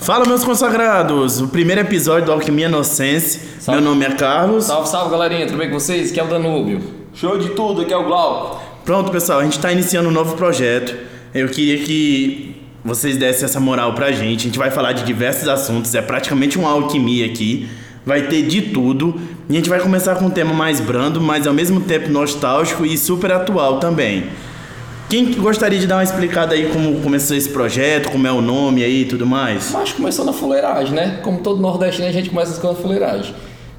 Fala, meus consagrados! O primeiro episódio do Alquimia Inocência. Meu nome é Carlos. Salve, salve, galerinha, tudo bem com vocês? Aqui é o Danúbio. Show de tudo, aqui é o Glauco. Pronto, pessoal, a gente está iniciando um novo projeto. Eu queria que vocês dessem essa moral pra gente. A gente vai falar de diversos assuntos, é praticamente uma alquimia aqui. Vai ter de tudo. E a gente vai começar com um tema mais brando, mas ao mesmo tempo nostálgico e super atual também. Quem gostaria de dar uma explicada aí como começou esse projeto, como é o nome aí e tudo mais? Mas começou na fuleiragem, né? Como todo nordestino, a gente começa com a fuleiragem.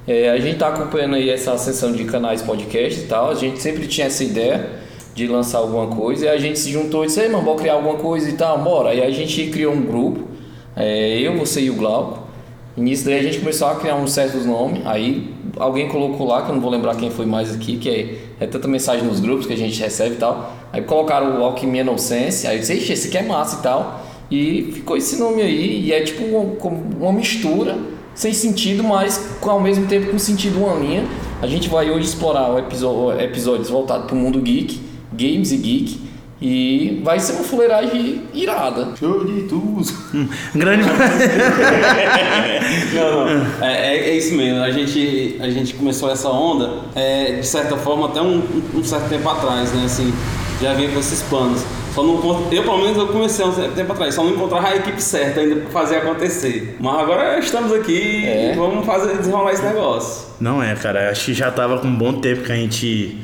É, a gente tá acompanhando aí essa sessão de canais podcast e tal. A gente sempre tinha essa ideia de lançar alguma coisa. E a gente se juntou e disse, mano, bora criar alguma coisa e tal, bora. Aí a gente criou um grupo, é, eu, você e o Glauco. E nisso daí a gente começou a criar uns certos nomes. Aí alguém colocou lá, que eu não vou lembrar quem foi mais aqui, que é, é tanta mensagem nos grupos que a gente recebe e tal. Aí colocaram o Alquimia Nonsense, aí eu disse, esse aqui é massa e tal. E ficou esse nome aí, e é tipo uma, uma mistura, sem sentido, mas ao mesmo tempo com sentido uma linha. A gente vai hoje explorar episódios voltados para o mundo geek, games e geek. E vai ser uma fuleiragem irada. Show de tudo. Grande. não, não. É, é, é isso mesmo. A gente, a gente começou essa onda, é, de certa forma, até um, um certo tempo atrás, né? Assim, já vinha com esses planos. Só não, eu, pelo menos, eu comecei há um tempo atrás, só não encontrava a equipe certa ainda para fazer acontecer. Mas agora estamos aqui É. e vamos fazer, desenrolar esse negócio. Não é, cara. Acho que já tava com um bom tempo que a gente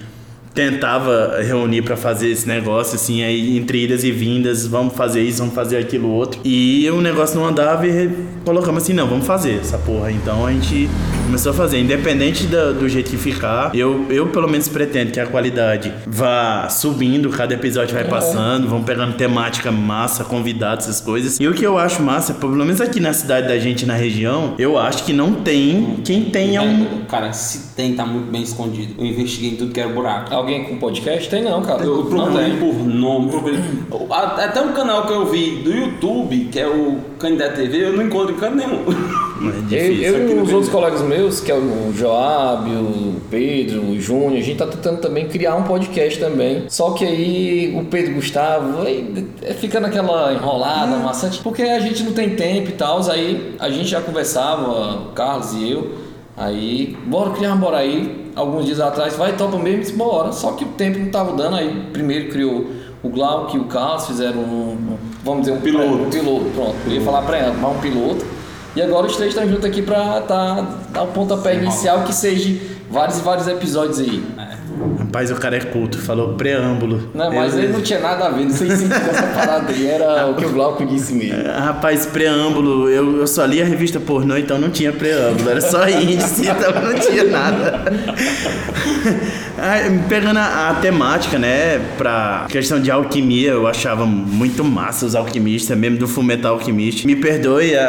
tentava reunir pra fazer esse negócio, assim, aí entre idas e vindas, vamos fazer isso, vamos fazer aquilo outro. E o negócio não andava e colocamos assim, não, vamos fazer essa porra. Então a gente começou a fazer, independente da- do jeito que ficar. Eu, eu pelo menos pretendo que a qualidade vá subindo, cada episódio vai passando, vão pegando temática massa, convidados, essas coisas. E o que eu acho massa, pelo menos aqui na cidade da gente, na região, eu acho que não tem quem tenha um É, Cara, se tem, tá muito bem escondido. Eu investiguei em tudo que era buraco. Alguém com podcast? Tem não, cara. Eu não procurei por nome, procurei. Até um canal que eu vi do YouTube, que é o Candidato TV, eu não encontro em canto nenhum. É Eu, difícil. eu aqui e os outros colegas meus, que é o Joab, o Pedro, o Júnior, a gente tá tentando também criar um podcast também. Só que aí o Pedro Gustavo aí, é, fica naquela enrolada, maçante, porque a gente não tem tempo e tal. Aí a gente já conversava, o Carlos e eu. Aí, bora criar, bora aí. Alguns dias atrás, vai, topa mesmo, disse, bora. Só que o tempo não tava dando, aí primeiro criou o Glauco e o Carlos, fizeram um, um- vamos dizer, um Piloto. pré- um piloto, pronto. Eu ia falar pré mas um piloto. E agora os três estão juntos aqui pra tá, dar o pontapé inicial que seja vários e vários episódios aí. Rapaz, o cara é culto, falou preâmbulo. Não, mas ele não tinha nada a ver, não sei se essa parada aí era o que o Glauco disse mesmo. Ah, Rapaz, preâmbulo, eu, eu só li a revista pornô, então não tinha preâmbulo, era só índice, então não tinha nada. Pegando a, a temática, né, pra questão de alquimia, eu achava muito massa os alquimistas, mesmo do Fullmetal Alquimista. Me perdoe a-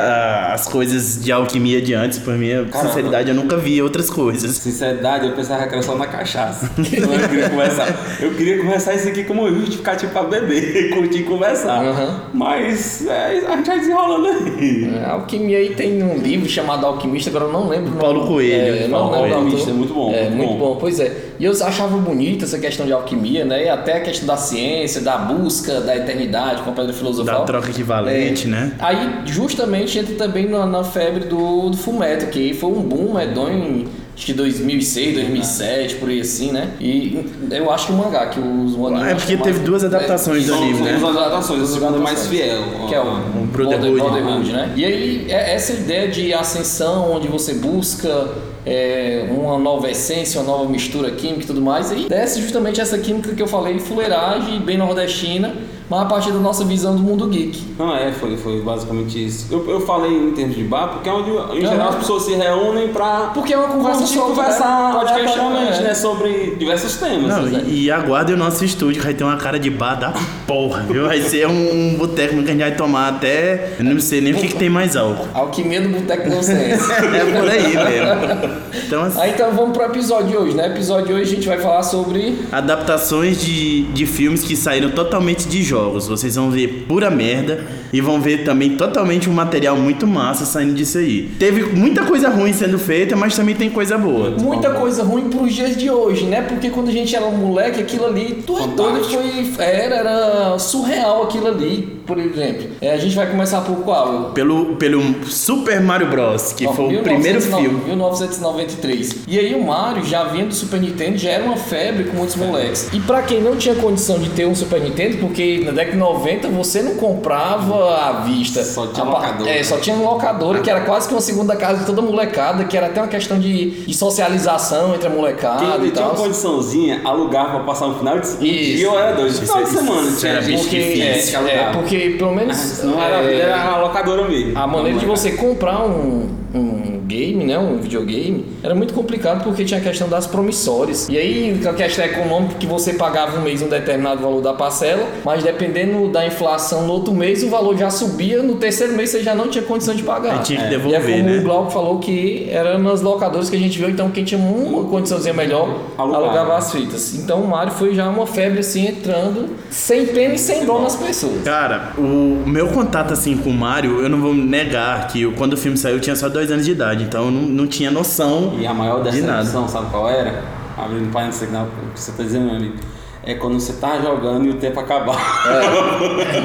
a- as coisas de alquimia de antes, por minha Caramba. sinceridade, eu nunca vi outras coisas. Sinceridade, eu pensava que era só na cachaça. Eu queria conversar. Eu queria conversar isso aqui como justificativo pra beber, curtir e conversar. Aham. Mas é, a gente vai desenrolando aí. É, A alquimia aí tem um livro chamado Alquimista, agora eu não lembro. Paulo Coelho. É, eu não Paulo lembro o nome Alquimista, é muito bom, É, muito muito bom. bom. Pois é. E eu achava bonita essa questão de alquimia, né? E até a questão da ciência, da busca da eternidade com a pedra filosofal. Da troca equivalente, É. né? Aí, justamente, entra também na, na febre do, do Fullmetal, que foi um boom medonho acho que 2006, 2007, por aí assim, né? E eu acho que o mangá, que os o anime É porque que teve duas adaptações do anime, né? Duas adaptações, a segunda é mais fiel. que é o, O Brotherhood. Brotherhood, né? E aí, é essa ideia de ascensão, onde você busca é, uma nova essência, uma nova mistura química e tudo mais, e desce justamente essa química que eu falei, fuleiragem, bem nordestina, mas a partir da nossa visão do mundo geek. Não, é, foi, foi basicamente isso. Eu, eu falei em termos de bar, porque é onde, em geral, as pessoas se reúnem pra Porque é uma conversa curtir, solta, conversar né? Podcast, é. né? Sobre diversos temas. Não, né? e, e aguardem o nosso estúdio, que vai ter uma cara de bar da porra, viu? Vai ser um, um boteco que a gente vai tomar até. Eu não sei nem o que, que tem mais álcool. Alquimia do Boteco Nonsense. É por aí mesmo. Então, assim, Aí então vamos pro episódio de hoje, né? Episódio de hoje a gente vai falar sobre adaptações de, de filmes que saíram totalmente de jogos. Vocês vão ver pura merda e vão ver também totalmente um material muito massa saindo disso aí. Teve muita coisa ruim sendo feita, mas também tem coisa boa. muita coisa ruim pros dias de hoje, né? Porque quando a gente era um moleque, aquilo ali, tu é doido, foi, era, era surreal aquilo ali. por exemplo. É, a gente vai começar por qual? Pelo, pelo Super Mario Bros, que Ó, foi o 1909 primeiro filme. 1993. E aí o Mario já vinha do Super Nintendo, já era uma febre com muitos moleques. E pra quem não tinha condição de ter um Super Nintendo, porque na década de 90 você não comprava à vista. Só tinha locadora. É, só tinha locadora, que era quase que uma segunda casa de toda molecada, que era até uma questão de, de socialização entre a molecada Quem e tinha tal. uma condiçãozinha, alugava pra passar um final de semana. Isso. E eu era doido. Final de semana. isso tinha era Porque, que é, é, porque pelo menos. Não era, é, era a locadora mesmo. A maneira de você comprar um, um game, né, um videogame, era muito complicado porque tinha a questão das promissórias. E aí, a questão econômica que você pagava um mês um determinado valor da parcela, mas dependendo da inflação no outro mês, o valor já subia, no terceiro mês você já não tinha condição de pagar. Aí tinha que E é devolver, como né? o Glauco falou que era nas locadoras que a gente viu, então quem tinha uma condiçãozinha melhor Alugava. alugava as fitas. Então o Mario foi já uma febre assim entrando, sem pena e sem dó nas pessoas. Cara, o meu contato assim com o Mario, eu não vou negar que eu- quando o filme saiu eu tinha só dois anos de idade, então eu não, não tinha noção E a maior de nada. decepção, sabe qual era? Abrindo parênteses não, o que você tá dizendo, meu amigo. É quando você tá jogando e o tempo acabar.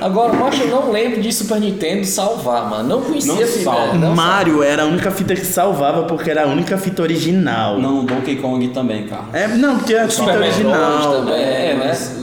Agora, macho, eu não lembro de Super Nintendo salvar, mano. Não conhecia Não a fita, salva. não Mario era a única fita que salvava porque era a única fita original. Não, Donkey Kong também, cara. É, não, porque a fita Super Metroid original. também. É, né? mas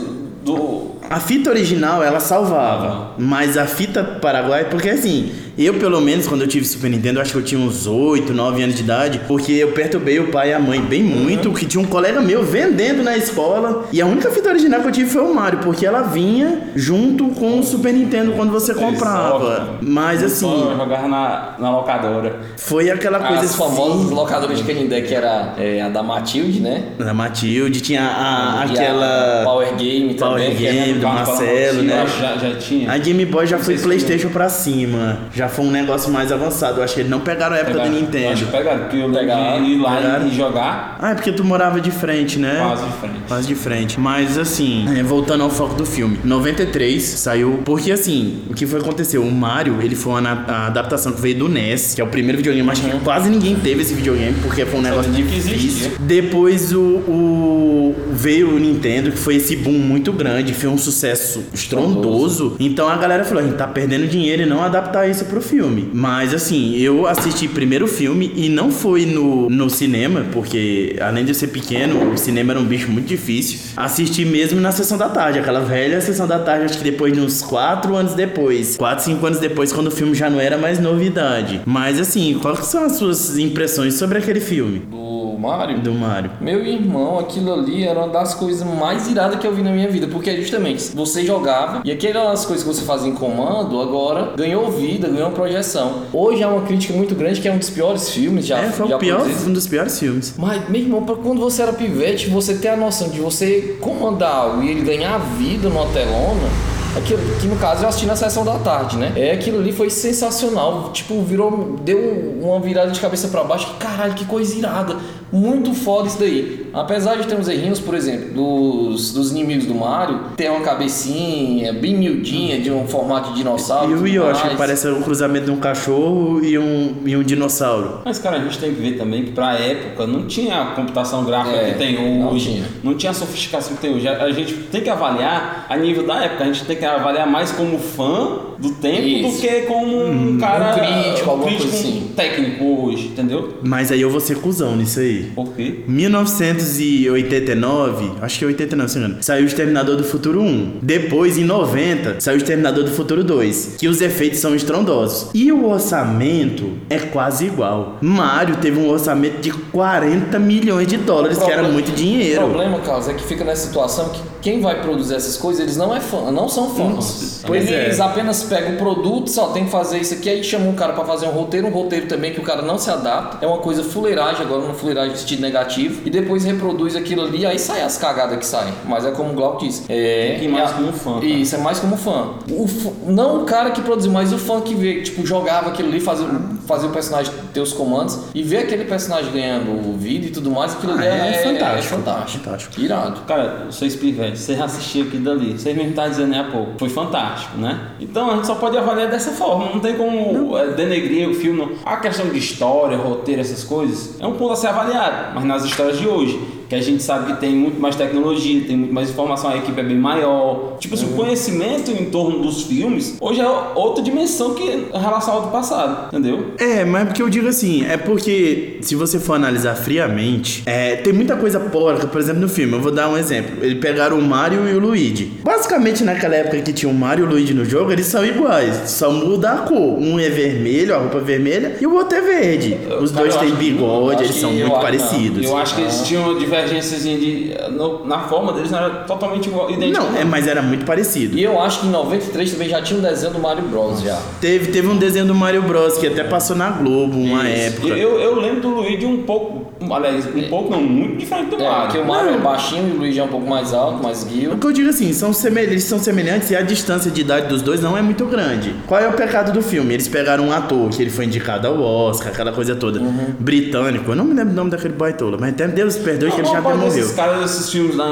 Do, A fita original ela salvava, mas a fita Paraguai, porque assim, eu pelo menos quando eu tive Super Nintendo, eu acho que eu tinha uns 8, 9 anos de idade, porque eu perturbei o pai e a mãe bem muito, que tinha um colega meu vendendo na escola, e a única fita original que eu tive foi o Mario, porque ela vinha junto com o Super Nintendo quando você comprava. Mas assim, Só jogava na, na locadora. foi aquela coisa As famosas locadoras de Canindé, que era é, a da Matilde, né? da Matilde, tinha a, aquela a Power Game Power também. era- Game do Marcelo, né? Já, já tinha. A Game Boy já foi se Playstation pra cima. Já foi um negócio mais avançado. Eu acho que eles não pegaram a época Pegaram- do Acho Nintendo. que pegaram, porque eu Pegaram, de ir lá pegaram. e jogar Ah, é porque tu morava de frente, né? quase de frente. Quase de frente. Mas assim, é, voltando ao foco do filme. 93 saiu. Porque assim, o que foi acontecer? O Mario, ele foi uma adaptação que veio do NES, que é o primeiro videogame. Acho que quase ninguém teve esse videogame, porque foi um negócio difícil. existia. Depois o, o- veio o Nintendo, que foi esse boom muito grande, foi um sucesso estrondoso. Então a galera falou: a gente tá perdendo dinheiro e não adaptar isso pro filme. Mas assim, eu assisti primeiro filme e não foi no, no cinema, porque além de eu ser pequeno, o cinema era um bicho muito difícil. Assisti mesmo na sessão da tarde, aquela velha sessão da tarde, acho que depois de uns 4 anos depois. 4, 5 anos depois, quando o filme já não era mais novidade. Mas assim, quais são as suas impressões sobre aquele filme? Do Mario. Do Mario. Meu irmão, aquilo ali era uma das coisas mais iradas que eu vi na minha vida, porque justamente você jogava e aquelas coisas que você fazia em comando agora ganhou vida, ganhou projeção. Hoje há uma crítica muito grande que é um dos piores filmes já. É, foi já o pior, um dos piores filmes. Mas, meu irmão, quando você era pivete, você ter a noção de você comandar algo e ele ganhar vida numa telona, aquilo, que no caso eu assisti na sessão da tarde, né? É, aquilo ali foi sensacional. Tipo, virou. Deu uma virada de cabeça pra baixo. Que caralho, que coisa irada. Muito foda isso daí. Apesar de ter uns errinhos, por exemplo, dos, dos inimigos do Mario, tem uma cabecinha bem miudinha, de um formato de dinossauro. E o Yoshi, mais. que parece um cruzamento de um cachorro e um, e um dinossauro. Mas, cara, a gente tem que ver também que pra época não tinha a computação gráfica É, que tem não hoje. tinha. Não tinha a sofisticação que tem hoje. A a gente tem que avaliar a nível da época. A gente tem que avaliar mais como fã do tempo do Isso. que como um cara. crítico, alguma coisa crítico assim. técnico hoje, entendeu? Mas aí eu vou ser cuzão nisso aí. Por quê? 1989, acho que é 89, se não me engano, saiu o Exterminador do Futuro 1. Depois, em 90, saiu o Exterminador do Futuro 2, que os efeitos são estrondosos. E o orçamento é quase igual. Mario teve um orçamento de 40 milhões de dólares, que era Problema- muito O dinheiro. problema, Carlos, é que fica nessa situação que quem vai produzir essas coisas, eles não, é fã, não são fãs. Pois eles é. apenas pegam o produto, só tem que fazer isso aqui, aí chamam um cara pra fazer um roteiro, um roteiro também que o cara não se adapta. É uma coisa fuleiragem, agora uma fuleiragem de sentido negativo, e depois reproduz aquilo ali, aí sai as cagadas que saem. Mas é como o Glauco disse. É, mais é- como fã, cara. Isso, é mais como fã. O não o cara que produziu, mas o fã que vê, tipo, jogava aquilo ali, fazia, fazia o personagem ter os comandos, e ver aquele personagem ganhando vida e tudo mais, aquilo ali Ah, é, é fantástico. É fantástico. Fantástico. Irado. Cara, vocês pivetes, vocês assistiram aquilo dali, vocês mesmo estavam dizendo né, há pouco, foi fantástico, né? Então a gente só pode avaliar dessa forma, não tem como é, denegrir o filme. Não. A questão de história, roteiro, essas coisas, é um ponto a ser avaliado, mas nas histórias de hoje, que a gente sabe que tem muito mais tecnologia, tem muito mais informação, a equipe é bem maior. Tipo assim, o conhecimento em torno dos filmes hoje é outra dimensão que em relação ao do passado, entendeu? É, mas porque eu digo assim, é porque se você for analisar friamente, é, tem muita coisa porca, por exemplo, no filme. Eu vou dar um exemplo. Eles pegaram o Mario e o Luigi. Basicamente, naquela época que tinha o Mario e o Luigi no jogo, eles são iguais. Só muda a cor. Um é vermelho, a roupa vermelha, e o outro é verde. Os Cara, dois têm bigode, eles são muito parecidos. Eu acho que eles tinham uma de. no- na forma deles não era totalmente igual, idêntico. Não, é, mas era muito parecido. E eu acho que em 93 também já tinha um desenho do Mario Bros. já. Teve, teve um desenho do Mario Bros. que até passou na Globo uma Isso. época. Eu, eu lembro do Luigi um pouco. Aliás, um pouco não, muito diferente do É, Mario. que o Mario é baixinho e o Luigi é um pouco mais alto, mais guio. O que eu digo assim, são semel- eles são semelhantes e a distância de idade dos dois não é muito grande. Qual é o pecado do filme? Eles pegaram um ator que ele foi indicado ao Oscar, aquela coisa toda, Uhum. britânico. Eu não me lembro o nome daquele baitola, mas até Deus perdoe que ele já até morreu. Esses caras desses filmes lá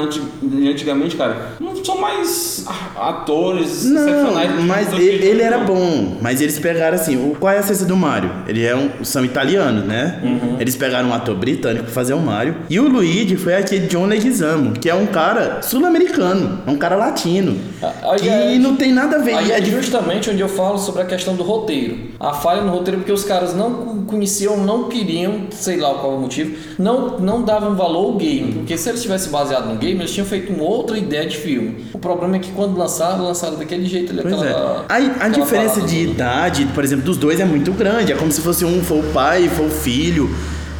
antigamente, cara, não são mais atores Não, mas ele, ele era bom. Mas eles pegaram assim, o, qual é a essência do Mario? Ele é um, são italianos, né? Uhum. Eles pegaram um ator britânico pra fazer o Mario. E o Luigi foi aquele John Leguizamo, que é um cara sul-americano, é um cara latino. Ah, aí que é- não tem nada a ver. Aí é é justamente onde eu falo sobre a questão do roteiro. A falha no roteiro porque os caras não co- conheciam, não queriam, sei lá qual o motivo, não, não davam valor ao game. Porque se eles tivessem baseado no game, eles tinham feito uma outra ideia de filme. O problema é que quando lançaram, lançaram daquele jeito ali, Pois aquela. é. A aquela diferença de toda. idade, por exemplo, dos dois é muito grande. É como se fosse um for o pai for o filho.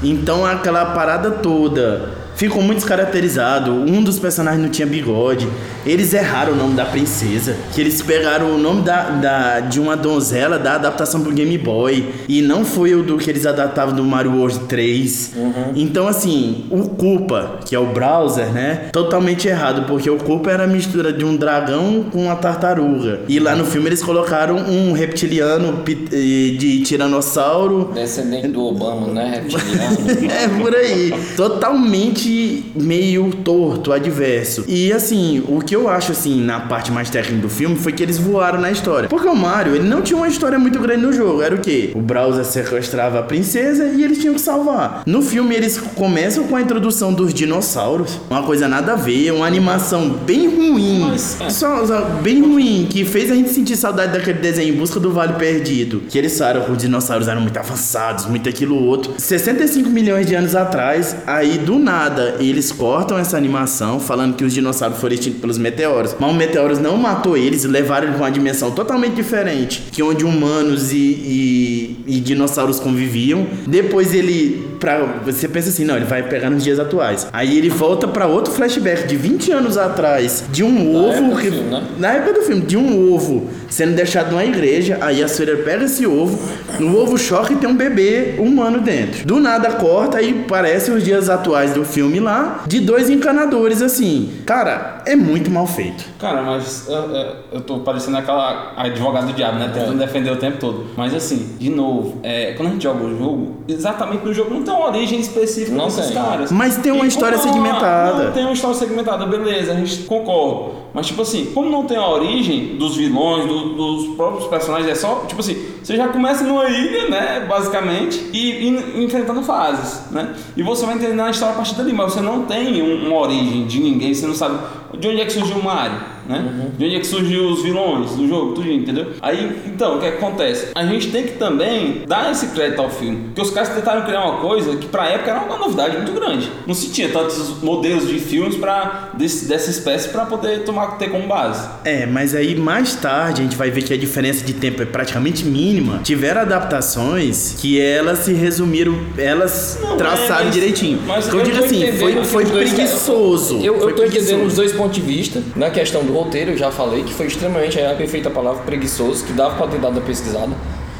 Então aquela parada toda ficou muito descaracterizado. Um dos personagens não tinha bigode. Eles erraram o nome da princesa. Que eles pegaram o nome da, da- de uma donzela da adaptação pro Game Boy. E não foi o do que eles adaptavam do Mario World 3. Então, assim, o Koopa, que é o browser, né? Totalmente errado, porque o Koopa era a mistura de um dragão com uma tartaruga. E lá no filme eles colocaram um reptiliano de tiranossauro. Descendente do Obama, né? Reptiliano. É por aí. Totalmente meio torto, adverso. E assim, o que eu acho assim na parte mais técnica do filme foi que eles voaram na história. Porque o Mario, ele não tinha uma história muito grande no jogo. Era o quê? O Browser sequestrava a princesa e eles tinham que salvar. No filme eles começam com a introdução dos dinossauros. Uma coisa nada a ver, uma animação bem ruim. É. Só, só bem ruim, que fez a gente sentir saudade daquele desenho Em Busca do Vale Perdido. Que eles falaram que os dinossauros eram muito avançados, muito aquilo outro. 65 milhões de anos atrás, aí do nada, eles cortam essa animação falando que os dinossauros foram extintos pelos meteoros. Mas o meteoros não matou eles e levaram eles pra uma dimensão totalmente diferente. Que onde humanos e, e- e dinossauros conviviam. Depois ele. Pra, você pensa assim, não, ele vai pegar nos dias atuais. Aí ele volta pra outro flashback de 20 anos atrás, de um ovo época do que. filme, né? Na época do filme, de um ovo sendo deixado numa igreja, aí a freira pega esse ovo, no ovo choca e tem um bebê humano dentro. Do nada corta e parece os dias atuais do filme lá, de dois encanadores assim. Cara, é muito mal feito. Cara, mas eu, eu- eu tô parecendo aquela advogada do diabo, né? Tentando defender o tempo todo. Mas assim, de novo, é, quando a gente joga o jogo, exatamente no jogo não tem uma origem específica Não desses tem. caras. Mas tem uma E história segmentada. Não, tem uma história segmentada, beleza, a gente concorda. Mas tipo assim, como não tem a origem dos vilões, do- dos próprios personagens, é só, tipo assim, você já começa numa ilha, né, basicamente, e, e enfrentando fases, né? E você vai entendendo a história a partir dali, mas você não tem um- uma origem de ninguém, você não sabe de onde é que surgiu o Mario, né? De onde é que surgiu os vilões do jogo, tudo, entendeu? Aí, então, o que acontece? A gente tem que também dar esse crédito ao filme, porque os caras tentaram criar uma coisa que pra época era uma novidade muito grande. Não se tinha tantos modelos de filmes para dessa espécie para poder tomar ter como base. É, mas aí mais tarde a gente vai ver que a diferença de tempo é praticamente mínima. Tiveram adaptações que elas se resumiram, elas Não, traçaram é, mas- direitinho. mas eu, eu digo assim, foi, foi preguiçoso. Eu, foi eu tô entendendo os dois pontos de vista. Na questão do roteiro, eu já falei que foi extremamente é a perfeita palavra preguiçoso, que dava pra ter dado a pesquisada.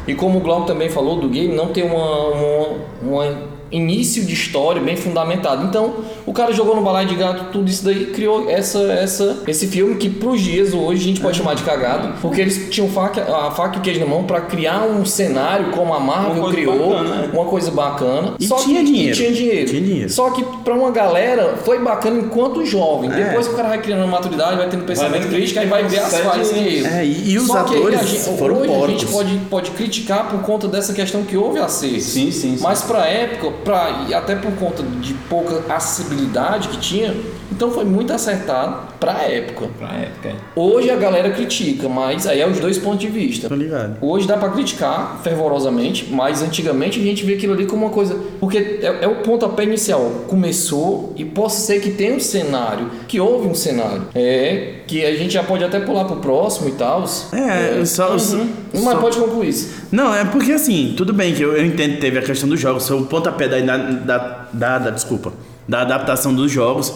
E como o Glauco também falou do game, não tem uma, uma, uma início de história bem fundamentado. Então, o cara jogou no balaio de gato, tudo isso daí, criou essa, essa, esse filme que pros dias hoje a gente pode chamar de cagado, porque eles tinham faca, a faca e o queijo na mão pra criar um cenário como a Marvel Uma criou, bacana, né? uma coisa bacana. E Só tinha que, dinheiro. Tinha dinheiro. Tinha dinheiro. Só que pra uma galera foi bacana enquanto jovem. É. Depois que o cara vai criando maturidade, vai tendo pensamento vendo crítico, aí vai ver as falhas erro. É, e, e os Só que atores a gente, foram hoje a gente porcos. pode, pode criticar por conta dessa questão que houve acerto. Sim, sim, sim. Mas pra época, pra, e até por conta de pouca acessibilidade que tinha, então foi muito acertado pra época. Pra época. é. Hoje a galera critica, mas aí é os dois pontos de vista. Tô ligado. Hoje dá pra criticar fervorosamente, mas antigamente a gente vê aquilo ali como uma coisa. Porque é, é o pontapé inicial. Começou e possa ser que tenha um cenário, que houve um cenário. É, que a gente já pode até pular pro próximo e tal. É, só- Uhum. Mas só- pode concluir isso. Não, é porque assim, tudo bem que eu, eu entendo que teve a questão dos jogos, foi o pontapé da, da, da, da- desculpa, da adaptação dos jogos,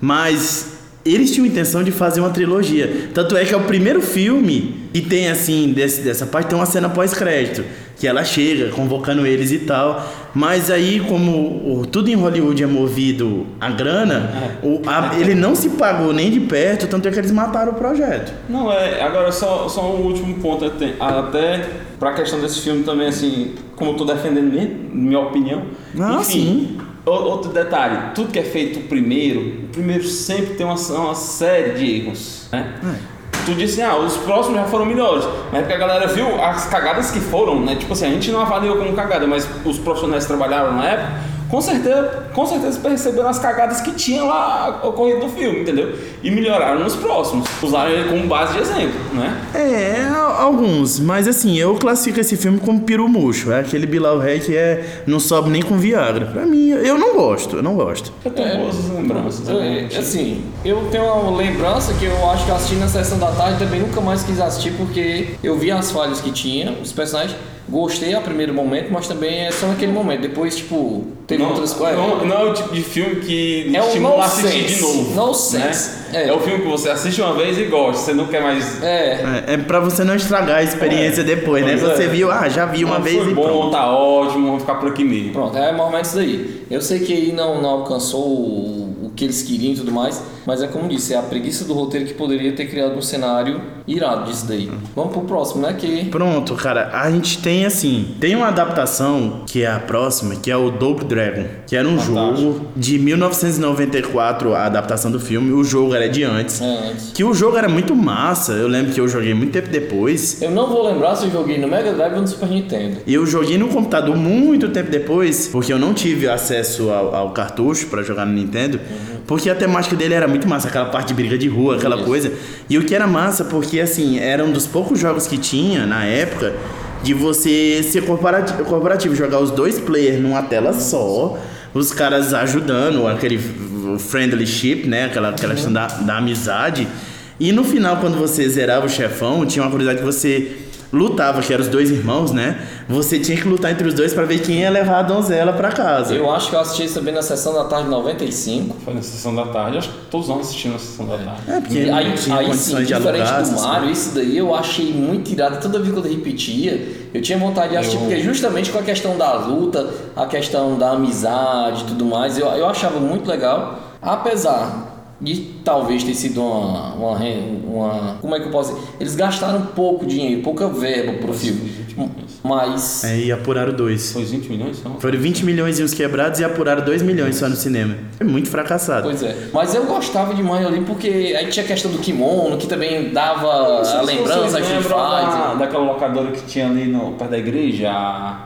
mas eles tinham intenção de fazer uma trilogia. Tanto é que é o primeiro filme e tem assim, desse, dessa parte, tem uma cena pós-crédito, que ela chega convocando eles e tal. Mas aí, como o- tudo em Hollywood é movido a grana, o- a- ele não se pagou nem de perto, tanto é que eles mataram o projeto. Não, é, agora só, só um último ponto, até, até pra questão desse filme também, assim, como eu tô defendendo mesmo, minha opinião. Ah, Enfim, sim. Outro detalhe, tudo que é feito primeiro, o primeiro sempre tem uma, uma série de erros, né? Tu disse, ah, os próximos já foram melhores. Mas é porque a galera viu as cagadas que foram, né? Tipo assim, a gente não avaliou como cagada, mas os profissionais que trabalharam na época, com certeza, com certeza perceberam as cagadas que tinha lá ocorrido no filme, entendeu? E melhoraram nos próximos. Usaram ele como base de exemplo, né? É, alguns, mas assim, eu classifico esse filme como peru murcho. É aquele Bilal Rey que é, não sobe nem com Viagra. Pra mim, eu não gosto, eu não gosto. Eu tenho boas lembranças. É, assim, eu tenho uma lembrança que eu acho que eu assisti na sessão da tarde também nunca mais quis assistir porque eu vi as falhas que tinha, os personagens. Gostei a primeiro momento, mas também é só naquele momento. Depois, tipo, teve não, outras coisas. Não, não é o tipo de filme que É estimula a assistir de novo. Nonsense. Né? É. É. o filme que você assiste uma vez e gosta, você não quer mais. É, É, é pra você não estragar a experiência depois, né? Pois Você é. viu, ah, já vi uma Não, vez foi e bom, pronto. tá ótimo, vamos ficar por aqui mesmo. pronto, é mais ou menos isso daí. Eu sei que aí não, não alcançou o, o que eles queriam e tudo mais, mas é como disse, é a preguiça do roteiro que poderia ter criado um cenário irado disso daí. Vamos pro próximo, né? Que Pronto, cara, a gente tem assim, tem uma adaptação que é a próxima, que é o Dope Dragon, que era um Fantástico. jogo de 1994, a adaptação do filme, o jogo era de antes. é antes. Que o jogo era muito massa, eu lembro que eu joguei muito tempo depois. Eu não vou lembrar se eu joguei no Mega Drive ou no Super Nintendo. E eu joguei no computador muito tempo depois, porque eu não tive acesso ao, ao cartucho pra jogar no Nintendo, porque a temática dele era muito massa, aquela parte de briga de rua, aquela Isso. coisa. E o que era massa, porque assim, era um dos poucos jogos que tinha na época de você ser corporativo, corporativo jogar os dois players numa tela só, os caras ajudando, aquele friendly ship, né? Aquela, aquela questão da, da amizade. E no final, quando você zerava o chefão, tinha uma curiosidade que você lutava, que eram os dois irmãos, né? Você tinha que lutar entre os dois pra ver quem ia levar a donzela pra casa. Eu acho que eu assisti isso também na sessão da tarde de 95. Foi na sessão da tarde, acho que todos nós assistimos na sessão da tarde. É, porque E não aí, tinha aí sim, de diferente alugar. do Mario, isso daí eu achei muito irado. Toda vez que eu repetia, eu tinha vontade de assistir, Eu- porque justamente com a questão da luta, a questão da amizade e tudo mais, eu, eu achava muito legal. Apesar de talvez ter sido uma, uma, uma- Como é que eu posso dizer? Eles gastaram pouco dinheiro, pouca verba pro filme. Mas. É, e apuraram dois. Foi 20 milhões? Não? Foram 20 milhões e uns quebrados e apuraram 2 milhões só no cinema. É muito fracassado. Pois é. Mas eu gostava demais ali porque aí tinha a questão do kimono, que também dava a lembrança, da, Fighter. daquela locadora que tinha ali no, perto da igreja?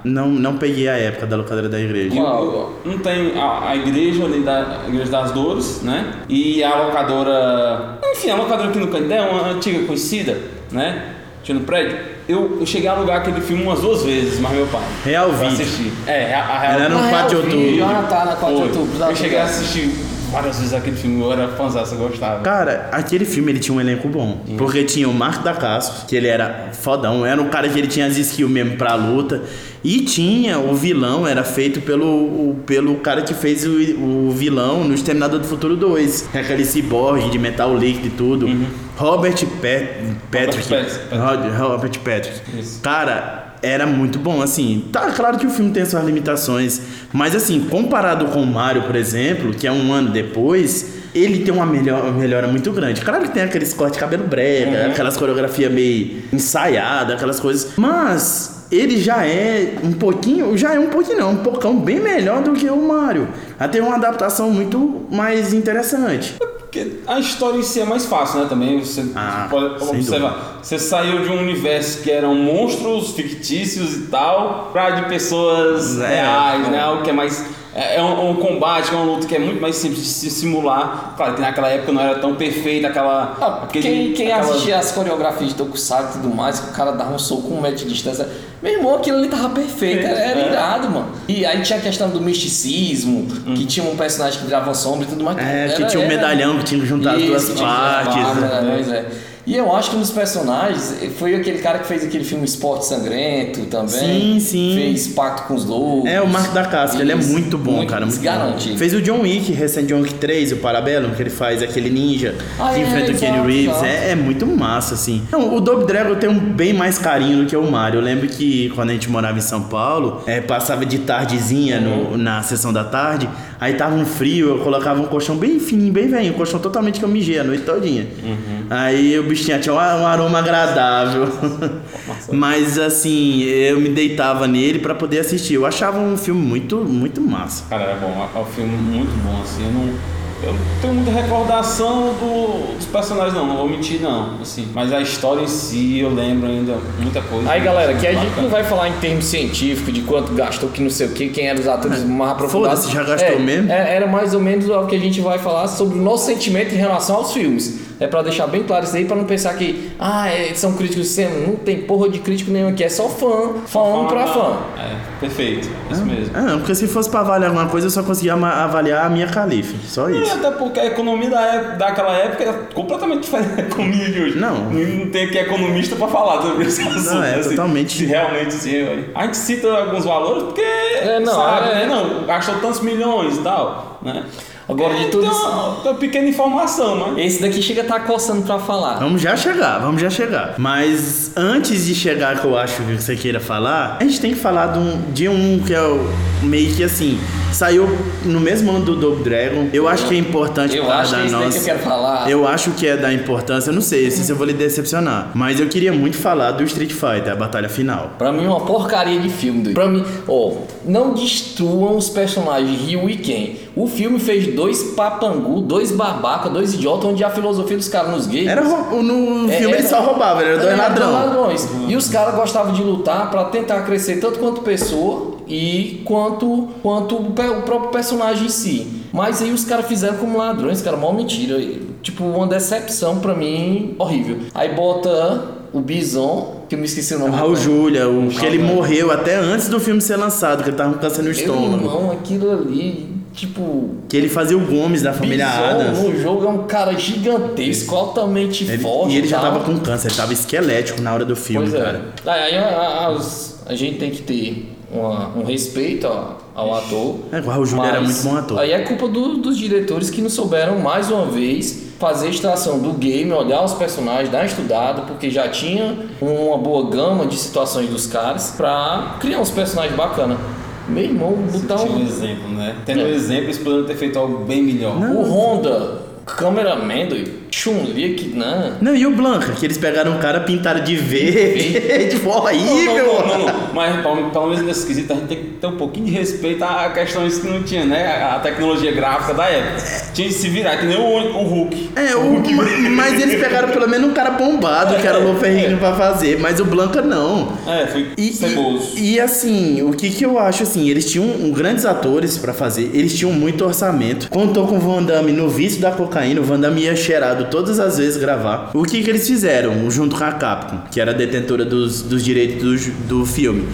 Não, não peguei a época da locadora da igreja. Qual? Não tem a, a igreja ali da Igreja das Dores, né? E a locadora. Enfim, a locadora aqui no Canindé, uma antiga conhecida, né? Tinha no prédio. Eu, eu cheguei a alugar aquele filme umas duas vezes, mas meu pai. Real pra Vídeo. assistir. É, a, a Real Era no Ah, 4 de outubro. Ah, tá, na 4 de outubro. Eu cheguei a assistir várias vezes aquele filme, eu era fãzão, eu gostava. Cara, aquele filme ele tinha um elenco bom. Porque tinha o Marco da Casco, que ele era fodão, era um cara que ele tinha as skills mesmo pra luta. E tinha o vilão, era feito pelo, o- pelo cara que fez o, o vilão no Exterminador do Futuro 2. Que é aquele ciborgue de metal líquido e tudo. Robert Pat, Patrick. Pat- Rod- Robert Patrick. Isso. Cara, era muito bom, assim. Tá claro que o filme tem suas limitações, mas assim, comparado com o Mario, por exemplo, que é um ano depois, ele tem uma melhor, uma melhora muito grande. Claro que tem aqueles cortes de cabelo brega, aquelas coreografias meio ensaiadas, aquelas coisas, mas ele já é um pouquinho, já é um pouquinho não, um pocão bem melhor do que o Mario. Até uma adaptação muito mais interessante. Porque a história em si é mais fácil, né? Também você, Ah, pode observar. Você saiu de um universo que eram monstros fictícios e tal, pra de pessoas É, reais, né? Algo que é mais. É é um, um combate, é uma luta que é muito mais simples de se simular. Claro que naquela época não era tão perfeita aquela. Ah, aquele- quem quem aquela- assistia as coreografias de Tokusatsu e tudo mais, que o cara dava um soco com um metro de distância. Meu irmão, aquilo ali tava perfeito, era, era É. irado, mano. E aí tinha a questão do misticismo, que tinha um personagem que virava sombra e tudo mais. É, que Era- tinha um era- medalhão que tinha que Isso, duas que partes. né? medalhões, é. E eu acho que um dos personagens foi aquele cara que fez aquele filme Esporte Sangrento Sim, também. sim. Fez Pacto com os Lobos. É, o Marco da Casca, ele é muito bom, cara. Muito desgarante. bom. Fez o John Wick, recente John Wick 3, o Parabellum, que ele faz aquele ninja Ah, que é, enfrenta o Kenny Reeves. É, é muito massa, assim. Não, o Double Dragon eu tenho bem mais carinho do que o Mario. Eu lembro que quando a gente morava em São Paulo, é, passava de tardezinha no- na sessão da tarde, aí tava um frio, eu colocava um colchão bem fininho, bem velho, um colchão totalmente que eu mijei a noite todinha. Aí o bichinho tinha um, um aroma agradável. Mas assim, eu me deitava nele pra poder assistir. Eu achava um filme muito, muito massa. Cara, era bom, é um filme muito bom, assim, eu não. Eu não tenho muita recordação do- dos personagens não, não vou mentir não, assim, mas a história em si eu lembro ainda muita coisa. Aí galera, que a gente não vai falar em termos científicos de quanto gastou, que não sei o que, quem eram os atores mais aprofundados. Foda-se, já gastou É, mesmo? é, era mais ou menos o que a gente vai falar sobre o nosso sentimento em relação aos filmes. É pra deixar bem claro isso aí, pra não pensar que, ah, é, são críticos de cinema. Não tem porra de crítico nenhum aqui, é só fã, fã pra fã. É, perfeito, isso mesmo. Ah, não, porque se fosse pra avaliar alguma coisa, eu só conseguia avaliar a minha calife. Só E isso. até porque a economia da época, daquela época era completamente diferente da economia de hoje. Não. Não tem aqui economista pra falar sobre esse assunto. é assim, totalmente- Se realmente assim, a gente cita alguns valores porque não, sabe, é. né? Não, gastou tantos milhões e tal, né? Agora, de É, tudo tem isso- uma, pequena informação, mas... Esse daqui chega a estar coçando pra falar. Vamos já chegar, vamos já chegar. Mas antes de chegar, que eu acho que você queira falar, a gente tem que falar de um, de um que é o, meio que assim, saiu no mesmo ano do Double Dragon. Eu acho que é importante Eu acho que dar é nossa- que eu quero falar. Eu acho que é da importância, eu não sei se eu vou lhe decepcionar, mas eu queria muito falar do Street Fighter, a batalha final. Pra mim é uma porcaria de filme, doido. Pra mim, ó, não destruam os personagens Ryu e Ken. O filme fez dois papangu, dois babaca, dois idiotas, onde a filosofia dos caras nos games. Era no É, filme era- ele só roubava, ele era dois É, ladrão. ladrões. E os caras gostavam de lutar pra tentar crescer tanto quanto pessoa e quanto, quanto o, o próprio personagem em si. Mas aí os caras fizeram como ladrões, cara, mó mentira. Tipo, uma decepção pra mim horrível. Aí bota o Bison, que eu me esqueci o O nome. Raul do- Júlia, o que ele Raul. morreu até antes do filme ser lançado, que ele tava com câncer no estômago. irmão, aquilo ali, tipo. Que ele fazia o Gomes da família Bison Adams. no jogo é um cara gigantesco, altamente Ele- forte. e ele já tava com câncer, ele tava esquelético na hora do filme, Pois é. cara. Aí, a gente tem que ter uma- um respeito ao, ao ator. É, o Raul Júlia era mas muito bom ator. Aí é culpa do- dos diretores que não souberam, mais uma vez, fazer a extração do game, olhar os personagens, dar uma estudada, porque já tinha uma boa gama de situações dos caras pra criar uns personagens bacanas. Meu irmão, botar um um. exemplo, né? Tendo É. um exemplo, eles poderiam ter feito algo bem melhor. O Honda, cameraman, doido. Chun-Li aqui, não. Não, e o Blanca, que eles pegaram um cara pintado de verde, horrível. Não, não, não, não. Mas pelo, menos nesse quesito a gente tem que ter um pouquinho de respeito a questões que não tinha, né? A, tecnologia gráfica da época. Tinha que se virar, que nem o, o Hulk. É, o, mas eles pegaram pelo menos um cara bombado, que era o Loferrino pra fazer, mas o Blanca não. É, foi E, ceboso. e, e, assim, o que que eu acho assim, eles tinham um, grandes atores pra fazer, eles tinham muito orçamento. Contou com o Van Damme no vício da cocaína, o Van Damme ia cheirado todas as vezes gravar. O que que eles fizeram junto com a Capcom, que era detentora dos, dos direitos do, do filme?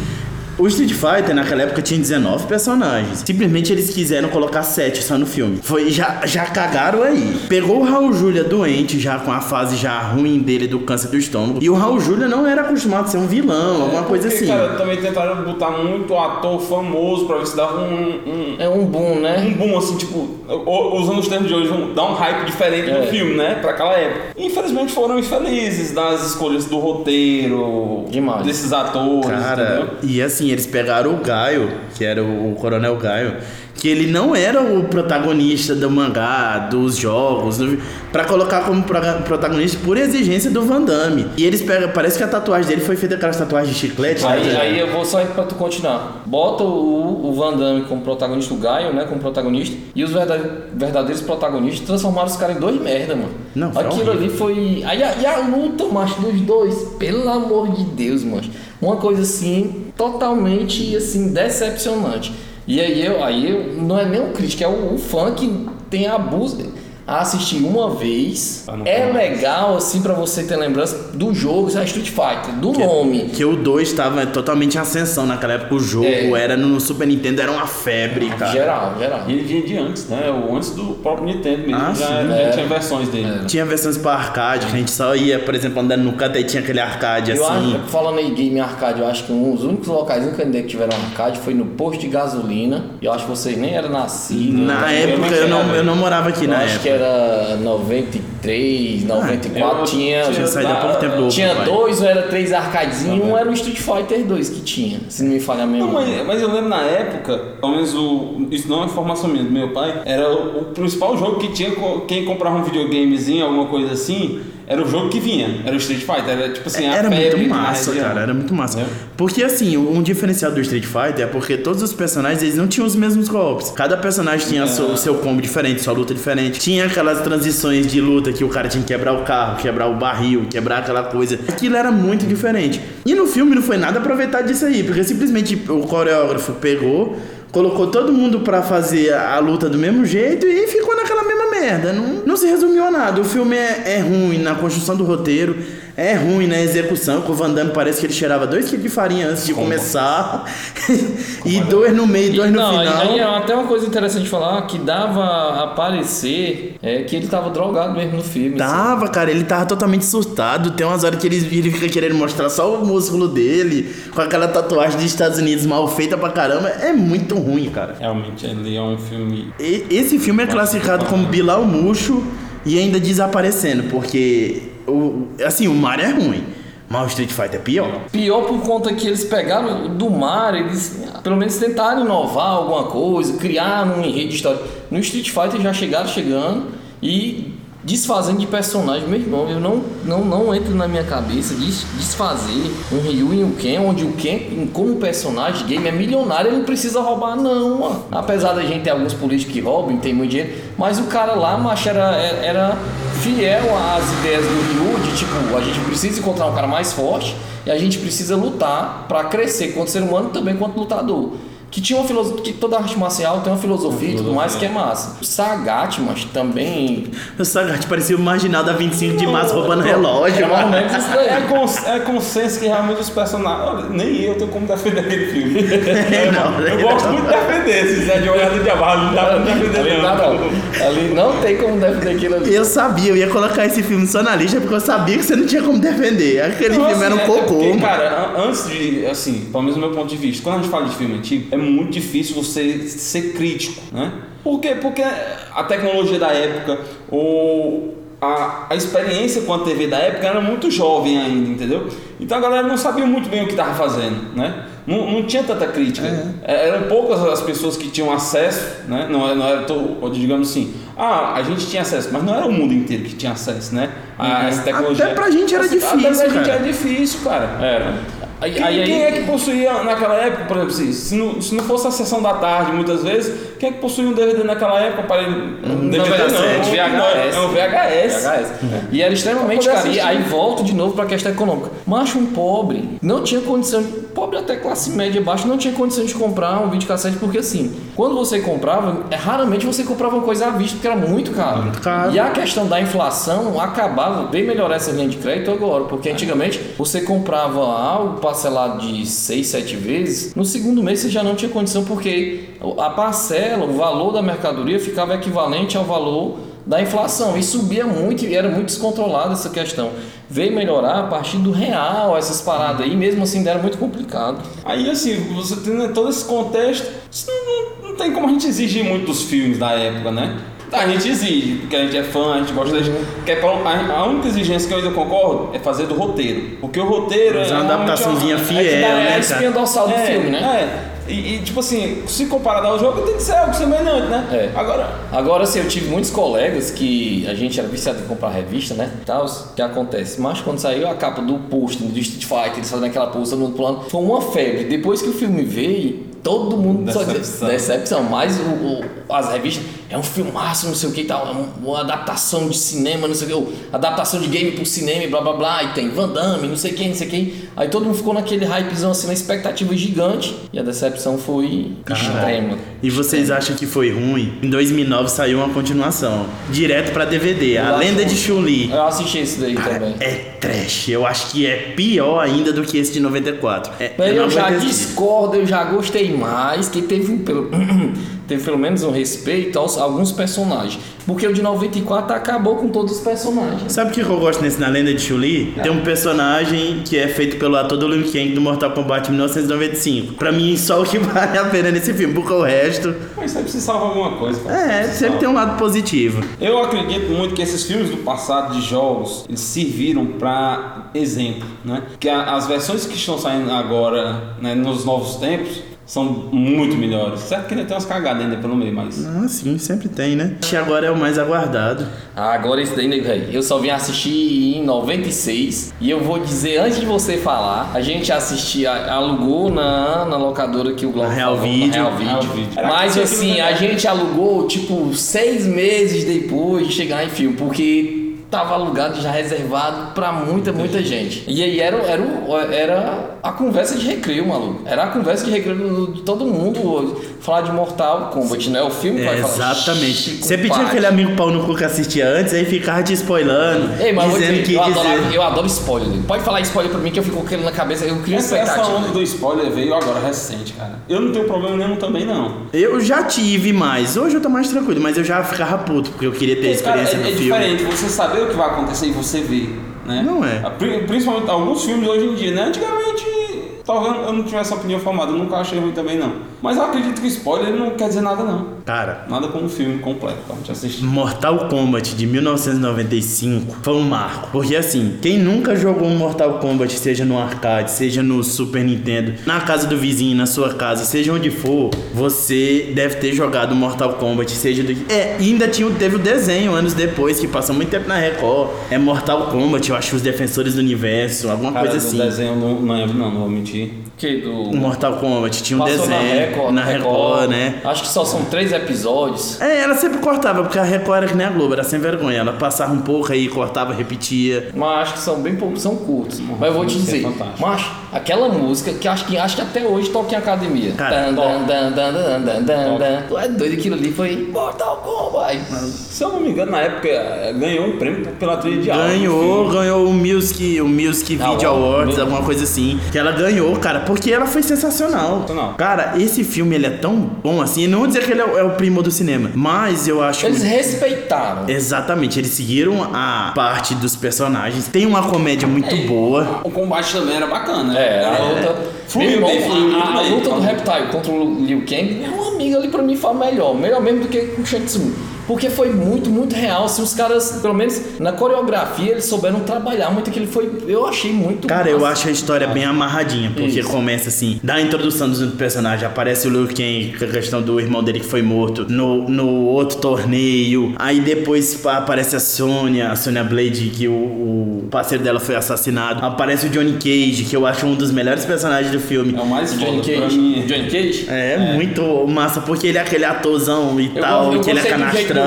O Street Fighter naquela época tinha 19 personagens. Simplesmente eles quiseram colocar 7 só no filme. Foi já já cagaram aí. Pegou o Raul Júlia doente, já com a fase já ruim dele do câncer do estômago. E o Raul Júlia não era acostumado a ser um vilão, alguma coisa Porque, assim. cara, também tentaram botar muito ator famoso pra ver se dava um, um, É um boom, né? um boom, assim, tipo, o- usando os termos de hoje, um, dar um hype diferente É. do filme, né? Pra aquela época. Infelizmente foram infelizes das escolhas do roteiro, Demais. desses atores, Cara, entendeu? e assim, eles pegaram o Gaio, que era o Coronel Gaio, que ele não era o protagonista do mangá, dos jogos, do, para colocar como protagonista por exigência do Van Damme. E eles pegam, parece que a tatuagem dele foi feita aquelas tatuagens de chiclete. Aí, né? aí eu vou só para tu continuar. Bota o, o Van Damme como protagonista, o Gaio, né, como protagonista, e os verdadeiros protagonistas transformaram os caras em dois merda, mano. Não, Aquilo horrível. ali foi. Aí a, e a luta, macho, dos dois, pelo amor de Deus, mano. Uma coisa assim, totalmente assim, decepcionante. E aí eu, aí eu não é nem o crítico, é o, o fã que tem abuso assistir uma vez. É legal, assim, para você ter lembrança do jogo, é Street Fighter, do que, nome. Que o 2 estava totalmente em ascensão naquela época. O jogo é. era no Super Nintendo, era uma febre, cara. Geral, geral. E ele vinha de antes, né? O antes do próprio Nintendo mesmo. Ah, já, já é. tinha versões dele. É. Tinha versões para arcade, que a gente só ia, por exemplo, andando no canto e tinha aquele arcade eu assim. Acho, falando em game arcade, eu acho que um dos únicos locais que eu que tiveram arcade foi no posto de gasolina. E eu acho que vocês nem eram nascidos. Na né? época eu, não, eu não morava aqui eu na acho época. Era 93, 94, ah, tinha. Tinha saído há pouco tempo do Tinha dois ou era três arcadezinhos, um era o Street Fighter 2 que tinha, se não me falha mesmo. Não, mas, mas, eu lembro na época, pelo menos o. Isso não é informação minha, do meu pai, era o, o principal jogo que tinha quem comprava um videogamezinho, alguma coisa assim era o jogo que vinha, era o Street Fighter, era tipo assim, a Era muito massa, cara, era muito massa. É. Porque assim, um diferencial do Street Fighter é porque todos os personagens eles não tinham os mesmos golpes. Cada personagem tinha é. o seu combo diferente, sua luta diferente. Tinha aquelas transições de luta que o cara tinha que quebrar o carro, quebrar o barril, quebrar aquela coisa. Aquilo era muito diferente. E no filme não foi nada aproveitado disso aí, porque simplesmente o coreógrafo pegou colocou todo mundo para fazer a, luta do mesmo jeito e ficou naquela merda. Não, não se resumiu a nada. O filme é, é ruim na construção do roteiro, é ruim na execução, que o Van Damme parece que ele cheirava dois quilos de farinha antes de Como? começar. e dois no meio, dois e, no não, final. Aí é até uma coisa interessante de falar, que dava a parecer é, que ele tava drogado mesmo no filme. Assim. Tava, assim. cara, ele tava totalmente surtado. Tem umas horas que ele, ele fica querendo mostrar só o músculo dele, com aquela tatuagem dos Estados Unidos mal feita pra caramba. É muito ruim, cara. Realmente, ele é um filme. E, esse filme é classificado como Bilal Murcho e ainda desaparecendo, porque o, assim, o Mario é ruim. Mas o Street Fighter é pior. Pior por conta que eles pegaram do mar, eles pelo menos tentaram inovar alguma coisa, criar um enredo de história. No Street Fighter já chegaram chegando e desfazendo de personagem, meu irmão, eu não, não, não entro na minha cabeça de desfazer um Ryu e um Ken, onde o Ken, como personagem game, é milionário, ele não precisa roubar, não, mano. Apesar da gente ter alguns políticos que roubam, tem muito dinheiro, mas o cara lá, macho, era, era fiel às ideias do Ryu, de tipo, a gente precisa encontrar um cara mais forte e a gente precisa lutar para crescer quanto ser humano também quanto lutador que tinha uma filosofia, que toda arte marcial tem uma filosofia e tudo mais que é massa. O Sagat, mas também. O Sagat parecia o marginal da 25 de março roubando relógio, é mano. Isso daí. É, cons, é consenso que realmente os personagens. Nem eu tenho como defender aquele filme. É, não, eu gosto muito de defender, se quiser de olhada de abaixo, não dá pra defender, não. não. Ali não tem como defender aquilo ali. Eu sabia, eu ia colocar esse filme só na lista porque eu sabia que você não tinha como defender. Aquele não, filme assim, era um é, cocô. Porque, cara, antes de. Assim, pelo menos do meu ponto de vista, quando a gente fala de filme antigo, é muito difícil você ser crítico, né? Por quê? Porque a tecnologia da época, ou a, a experiência com a TV da época era muito jovem ainda, entendeu? Então a galera não sabia muito bem o que estava fazendo, né? Não, não tinha tanta crítica. É. é. Eram poucas as pessoas que tinham acesso, né? Não, não era, todo, digamos assim, ah, a gente tinha acesso, mas não era o mundo inteiro que tinha acesso, né? A, uhum. essa tecnologia. Até pra gente era difícil. Até pra cara. gente era difícil, cara. Era. Aí, quem, aí, quem é que possuía naquela época, por exemplo, se, se, não, se não fosse a sessão da tarde, muitas vezes, quem é que possuía um DVD naquela época? Para um DVD não, não, é VHS. É um VHS. VHS. E era extremamente caro. E aí volto de novo para a questão econômica. Macho, um pobre não tinha condição, pobre até classe média baixa, não tinha condição de comprar um videocassete, porque assim, quando você comprava, é, raramente você comprava uma coisa à vista, porque era muito caro. Muito caro. E a questão da inflação acabava, bem melhorar essa linha de crédito agora, porque antigamente você comprava algo parcelado de 6, 7 vezes, no segundo mês você já não tinha condição porque a parcela, o valor da mercadoria ficava equivalente ao valor da inflação e subia muito e era muito descontrolada essa questão. Veio melhorar a partir do real, essas paradas aí, mesmo assim era muito complicado. Aí assim, você tem todo esse contexto, não, não, não tem como a gente exigir muito dos filmes da época, né? Tá, a gente exige, porque a gente é fã, a gente gosta da gente. Quer, a, a única exigência que eu ainda concordo é fazer do roteiro. Porque o roteiro Mas é é uma adaptaçãozinha uma- fiel, É, né, é a espinha dorsal do é, filme, né? É. E, e, tipo assim, se comparar ao jogo, tem que ser algo semelhante, né? É. Agora, Agora, assim, eu tive muitos colegas que a gente era viciado em comprar revista, né? Tal, o que acontece? Mas quando saiu a capa do post do Street Fighter, eles fazendo aquela todo mundo pulando, foi uma febre. Depois que o filme veio, todo mundo só dizia- Decepção. decepção. Mas o, o- as revistas, é um filmaço, não sei o que e tal, é um- uma adaptação de cinema, não sei o que, ou adaptação de game pro cinema e blá blá blá, e tem Van Damme, não sei quem, não sei quem. Aí todo mundo ficou naquele hypezão assim, na expectativa gigante, e a decepção foi extrema. E vocês acham que foi ruim? Em 2009 saiu uma continuação, direto pra DVD, A Eu Lenda acho- de Chun-Li. Eu assisti esse daí também. É trash, eu acho que é pior ainda do que esse de 94. É, Mas eu não já aguento esse- discordo, eu já gostei mais, que teve, pelo, teve pelo menos um respeito aos alguns personagens. Porque o de 94 acabou com todos os personagens. Sabe o que eu gosto nesse Na Lenda de Chun-Li? Tem um personagem que é feito pelo ator do Liu Kang do Mortal Kombat 1995. Pra mim, só o que vale a pena nesse filme, porque o resto... mas sempre se salva alguma coisa. cara. É, Se sempre salva. tem um lado positivo. Eu acredito muito que esses filmes do passado de jogos eles serviram para exemplo, né? Que a- as versões que estão saindo agora, né, nos novos tempos, são muito melhores. Certo que ainda tem umas cagadas ainda pelo meio, mas Ah, sim, sempre tem, né? Acho que agora é o mais aguardado. Ah, agora esse daí, né, velho? Eu só vim assistir em 96. E eu vou dizer, antes de você falar, a gente assistia, alugou na, na locadora que o Na Real falou, Video. Real Real Video. Era Mas assim, a gente alugou, tipo, seis meses depois de chegar em filme. Porque tava alugado, já reservado pra muita, muita gente. E aí era, era, era a conversa de recreio, maluco. Era a conversa de recreio do- de todo mundo. Falar de Mortal Kombat, né? O filme que vai É, falar. exatamente. "Chico Você pedia Compadre". aquele amigo pau no cu que assistia antes, aí ficava te spoilando, Ei, mas eu dizendo dizer, que eu, adoro, eu adoro spoiler. Pode falar spoiler pra mim que eu fico com aquele na cabeça. Eu crio essa, essa onda do spoiler veio agora recente, cara. Eu não tenho problema nenhum também não. Eu já tive mais, hoje eu tô mais tranquilo, mas eu já ficava puto, porque eu queria ter Porque, cara, experiência é, é no filme. diferente você saber o que vai acontecer e você ver, né? Não é. Principalmente alguns filmes hoje em dia, né? Antigamente, talvez eu não tivesse opinião formada, eu nunca achei ruim também não. Mas eu acredito que spoiler não quer dizer nada não. Cara, Nada como um filme completo pra gente assistir. Mortal Kombat de 1995 foi um marco. Porque assim, quem nunca jogou Mortal Kombat, seja no arcade, seja no Super Nintendo, na casa do vizinho, na sua casa, seja onde for, você deve ter jogado Mortal Kombat, seja do. É, ainda tinha, teve o desenho anos depois, que passou muito tempo na Record. É Mortal Kombat, eu acho os defensores do universo, alguma Cara, coisa assim. desenho não, não não, não vou mentir. Que do. Mortal Kombat tinha um Passou desenho na Record, na Record, né? Acho que só são três episódios. É, ela sempre cortava, porque a Record era que nem a Globo, era sem vergonha. Ela passava um pouco aí, cortava, repetia. Mas acho que são bem poucos, são curtos. Mas eu vou te é dizer, fantástico. mas aquela música que acho que, acho que até hoje toca em academia. Cara, Dan, dan, dan, dan, dan, dan, dan, dan. Tu é doido, aquilo ali foi Mortal Kombat. Se eu não me engano, na época eh, ganhou um prêmio pela trilha de áudio. Ganhou, ganhou o Music, o Music Video Awards, alguma coisa assim. Que ela ganhou, cara, porque ela foi sensacional. Sensacional. Cara, esse filme ele é tão bom assim. Não vou dizer que ele é o, é o primo do cinema, mas eu acho. Eles respeitaram. Exatamente, eles seguiram a parte dos personagens. Tem uma comédia muito boa. O combate também era bacana. É, a luta. Fluiu bem, fluiu muito a, luta do Reptile contra o Liu Kang, meu amigo ali pra mim foi melhor. Melhor mesmo do que com o Shang Tsung. Porque foi muito, muito real. Assim, os caras, pelo menos na coreografia, eles souberam trabalhar muito aquilo. Foi, eu achei muito Cara, eu massa. acho a história bem amarradinha, porque Isso. começa assim, da introdução do personagem, aparece o Liu Kang, com a questão do irmão dele que foi morto no, no outro torneio, aí depois aparece a Sônia, a Sônia Blade, que o, o parceiro dela foi assassinado, aparece o Johnny Cage, que eu acho um dos melhores personagens do filme. É o mais Johnny Cage. mim. Johnny Cage? É, muito massa, porque ele é aquele atorzão e Eu, tal, go- eu que ele é gostei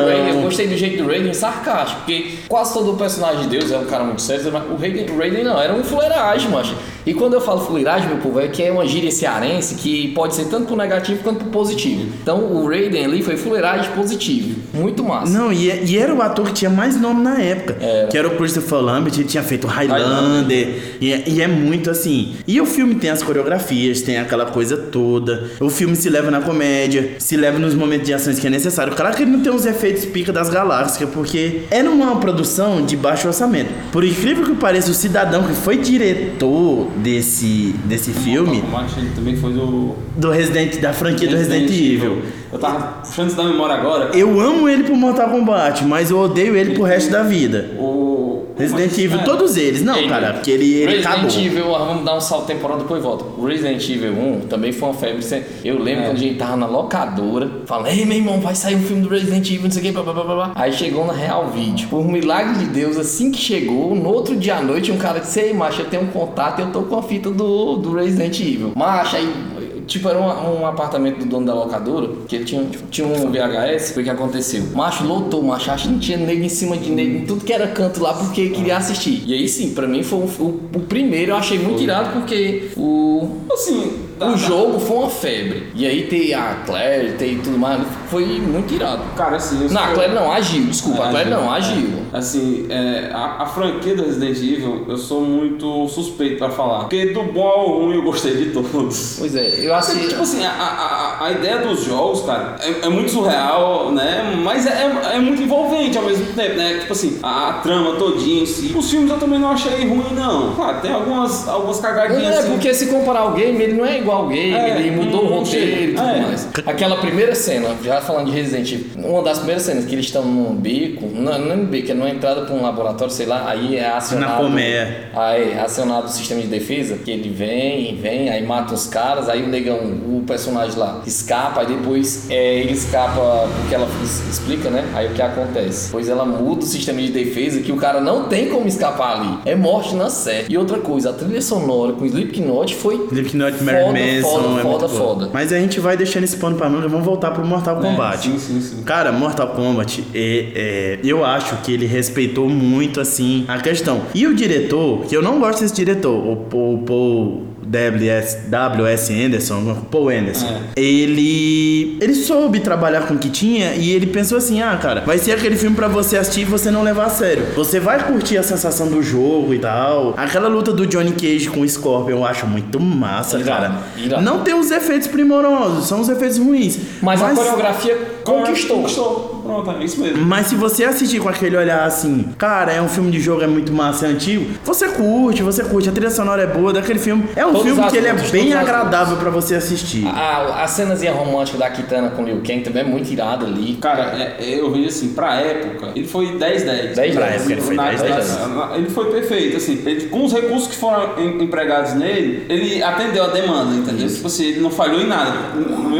do. Raiden, eu gostei do jeito do Raiden sarcástico, porque quase todo o personagem de Deus é um cara muito sério, mas o Raiden, o Raiden não, era um fuleiragem, macho. E quando eu falo fuleiragem, meu povo, é que é uma gíria cearense que pode ser tanto pro negativo quanto pro positivo. Então o Raiden ali foi fuleiragem positivo. Muito massa. Não, e, e era o ator que tinha mais nome na época. Era. Que era o Christopher Lambert, ele tinha feito Highlander. E, é- e é muito assim. E o filme tem as coreografias, tem aquela coisa toda. O filme se leva na comédia, se leva nos momentos de ações que é necessário. Claro que ele não tem os efeitos pica das galáxias, porque era uma produção de baixo orçamento. Por incrível que pareça, o cidadão que foi diretor desse, desse filme, ele também foi do. do Resident, da franquia do Resident Evil. Eu tava puxando isso da memória agora. Eu amo ele pro Mortal Kombat, mas eu odeio ele pro resto da vida. O. Resident Evil, é. todos eles. Não, Ei, cara, porque ele, ele Resident acabou. Evil, ah, vamos dar um salto temporal depois volta. O Resident Evil 1 também foi uma febre. Eu lembro É. quando a gente tava na locadora, falando, ei meu irmão, vai sair um filme do Resident Evil, não sei o que, blá, blá, blá, blá. Aí chegou na Real Vídeo. Por milagre de Deus, assim que chegou, no outro dia à noite, um cara disse, ei, macho, eu tenho um contato, eu tô com a fita do, do Resident Evil. Macho, aí Tipo, era um, um apartamento do dono da locadora, que ele tinha, tinha um VHS, foi o que aconteceu. Macho lotou, macho, acho que não tinha nego em cima de nego, em tudo que era canto lá, porque queria assistir. E aí sim, pra mim foi o, o- o primeiro, eu achei muito irado, porque o, Assim, o dá- jogo foi uma febre. E aí tem a Claire, tem tudo mais, foi muito irado. Cara, assim. eu Não, a Claire não, agiu, desculpa, a Claire não, agiu. Assim, é, a, a franquia do Resident Evil, eu sou muito suspeito pra falar. Porque do bom ao ruim eu gostei de todos. Pois é, eu achei. Tipo assim, a, a, a- ideia dos jogos, cara, é, é muito surreal, né? Mas é, é, é muito envolvente ao mesmo tempo, né? Tipo assim, a, trama todinha em si. Os filmes eu também não achei ruim, não. Claro, tem algumas, algumas Não, cagadinhas é assim. porque se comparar ao game, ele não é igual ao game, É, ele mudou o não roteiro e tudo. É. mais. Aquela primeira cena, já falando de Resident Evil, uma das primeiras cenas que eles estão num beco, não, não é no beco, é numa entrada pra um laboratório, sei lá, aí é acionado. Na colmeia. Aí é acionado o sistema de defesa, que ele vem, vem, aí mata os caras, aí o negão, o personagem lá, escapa, aí depois é, ele escapa porque ela explica, né? Aí o que acontece? Pois ela muda o sistema de defesa que o cara não tem como escapar ali. É morte na série. E outra coisa, a trilha sonora com Slipknot foi Slipknot, foda, Manson, foda, é foda, foda. Mas a gente vai deixando esse pano pra manga, vamos voltar pro Mortal É, Kombat. sim, sim, sim. Cara, Mortal Kombat, é, é, eu acho que ele respeitou muito, assim, a questão. E o diretor, que eu não gosto desse diretor, o Paul W.S. W.S. Anderson, Paul Anderson, É. ele, ele soube trabalhar com o que tinha e ele pensou assim, ah, cara, vai ser aquele filme pra você assistir e você não levar a sério. Você vai curtir a sensação do jogo e tal. Aquela luta do Johnny Cage com o Scorpion eu acho muito massa, Irado, cara. irado. Não tem os efeitos primorosos, são os efeitos ruins. Mas, a coreografia conquistou. Conquistou. Pronto, é isso mesmo. Mas se você assistir com aquele olhar assim, cara, é um filme de jogo, é muito massa, é antigo, você curte, você curte, a trilha sonora é boa daquele filme. É um Todos filme que ele é bem agradável pra você assistir. A, a cenazinha romântica da Kitana com o Liu Kang também é muito irada ali. Cara, é- é, eu vejo assim, pra época, ele foi 10-10. 10-10. Pra época ele foi Na- 10-10. na- na- Ele foi perfeito, assim. Ele- com os recursos que foram em- empregados nele, ele atendeu a demanda, entendeu? Tipo assim, ele não falhou em nada.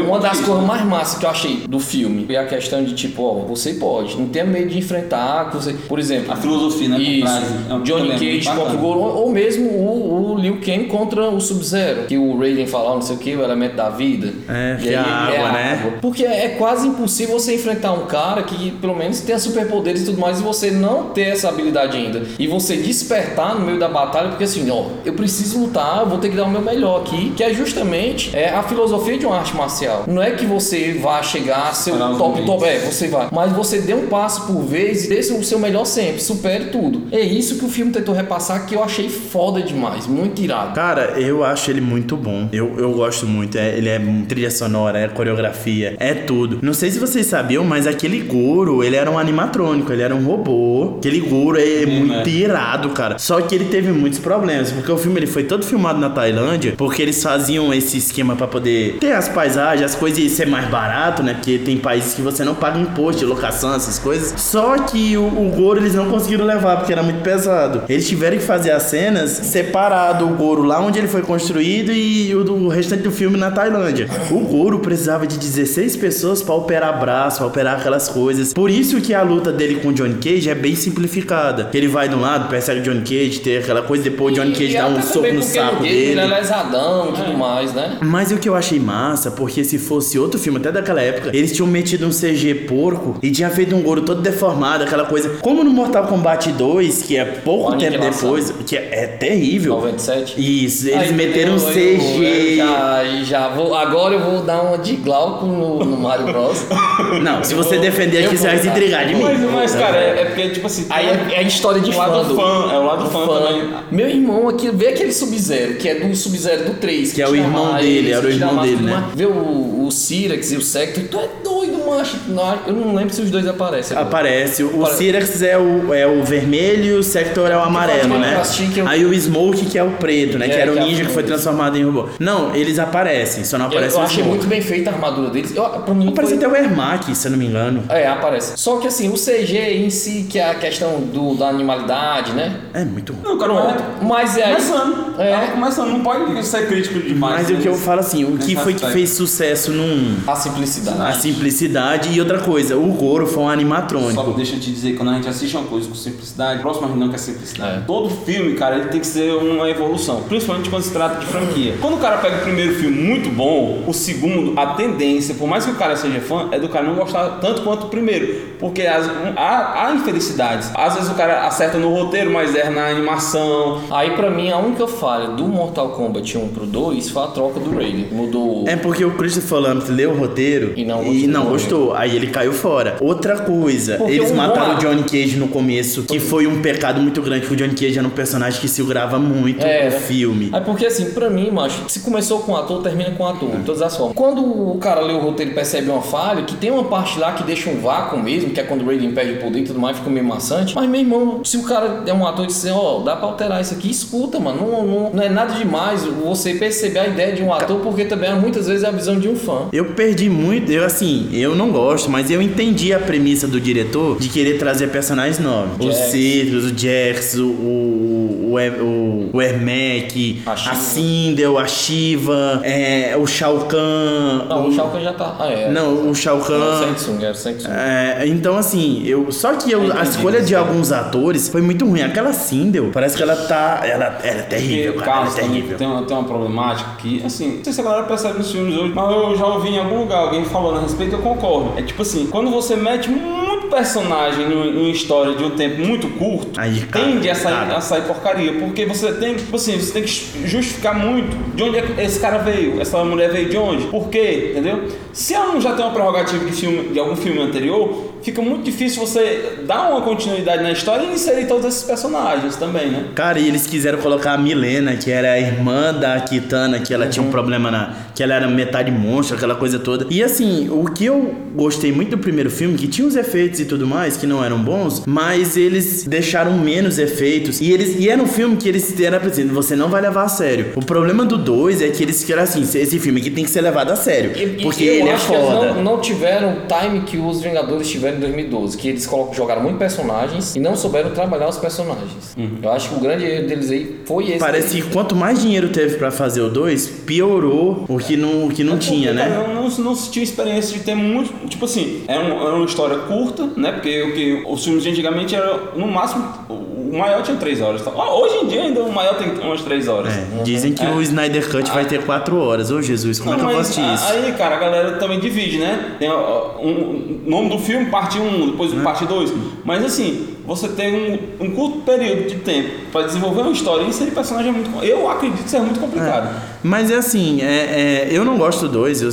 Uma das coisas mais massas que eu achei do filme foi a questão de tipo, ó, você pode, não tenha medo de enfrentar, você, por exemplo, A filosofia, né, Isso, trás, é Johnny é Cage contra o bacana. Goro, ou mesmo o, o Liu Kang contra o Sub-Zero, que o Raiden fala, não sei o que, o elemento da vida. É, E que é aí a ele água, né? Porque é quase impossível você enfrentar um cara que pelo menos tenha superpoderes e tudo mais e você não ter essa habilidade ainda. E você despertar no meio da batalha, porque assim, ó, eu preciso lutar, eu vou ter que dar o meu melhor aqui, que é justamente é, a filosofia de uma arte marcial. Não é que você vá chegar a ser o top, top, é, você vai. Mas você dê um passo por vez e dê o seu melhor sempre, supere tudo. É isso que o filme tentou repassar que eu achei foda demais, muito irado. Cara, eu acho ele muito bom. Eu, eu gosto muito. É, ele é trilha sonora, é coreografia, é tudo. Não sei se vocês sabiam, mas aquele Goro, ele era um animatrônico, ele era um robô. Aquele Goro é muito né? irado, cara. Só que ele teve muitos problemas, porque o filme ele foi todo filmado na Tailândia, porque eles faziam esse esquema pra poder ter as paisagens, as coisas e ser mais barato, né? Porque tem países que você não paga imposto de locação, essas coisas. Só que o, o Goro eles não conseguiram levar, porque era muito pesado. Eles tiveram que fazer as cenas separado o Goro lá onde ele foi construído e o, do, o restante do filme na Tailândia. O Goro precisava de 16 pessoas pra operar braço, pra operar aquelas coisas. Por isso que a luta dele com o Johnny Cage é bem simplificada. Ele vai de um lado, persegue o Johnny Cage, tem aquela coisa, depois o Johnny Cage E dá um soco no saco ele, dele. Ele é lesadão e tudo mais, né? Mas o que eu achei massa, porque se fosse outro filme, até daquela época, eles tinham metido um CG porco e tinha feito um Goro todo deformado, aquela coisa. Como no Mortal Kombat 2, que é pouco Com tempo depois, que é, é terrível. 97. Isso, eles Aí, meteram eu- eu- CG. eu já, já vou, agora eu vou dar uma de Glauco no, no Mario Bros. Não, se Eu você vou- defender eu aqui, você vai se intrigar de mim. Mas, mas cara, é, é porque, tipo assim. Aí é, é a história de o fã. lado do- fã, é o lado do fã, também. Meu irmão aqui, vê aquele Sub-Zero, que é do Sub-Zero do 3. Que é o irmão dele, era o irmão dele, né? Vê o, o Cyrax e o Sector, tu é doido, não acho. Não, eu não lembro se os dois aparecem. agora. Aparece. O Apare- Syrax é o, é o vermelho e o Sector é o amarelo, né? eu- Aí o Smoke que é o preto, né? É, que era o é ninja que foi transformado em robô. Não, eles aparecem, só não Eu, aparece eu o achei Smoke. muito bem feita a armadura deles. Eu, pra mim Aparece foi- até o Ermac, se eu não me engano. É, aparece. Só que assim, o CG em si, que é a questão do, da animalidade, né? É muito ruim. Não, cara, Pronto. Mas é aí. Começando. É. Tava começando, não pode ser crítico demais. Mas o que eu né? falo assim, o que foi que fez sucesso num. A simplicidade. A simplicidade e outra coisa, o Goro foi um Só animatrônico. deixa eu te dizer, quando a gente assiste uma coisa com simplicidade, próximo a gente não quer simplicidade. É. Todo filme, cara, ele tem que ser uma evolução. Principalmente quando se trata de franquia. Quando o cara pega o primeiro filme muito bom, o segundo, a tendência, por mais que o cara seja fã, é do cara não gostar tanto quanto o primeiro. Porque as- há, há infelicidades. Às vezes o cara acerta no roteiro, mas erra na animação. Aí pra mim a única falha do Mortal Kombat 1 pro 2 foi a troca do Raiden. Mudou. É porque o Christopher Lambert leu o roteiro E não e gostou. não gostou. Aí ele caiu fora. Outra coisa, Porque eles um mataram o Johnny Cage no começo, que foi um pecado muito grande, porque o Johnny Cage era um personagem que segurava muito Era. o filme. É porque assim, pra mim, macho, se começou com o ator, termina com o ator, de todas as formas. Quando o cara lê o roteiro e percebe uma falha, que tem uma parte lá que deixa um vácuo mesmo, que é quando o Raiden perde o poder e tudo mais, fica meio maçante. Mas, meu irmão, se o cara é um ator e disser, ó, dá pra alterar isso aqui, escuta, mano. Não, não, não é nada demais você perceber a ideia de um ator, porque também muitas vezes é a visão de um fã. Eu perdi muito, eu assim, eu não gosto, mas eu entendi a premissa do diretor de querer trazer personagens novos. Os Jax. Citrus, o Jax, o, o, o, o, o Ermac, A a. Sindel, a Shiva, é, o Shao Kahn. Não, o Shao Kahn já tá. Ah, é. Não, o Shao Não, Kahn. Samsung, era Samsung. É, então assim, eu só que eu, a escolha de alguns atores foi muito ruim. Aquela Sindel, parece que ela tá, ela, ela é terrível, Porque, cara, ela Carlos, é terrível. tem uma, tem uma problemática que, assim, não sei se a galera percebe nos filmes hoje, mas eu já ouvi em algum lugar alguém falando a respeito eu concordo. É tipo assim, quando você mete muito personagem numa, história de um tempo muito curto, Aí, cara, tende a sair, a sair porcaria. Porque você tem, tipo assim, você tem que justificar muito de onde é que esse cara veio, essa mulher veio de onde, por quê, entendeu? Se ela não já tem uma prerrogativa de, filme, de algum filme anterior, fica muito difícil você dar uma continuidade na história e inserir todos esses personagens também, né? Cara, e eles quiseram colocar a Milena, que era a irmã da Kitana, que ela tinha Uhum. um problema na. que ela era metade monstro, aquela coisa toda. E assim, o que eu gostei muito do primeiro filme, que tinha os efeitos e tudo mais, que não eram bons, mas eles deixaram menos efeitos. E eles e era um filme que eles eram dizer, você não vai levar a sério. O problema do 2 é que eles querem assim, esse filme aqui tem que ser levado a sério. E- porque eu ele é acho que eles foda. não, não tiveram o time que os Vingadores tiveram em 2012, que eles jogaram muito personagens e não souberam trabalhar os personagens. Eu acho que o grande erro deles aí foi esse. Parece que quanto mais dinheiro teve pra fazer o 2, piorou o que não, o que não É tinha, porque, né? cara, Não, não, não se tinha experiência de ter muito. Tipo assim, é, um- é uma história curta, né? Porque o que os filmes de antigamente era no máximo. O maior tinha 3 horas. tá? Ah, Hoje em dia ainda o maior tem umas 3 horas. É, dizem que o Snyder Cut vai ter 4 horas. Ô Jesus, como é que eu Não, posso mas assistir isso? Aí, cara, a galera também divide, né? Tem ó, um, um nome do filme, parte 1, depois o parte 2. Mas assim, você tem um, um curto período de tempo pra desenvolver uma história e inserir personagem é muito. Eu acredito ser muito complicado. Mas é assim, é, é, eu não gosto do 2, eu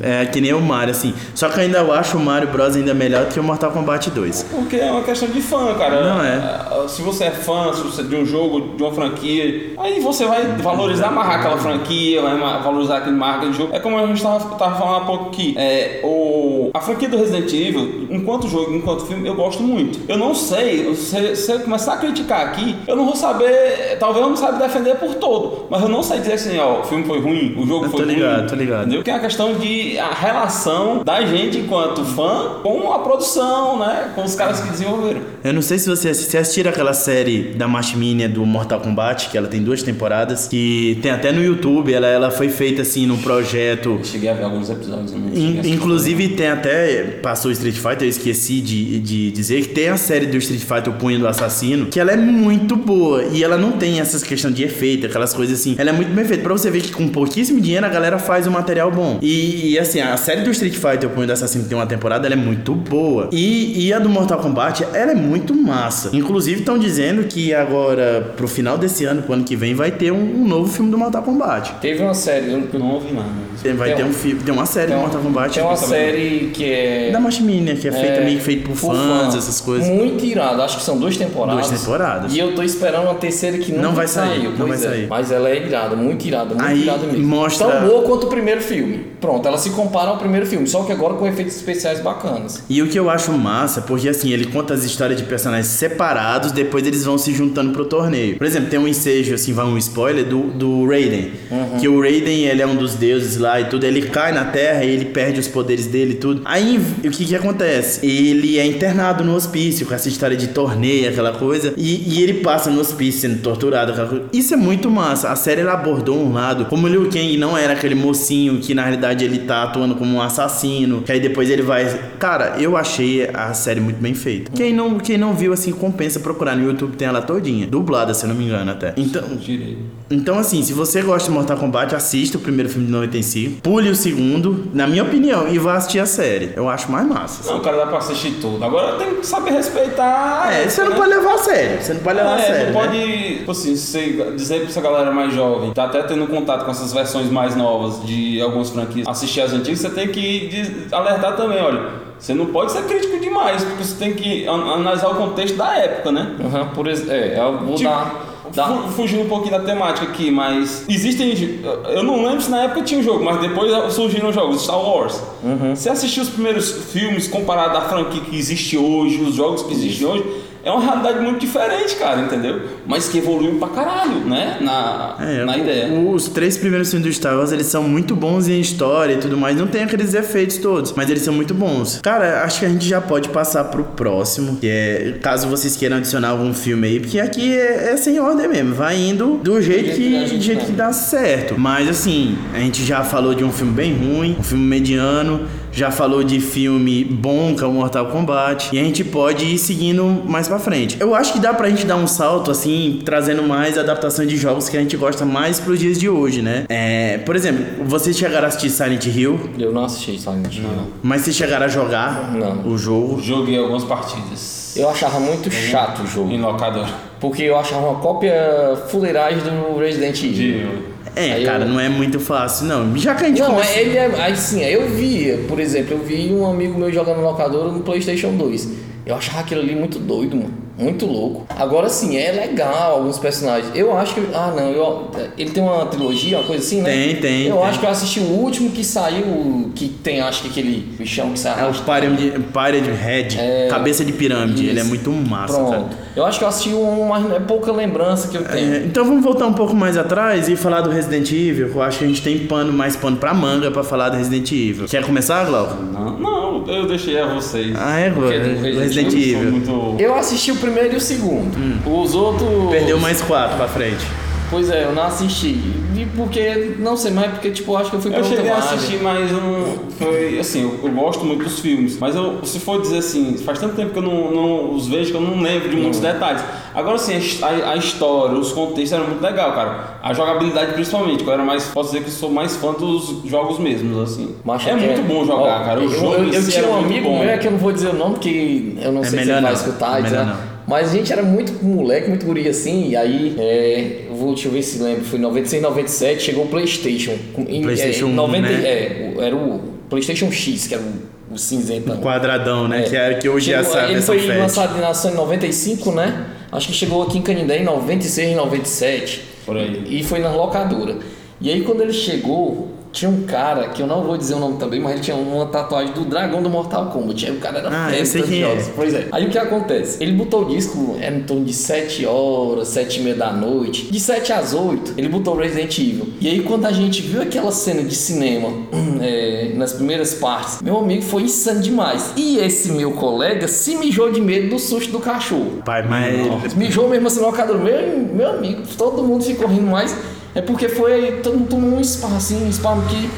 é que nem o Mario, assim. Só que eu ainda acho o Mario Bros ainda melhor que o Mortal Kombat 2. Porque é uma questão de fã, cara. Não é. Ah, Se você é fã se você é de um jogo, de uma franquia, aí você vai valorizar mais aquela franquia, vai valorizar aquele marca de jogo. É como a gente tava, tava falando há pouco aqui. É, o, a franquia do Resident Evil, enquanto jogo, enquanto filme, eu gosto muito. Eu não sei, se, se eu começar a criticar aqui, eu não vou saber, talvez eu não saiba defender por todo, mas eu não sei dizer assim, ó, o filme foi ruim, o jogo Eu foi tô ruim. ligado, tô ligado. Entendeu? Que é a questão de a relação da gente enquanto fã com a produção, né? Com os caras que desenvolveram. Eu não sei se você se aquela série da Machminia do Mortal Kombat, que ela tem duas temporadas, que tem até no YouTube, ela, ela foi feita assim num projeto. Cheguei a ver alguns episódios. eu In- inclusive tem até. Passou o Street Fighter, eu esqueci de, de dizer que tem a série do Street Fighter, o Punho do Assassino, que ela é muito boa. E ela não tem essas questões de efeito, aquelas coisas assim. Ela é muito bem feita. Pra você ver que com pouquíssimo dinheiro a galera faz um material bom. E, e, assim, a série do Street Fighter, o Punho do Assassino, que tem uma temporada, ela é muito boa. E, e a do Mortal Kombat, ela é muito massa. Inclusive estão dizendo que agora, pro final desse ano, pro ano que vem, vai ter um, um novo filme do Mortal Kombat. Teve uma série. eu- não ouvi nada. Tem- Vai Tem ter um- um filme, tem uma série Tem do Mortal Kombat. tem uma série que é. da Machminia, que é feita é, meio que feito por por fãs, fã. essas coisas. Muito irado, acho que são duas temporadas. Duas temporadas. E eu tô esperando uma terceira que não, Não vai sair, saiu, não vai é. sair. Mas ela é irada, muito irada. Irada, muito Aí irada mesmo. mostra- Tão boa quanto o primeiro filme. Pronto, ela se compara ao primeiro filme, só que agora com efeitos especiais bacanas. E o que eu acho massa, porque assim, ele conta as histórias de personagens separados, depois eles vão se juntando pro torneio. Por exemplo, tem um ensejo, assim, vai um spoiler, do, do Raiden. Uhum. Que o Raiden, ele é um dos deuses lá e tudo, ele cai na terra e ele perde os poderes dele e tudo. Aí, o que que acontece? Ele é internado no hospício, com essa história de torneio, aquela coisa, e, e ele passa no hospício sendo torturado, aquela coisa. Isso é muito massa. A série, ela abordou um lado, como o Liu Kang não era aquele mocinho que, na realidade, ele tá atuando como um assassino, que aí depois ele vai... Cara, eu achei a série muito bem feita. Quem não, quem não viu, assim, compensa procurar no YouTube, tem ela todinha. Dublada, se eu não me engano, até. Então, Tirei. Então, assim, se você gosta de Mortal Kombat, assista o primeiro filme de 95, pule o segundo, na minha opinião, e vá assistir a série. Eu acho mais massa. Não, cara, dá pra assistir tudo. Agora tem que saber respeitar. É, você não né? pode levar a sério. Você não pode levar a É, sério. não né? pode, tipo assim, você dizer pra essa galera mais jovem, tá até tendo contato com essas versões mais novas de algumas franquias, assistir as antigas, você tem que alertar também, olha. Você não pode ser crítico demais, porque você tem que an- analisar o contexto da época, né? Uhum, por ex- é, eu vou Tipo, dar. Fu- Fugindo um pouquinho da temática aqui, mas existem. Eu não lembro se na época tinha um jogo, mas depois surgiram jogos, Star Wars. Uhum. Você assistiu os primeiros filmes comparado à franquia que existe hoje, os jogos que existem hoje, é uma realidade muito diferente, cara, entendeu? Mas que evoluiu pra caralho, né? Na, É, na ideia. Os três primeiros filmes do Star Wars, eles são muito bons em história e tudo mais. Não tem aqueles efeitos todos, mas eles são muito bons. Cara, acho que a gente já pode passar pro próximo, que é caso vocês queiram adicionar algum filme aí, porque aqui é, é sem ordem mesmo, vai indo do jeito que do jeito que dá certo. Mas assim, a gente já falou de um filme bem ruim, um filme mediano, já falou de filme bom, que é o Mortal Kombat, e a gente pode ir seguindo mais pra frente. Eu acho que dá pra gente dar um salto, assim, trazendo mais adaptações de jogos que a gente gosta mais pros dias de hoje, né? É, por exemplo, vocês chegaram a assistir Silent Hill, Eu não assisti Silent Hill. mas vocês chegaram a jogar Não. o jogo. Joguei algumas partidas Eu achava muito chato o jogo. em locador. Porque eu achava uma cópia fuleiragem do Resident Evil. De... É, Aí cara, eu- não é muito fácil, não. Já que a gente Não, é- ele é. Aí sim, eu via, por exemplo, eu vi um amigo meu jogando locadora no PlayStation 2. Eu achava aquilo ali muito doido, mano. Muito louco. Agora sim, é legal alguns personagens. Eu acho que. Ah, não, eu, ele tem uma trilogia, uma coisa assim, né? Tem, tem, Eu tem. acho que eu assisti o último que saiu, que tem, acho que aquele bichão que sai É o Pyramid, Pyramid Head, É, cabeça de pirâmide. isso. Ele é muito massa, Pronto. cara. Eu acho que eu assisti um, mas é pouca lembrança que eu tenho. É, então vamos voltar um pouco mais atrás e falar do Resident Evil, que eu acho que a gente tem pano, mais pano pra manga pra falar do Resident Evil. Quer começar, Glauco? Não, não, eu deixei a vocês. Ah, é, Porque do Resident, Eu Evil. muito... Eu assisti o primeiro e o segundo. Os outros. Perdeu mais quatro pra frente. Pois é, eu não assisti. E porque, não sei mais, porque tipo, eu acho que eu fui pra Eu outra cheguei a assistir, mas eu não. Foi assim, eu, eu gosto muito dos filmes. Mas eu, se for dizer assim, faz tanto tempo que eu não, não os vejo que eu não lembro de muitos detalhes. Agora sim, a a, história, os contextos eram muito legal, cara. A jogabilidade principalmente, que eu era mais. Posso dizer que eu sou mais fã dos jogos mesmos, assim. Macho, é muito bom jogar, Ó, cara. O eu, jogo eu, eu si tinha um amigo bom. meu, é que eu não vou dizer o nome, porque eu não É sei se ele vai escutar, é melhor não. Mas a gente era muito moleque, muito guri assim, e aí, é, vou, deixa eu ver se lembro, foi em 96, 97, chegou o Playstation. Em- PlayStation é, em 90, 1, né? é, o- era o Playstation X, que era o, o cinzento. Um quadradão, né? É. Que, é, que hoje é essa Ele foi fat. lançado na ação em 95, né? Acho que chegou aqui em Canindé em 96, 97. Por aí. E foi na locadora. E aí quando ele chegou, tinha um cara, que eu não vou dizer o nome também, mas ele tinha uma tatuagem do dragão do Mortal Kombat. Aí o cara era Ah, dos quem é. Pois é. Aí o que acontece? Ele botou o disco, era em torno de 7 horas, 7 e meia da noite. De 7 às 8, ele botou Resident Evil. E aí quando a gente viu aquela cena de cinema, é, nas primeiras partes, meu amigo foi insano demais. E esse meu colega se mijou de medo do susto do cachorro. Pai, mas. Mijou mesmo assim no locador. Meu, meu amigo, todo mundo ficou rindo mais. É porque foi. Todo mundo tomou um espasmo, assim, um espasmo que,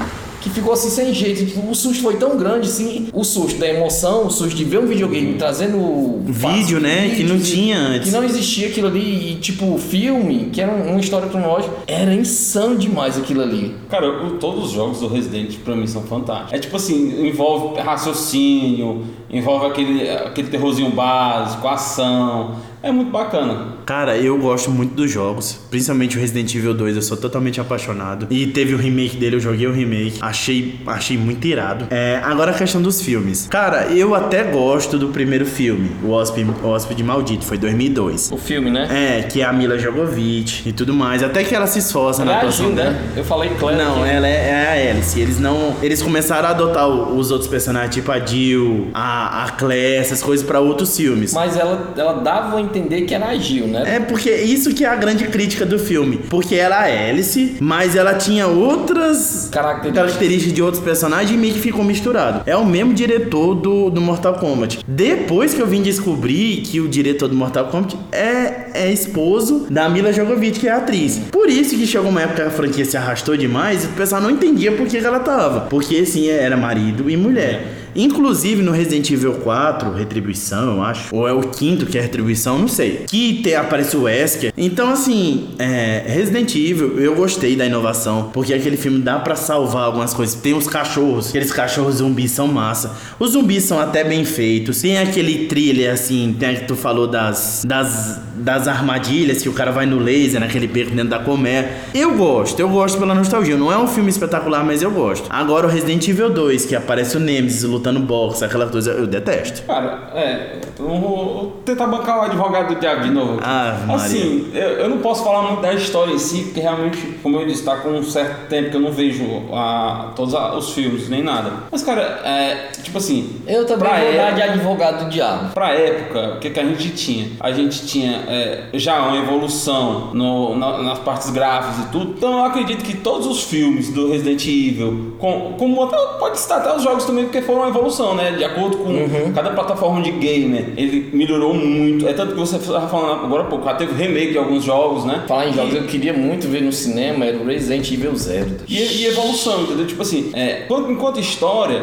que ficou assim sem jeito. O susto foi tão grande, assim. O susto da emoção, o susto de ver um videogame trazendo. Vídeo, né, que não tinha antes. Que não existia aquilo ali. E tipo, filme, que era uma história cronológica. Era insano demais aquilo ali. Cara, o- todos os jogos do Resident pra mim são fantásticos. É tipo assim, envolve raciocínio, envolve aquele, aquele terrorzinho básico, ação. É muito bacana. Cara, eu gosto muito dos jogos, principalmente o Resident Evil 2, eu sou totalmente apaixonado. E teve o remake dele, eu joguei o remake, achei, achei muito irado. É, agora a questão dos filmes. Cara, eu até gosto do primeiro filme, o Hóspede, o Hóspede Maldito, foi 2002. O filme, né? É, que é a Mila Jovovich e tudo mais. Até que ela se esforça Ela na é atuação dela. né? Eu falei Claire. Não, ela é, é a Alice. Eles não. Eles começaram a adotar os outros personagens, tipo a Jill, a, a Claire, essas coisas, pra outros filmes. Mas ela, ela dava a entender que era a Jill, né? É porque isso que é a grande crítica do filme. Porque ela é Alice, mas ela tinha outras Características. características de outros personagens e meio que ficou misturado. É o mesmo diretor do, do Mortal Kombat. Depois que eu vim descobrir que o diretor do Mortal Kombat é, é esposo da Mila Jovovich, que é a atriz. Por isso que chegou uma época que a franquia se arrastou demais e o pessoal não entendia por que ela tava. Porque assim, era marido e mulher. Inclusive no Resident Evil 4, Retribuição, eu acho. Ou é o quinto que é Retribuição, não sei. Que te, aparece o Wesker. Então, assim, é, Resident Evil, eu gostei da inovação. Porque aquele filme dá pra salvar algumas coisas. Tem os cachorros, aqueles cachorros zumbis são massa. Os zumbis são até bem feitos. Tem aquele thriller, assim, tem que tu falou das, das, das armadilhas, que o cara vai no laser, naquele beco dentro da colmeia. Eu gosto, eu gosto pela nostalgia. Não é um filme espetacular, mas eu gosto. Agora o Resident Evil 2, que aparece o Nemesis lutando boxe, aquela coisa, eu detesto. Cara, é. Vou tentar bancar o advogado do diabo de novo. aqui. Ah, Maria. assim, eu, eu não posso falar muito da história em si, porque realmente, como eu disse, tá com um certo tempo que eu não vejo ah, todos a- os filmes, nem nada. Mas, cara, é. Tipo assim. Eu também vou dar época- de advogado do diabo. Pra época, o que, que a gente tinha? A gente tinha é, já uma evolução no- na- nas partes gráficas e tudo. Então eu acredito que todos os filmes do Resident Evil, com, como até, pode citar até os jogos também, porque foram evolução, né? De acordo com Uhum. cada plataforma de gamer, ele melhorou muito. É tanto que você estava falando agora há pouco, já teve remake de alguns jogos, né? Falar em jogos, E- eu queria muito ver no cinema, era o Resident Evil Zero. e, e evolução, entendeu? Tipo assim, é, enquanto, enquanto história,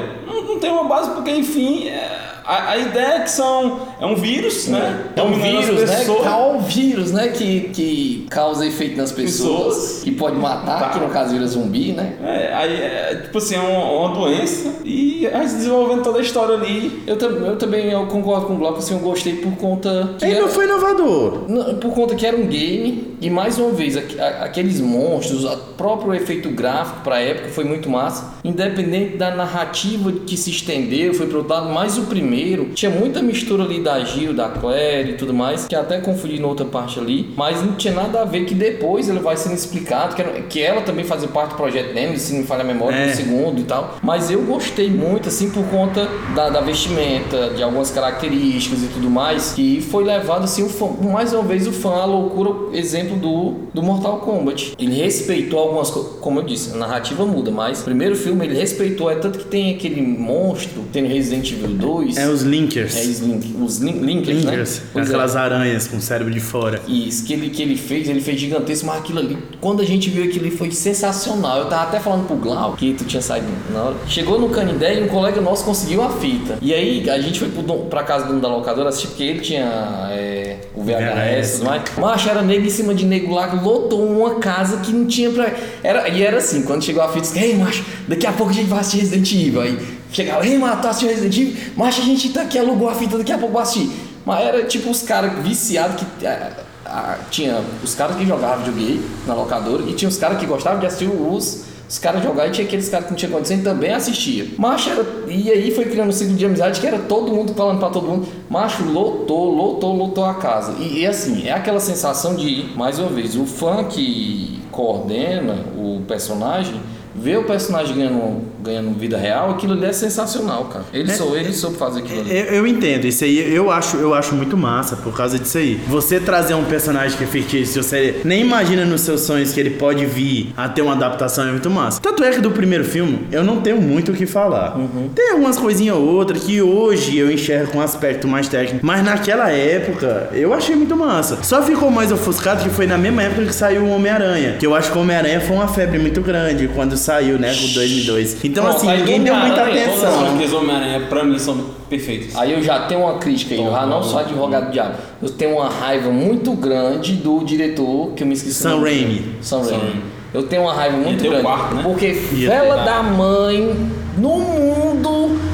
não, tem uma base, porque enfim, é, a, a ideia é que são. É um vírus, né? É um vírus, né? É um vírus, né? Que, que causa efeito nas pessoas, Pessoas. que pode matar, Tá. que no caso vira zumbi, né? É, aí é tipo assim, é uma, uma doença e aí se desenvolvendo toda a história ali. Eu, eu também eu concordo com o Bloco, assim, eu gostei por conta que Ele era- não foi inovador. Não, por conta que era um game e mais uma vez aqu- a- aqueles monstros, o próprio efeito gráfico para época foi muito massa, independente da narrativa que se estendeu, foi pro outro lado, mas o primeiro tinha muita mistura ali da Gil, da Claire e tudo mais, que até confundi na outra parte ali, mas não tinha nada a ver que depois ele vai sendo explicado que, era- que ela também fazia parte do projeto Nemesis, se não me falha a memória, É. do segundo e tal, mas eu gostei muito assim por conta da, da vestimenta, de algumas características e tudo mais, que foi levado assim, o fã, mais uma vez o fã à loucura, exemplo do, do Mortal Kombat. Ele respeitou algumas coisas, como eu disse, a narrativa muda, mas o primeiro filme ele respeitou, é tanto que tem aquele monstro, tem Resident Evil 2, É os Linkers. é os, link, os lin- Linkers, Linkers. né? Pois é. Aquelas aranhas com o cérebro de fora. Isso, que ele, que ele fez, ele fez gigantesco, mas aquilo ali, quando a gente viu aquilo ali foi sensacional. Eu tava até falando pro Glau, que tu tinha saído na hora. Chegou no Canindé e um colega nosso conseguiu a fita. E aí a gente foi pro pra casa do dono da locadora assistir, porque ele tinha é, o VHS e tudo mais. Macho, era nego em cima de nego lá, lotou uma casa que não tinha pra. Era, e era assim, quando chegou a fita, disse, ei, macho, daqui a pouco a gente vai assistir Resident Evil. Aí chegava, ei, macho, tá assistindo Resident Evil? Macho, a gente tá aqui, alugou a fita, daqui a pouco assistir. Mas era tipo os caras viciados que. ah, ah, tinha os caras que jogavam videogame na locadora e tinha os caras que gostavam de assistir os, os caras jogar e tinha aqueles caras que não tinha condição e também assistia. Macho era. E aí foi criando um ciclo de amizade que era todo mundo falando pra todo mundo. Macho lotou, lotou, lotou a casa. E, e assim, é aquela sensação de, mais uma vez, o fã que coordena o personagem. Ver o personagem ganhando, ganhando vida real, aquilo ali é sensacional, cara. Ele, É, sou, ele soube fazer aquilo ali. Eu, eu entendo, isso aí eu acho, eu acho muito massa por causa disso aí. Você trazer um personagem que é fictício, você nem imagina nos seus sonhos que ele pode vir a ter uma adaptação é muito massa. Tanto é que do primeiro filme eu não tenho muito o que falar. Tem algumas coisinhas ou outras que hoje eu enxergo com um aspecto mais técnico, mas naquela época eu achei muito massa. Só ficou mais ofuscado que foi na mesma época que saiu o Homem-Aranha, que eu acho que o Homem-Aranha foi uma febre muito grande quando saiu, né, com 2002. Então Não, assim, saiu ninguém deu muita Homem-Aranha, Todas as atenção. franquias Homem-Aranha, pra mim, são perfeitas. Aí eu já tenho uma crítica aí, eu já não sou advogado do diabo. Eu tenho uma raiva muito grande do diretor, que eu me esqueci. o Sam nome. Raimi. Sam Sam Raimi. Raimi. Eu tenho uma raiva muito ter o grande. quarto, né? Porque Ia vela ter. da mãe no mundo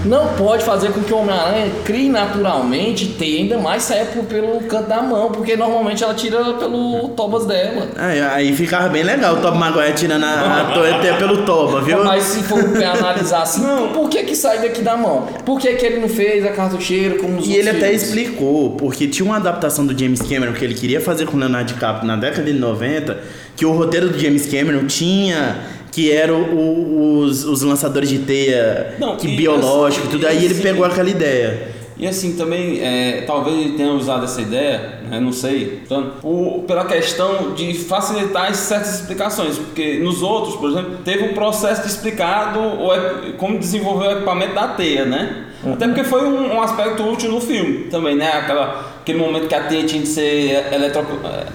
não pode fazer com que o Homem-Aranha crie naturalmente e ainda mais saia pelo canto da mão, porque normalmente ela tira pelo tobas dela. Aí, aí ficava bem legal o Top Maguire tirando a, a toalha pelo Toba, viu? Mas se for analisar assim, por que que sai daqui da mão? Por que que ele não fez a cartucheira como nos E ele até filmes? explicou, porque tinha uma adaptação do James Cameron que ele queria fazer com o Leonardo DiCaprio na década de 90, que o roteiro do James Cameron tinha que eram o- os, os lançadores de teia Não, que e biológico e assim, tudo. Aí e ele assim- pegou aquela ideia. E assim também, é, talvez ele tenha usado essa ideia, né, não sei, então, por- pela questão de facilitar certas explicações, porque nos outros, por exemplo, teve um processo de explicado o como desenvolver o equipamento da teia, né? Até porque foi um, um aspecto útil no filme também, né? Aquela, aquele momento que a teia tinha de ser eletro, É,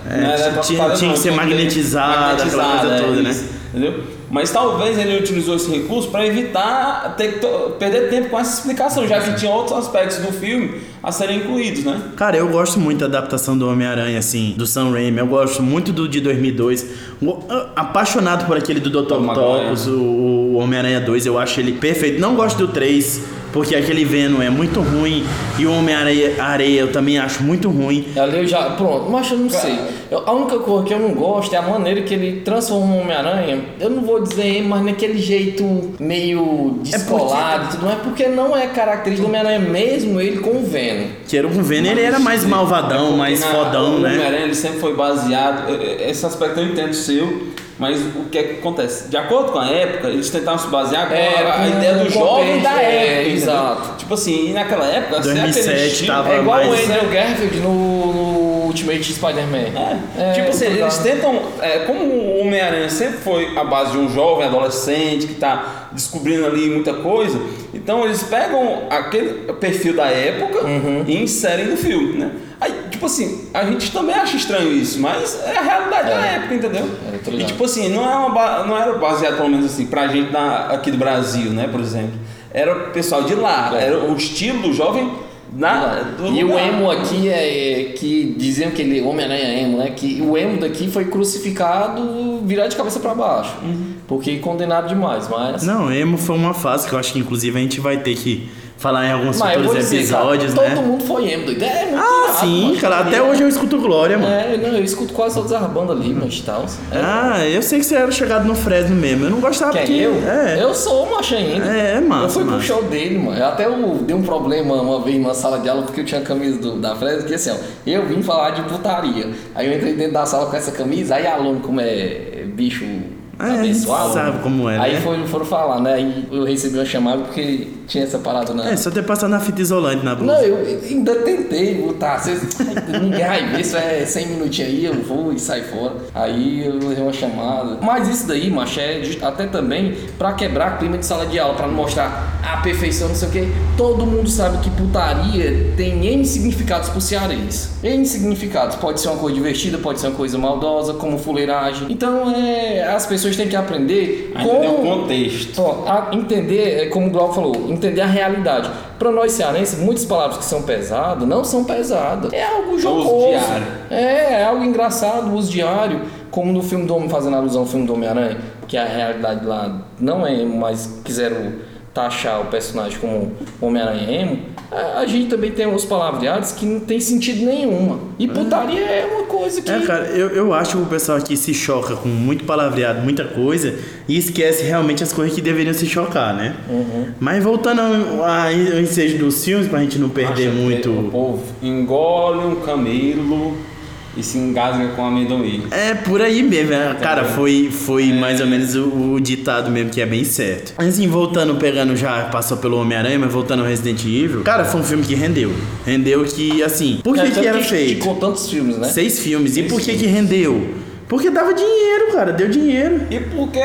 tinha- eletrocutada, tinha não, que ser ter- magnetizada, aquela coisa é toda, né? Entendeu? Mas talvez ele utilizou esse recurso para evitar ter perder tempo com essa explicação, já que tinha outros aspectos do filme a serem incluídos, né? Cara, eu gosto muito da adaptação do Homem-Aranha, assim, do Sam Raimi. Eu gosto muito do de 2002. Go- ah, Apaixonado por aquele do Dr. Octopus, o, o Homem-Aranha 2. Eu acho ele perfeito. Não gosto do 3, porque aquele Venom é muito ruim. E o Homem-Areia Areia eu também acho muito ruim. Ali eu já. Pronto, mas eu não sei. Eu- a única coisa que eu não gosto é a maneira que ele transforma o Homem-Aranha. Eu não vou dizer, mas naquele jeito meio descolado e tudo mais, porque não é característica do Homem-Aranha mesmo ele com o Venom. Que era o Venom, ele era mais malvadão, mais Na- fodão, o né? Homem-Aranha ele sempre foi baseado. eh, Esse aspecto eu entendo seu, mas o que é que acontece? De acordo com a época, eles tentaram se basear com É, a, a ideia do jovem da é, época. entendeu? exato. Tipo assim, e naquela época, se é aquele 2007 estilo, tava É igual o mais- Andrew Garfield no, no Ultimate Spider-Man. É, tipo assim, eles ligado. tentam. é, como o Homem-Aranha sempre foi a base de um jovem adolescente que tá descobrindo ali muita coisa, então eles pegam aquele perfil da época Uhum. e inserem no filme, né? Aí, tipo assim, a gente também acha estranho isso, mas é a realidade da É. época, entendeu? É, e tipo assim, não, é uma não era baseado pelo menos assim, pra gente na- aqui do Brasil, né, por exemplo. Era o pessoal de lá, É. era o estilo do jovem na, do E o lugar. emo aqui é, é que diziam que ele Homem-Aranha é emo, né? Que o emo daqui foi crucificado virado de cabeça pra baixo. Porque condenado demais, mas. Não, emo foi uma fase que eu acho que inclusive a gente vai ter que falar em alguns mas futuros dizer, episódios, cara, né? todo mundo foi emo, doido. É muito Ah, irado, sim, mano. cara. Até hoje eu escuto Glória, mano. É, não, eu escuto quase todas as bandas ali, mas tal. É. Ah, eu sei que você era chegado no Fresno mesmo. Eu não gostava Quem porque... eu? É. Eu sou macho ainda. É, é massa, Eu fui pro massa. show dele, mano. Eu até eu dei um problema uma vez numa sala de aula porque eu tinha a camisa do- da Fresno, que assim, ó, eu vim falar de putaria. Aí eu entrei dentro da sala com essa camisa, aí aluno, como é bicho Ah, é, abençoado. sabe como é, Aí né? foram, foram falar, né? Aí eu recebi uma chamada porque tinha essa parada na. É, só ter passado na fita isolante na blusa. Não, eu ainda tentei botar. Vocês, ninguém vai ver, isso é 100 minutinhos aí, eu vou e sai fora. Aí eu dei uma chamada. Mas isso daí, macho, é até também pra quebrar clima de sala de aula, pra não mostrar a perfeição, não sei o que. Todo mundo sabe que putaria tem N significados pro cearense. N significados. Pode ser uma coisa divertida, pode ser uma coisa maldosa, como fuleiragem. Então, é, as pessoas têm que aprender A entender o como... contexto. Ó, a entender, é como o Glauco falou, entender a realidade. Para nós cearenses, muitas palavras que são pesadas não são pesadas. É algo jocoso. diário. É, é algo engraçado, uso diário. Como no filme do Homem, fazendo alusão ao filme do Homem-Aranha, que a realidade lá não é mas quiseram taxar o personagem como Homem-Aranha emo. A, a gente também tem os palavreados que não tem sentido nenhuma. E putaria é uma coisa que. É, cara, eu, eu acho que o pessoal aqui se choca com muito palavreado, muita coisa, e esquece realmente as coisas que deveriam se chocar, né? Uhum. Mas voltando ao, ao ensejo dos filmes, pra gente não perder que muito. O povo engole um camelo e se engasga com amendoim. É por aí mesmo, né? cara, foi, foi mais ou menos o, o ditado mesmo que é bem certo. Mas assim, voltando, pegando já, passou pelo Homem-Aranha, mas voltando ao Resident Evil, cara, foi um filme que rendeu. Rendeu que, assim, por que, É, que era que feito? Ficou tantos filmes, né? Seis filmes. E Seis por que que rendeu? Porque dava dinheiro, cara, deu dinheiro. E porque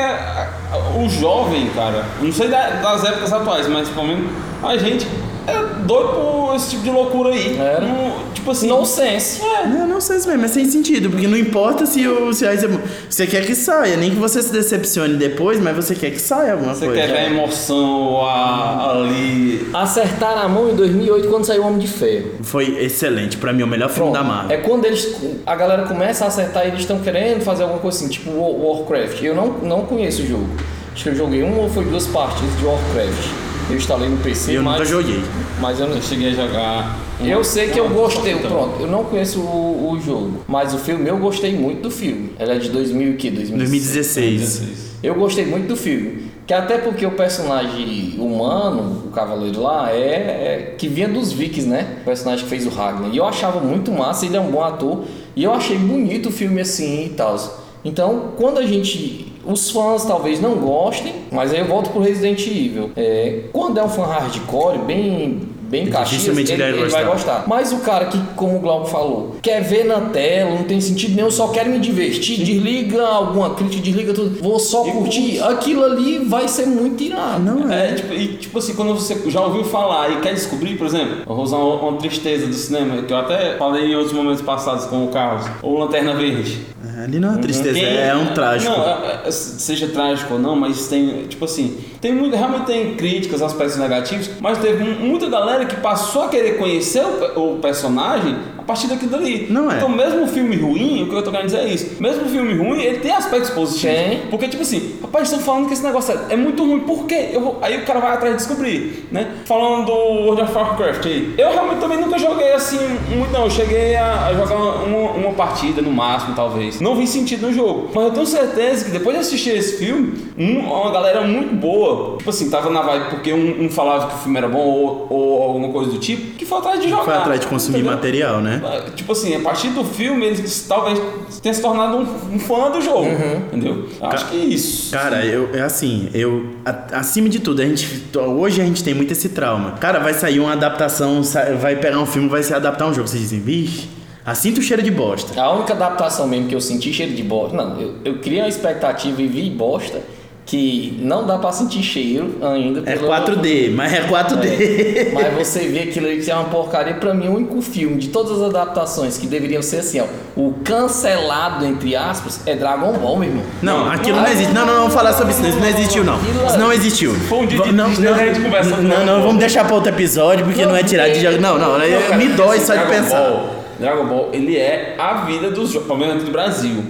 o jovem, cara, não sei da- das épocas atuais, mas pelo menos a gente é doido por esse tipo de loucura aí. Era. Não- tipo assim. Nonsense. É. Não, não sei se mesmo, é sem sentido, porque não importa se, o, se você, você quer que saia, nem que você se decepcione depois, mas você quer que saia alguma Você coisa. quer ver a emoção a- ali. Acertaram a mão em 2008 quando saiu o Homem de Ferro. Foi excelente, pra mim, o melhor filme Pronto. da Marvel. É quando eles, a galera começa a acertar e eles estão querendo fazer alguma coisa assim, tipo War- Warcraft. Eu não, não conheço o jogo. Acho que eu joguei uma ou foi duas partes de Warcraft. Eu instalei no PC, Eu mas, nunca joguei. mas eu não Eu cheguei a jogar. um- Eu sei que eu gostei, então. pronto. Eu não conheço o, o jogo, mas o filme eu gostei muito do filme. Ele é de 2000 e quê? 2016. 2016. Eu gostei muito do filme. Que até porque o personagem humano, o cavaleiro lá, é, é- que vinha dos Vikings, né? O personagem que fez o Ragnar. E eu achava muito massa, ele é um bom ator. E eu achei bonito o filme assim e tal. Então, quando a gente. Os fãs talvez não gostem, mas aí eu volto pro Resident Evil. É, quando é um fã hardcore, bem. Bem caxias, ele, ele vai ele vai gostar. Mas o cara que, como o Glauco falou, quer ver na tela, não tem sentido nenhum, só quer me divertir, desliga alguma crítica, desliga tudo, vou só E curtir, aquilo ali vai ser muito irado. Não é. É, tipo, e, tipo assim, quando você já ouviu falar e quer descobrir, por exemplo, eu vou usar uma, uma tristeza do cinema, que eu até falei em outros momentos passados com o Carlos, ou Lanterna Verde. Ali não é uma tristeza, Quem- é um trágico. Não, é- é- seja trágico ou não, mas tem, tipo assim, tem muito, realmente tem críticas, aspectos negativos, mas teve mu- muita galera que passou a querer conhecer o, o personagem a partir daquilo dali. Não é. Então, mesmo o filme ruim, o que eu tô querendo dizer é isso, mesmo o filme ruim, ele tem aspectos positivos. Tem. Porque, tipo assim, rapaz, estão falando que esse negócio é, é muito ruim, por quê? Eu vou- aí o cara vai atrás de descobrir, né? Falando do World of Warcraft aí, eu realmente também nunca joguei assim muito, não. Eu cheguei a, a jogar uma, uma partida no máximo, talvez. Não vi sentido no jogo. Mas eu tenho certeza que depois de assistir esse filme, um- uma galera muito boa, tipo assim, tava na vibe porque um, um falava que o filme era bom ou, ou alguma coisa do tipo, que foi atrás de jogar. Foi atrás de consumir entendeu? material, né? Tipo assim, a partir do filme, ele talvez tenha se tornado um, um fã do jogo. Entendeu? Acho que é isso. Cara, eu, é assim, eu. a- acima de tudo, a gente. Hoje a gente tem muito esse trauma. Cara, vai sair uma adaptação, vai pegar um filme, vai se adaptar a um jogo. Vocês dizem, vixe, assim tu cheira de bosta. A única adaptação mesmo que eu senti cheiro de bosta. Não, eu, eu criei uma expectativa e vi bosta que não dá pra sentir cheiro ainda. É pelo- 4D, mas é 4D. É, mas você vê aquilo ali que é uma porcaria. Pra mim, o único filme de todas as adaptações que deveriam ser assim, ó, o cancelado, entre aspas, é Dragon Ball, meu irmão. Não, aquilo não existe. Não, não, vamos falar sobre isso. Isso não existiu, não. Isso não existiu. for um dia de não, Disney, não, não, não, vamos deixar pra outro episódio, porque não, é tirar de jogo. Não, não, Não, cara, me dói assim, só de pensar. Ball, Dragon Ball, ele é a vida dos jogos, pelo menos aqui do Brasil.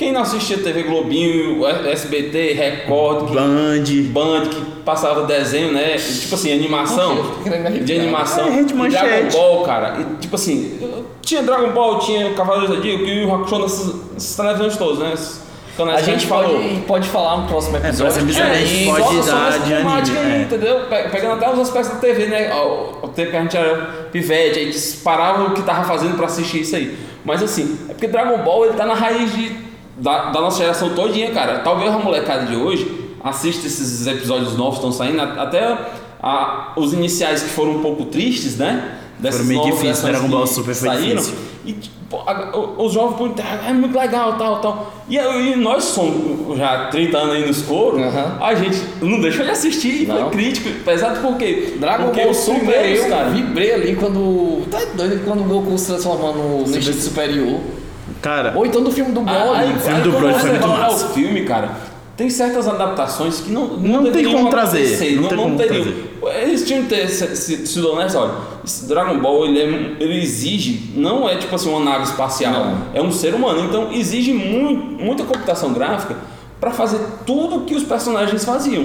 Quem não assistia TV Globinho, SBT, Record, que- Band. Band, que passava desenho, né? Tipo assim, animação. Arrepiar. De animação. É, Dragon manchete. Ball, cara. E, tipo assim, tinha Dragon Ball, tinha Cavaleiros do Zodíaco e o Hakusho nessas, nessas televisões todas, né? Esses canais A que gente pode, pode falar no próximo episódio. próximo episódio a gente É, pode dar só de anime, aí, é. entendeu? Pe- Pegando até os aspectos da TV, né? O, o tempo que a gente era pivete, aí disparava o que tava fazendo pra assistir isso aí. Mas assim, é porque Dragon Ball ele tá na raiz de, da, da nossa geração todinha, cara. Talvez a molecada de hoje assista esses episódios novos que estão saindo, até a- os iniciais que foram um pouco tristes, né? Dessas Foram meio difíceis, versões Dragon Ball Super foi saíram. difícil. E tipo, a- o- os jovens podem ah, é muito legal, tal, tal. E, aí, nós somos já 30 anos aí nos coros, Aham. a gente não deixou de assistir e foi crítico. Pesado por quê? Dragon Porque Ball Super, eu cara. vibrei ali quando. Tá doido quando o Goku se transforma no no instinto superior. Cara, Ou então do filme do Ah, Broly. aí, filme do você foi muito vai olhar massa. o filme, cara, tem certas adaptações que não Não tem deveriam como trazer, acontecer, não Não, tem não como teriam. trazer. Eles tinham que ter se- se- sido honestos, olha, esse Dragon Ball ele, é- ele exige, não é tipo assim uma nave espacial, Não. é um ser humano, então exige muito, muita computação gráfica para fazer tudo que os personagens faziam.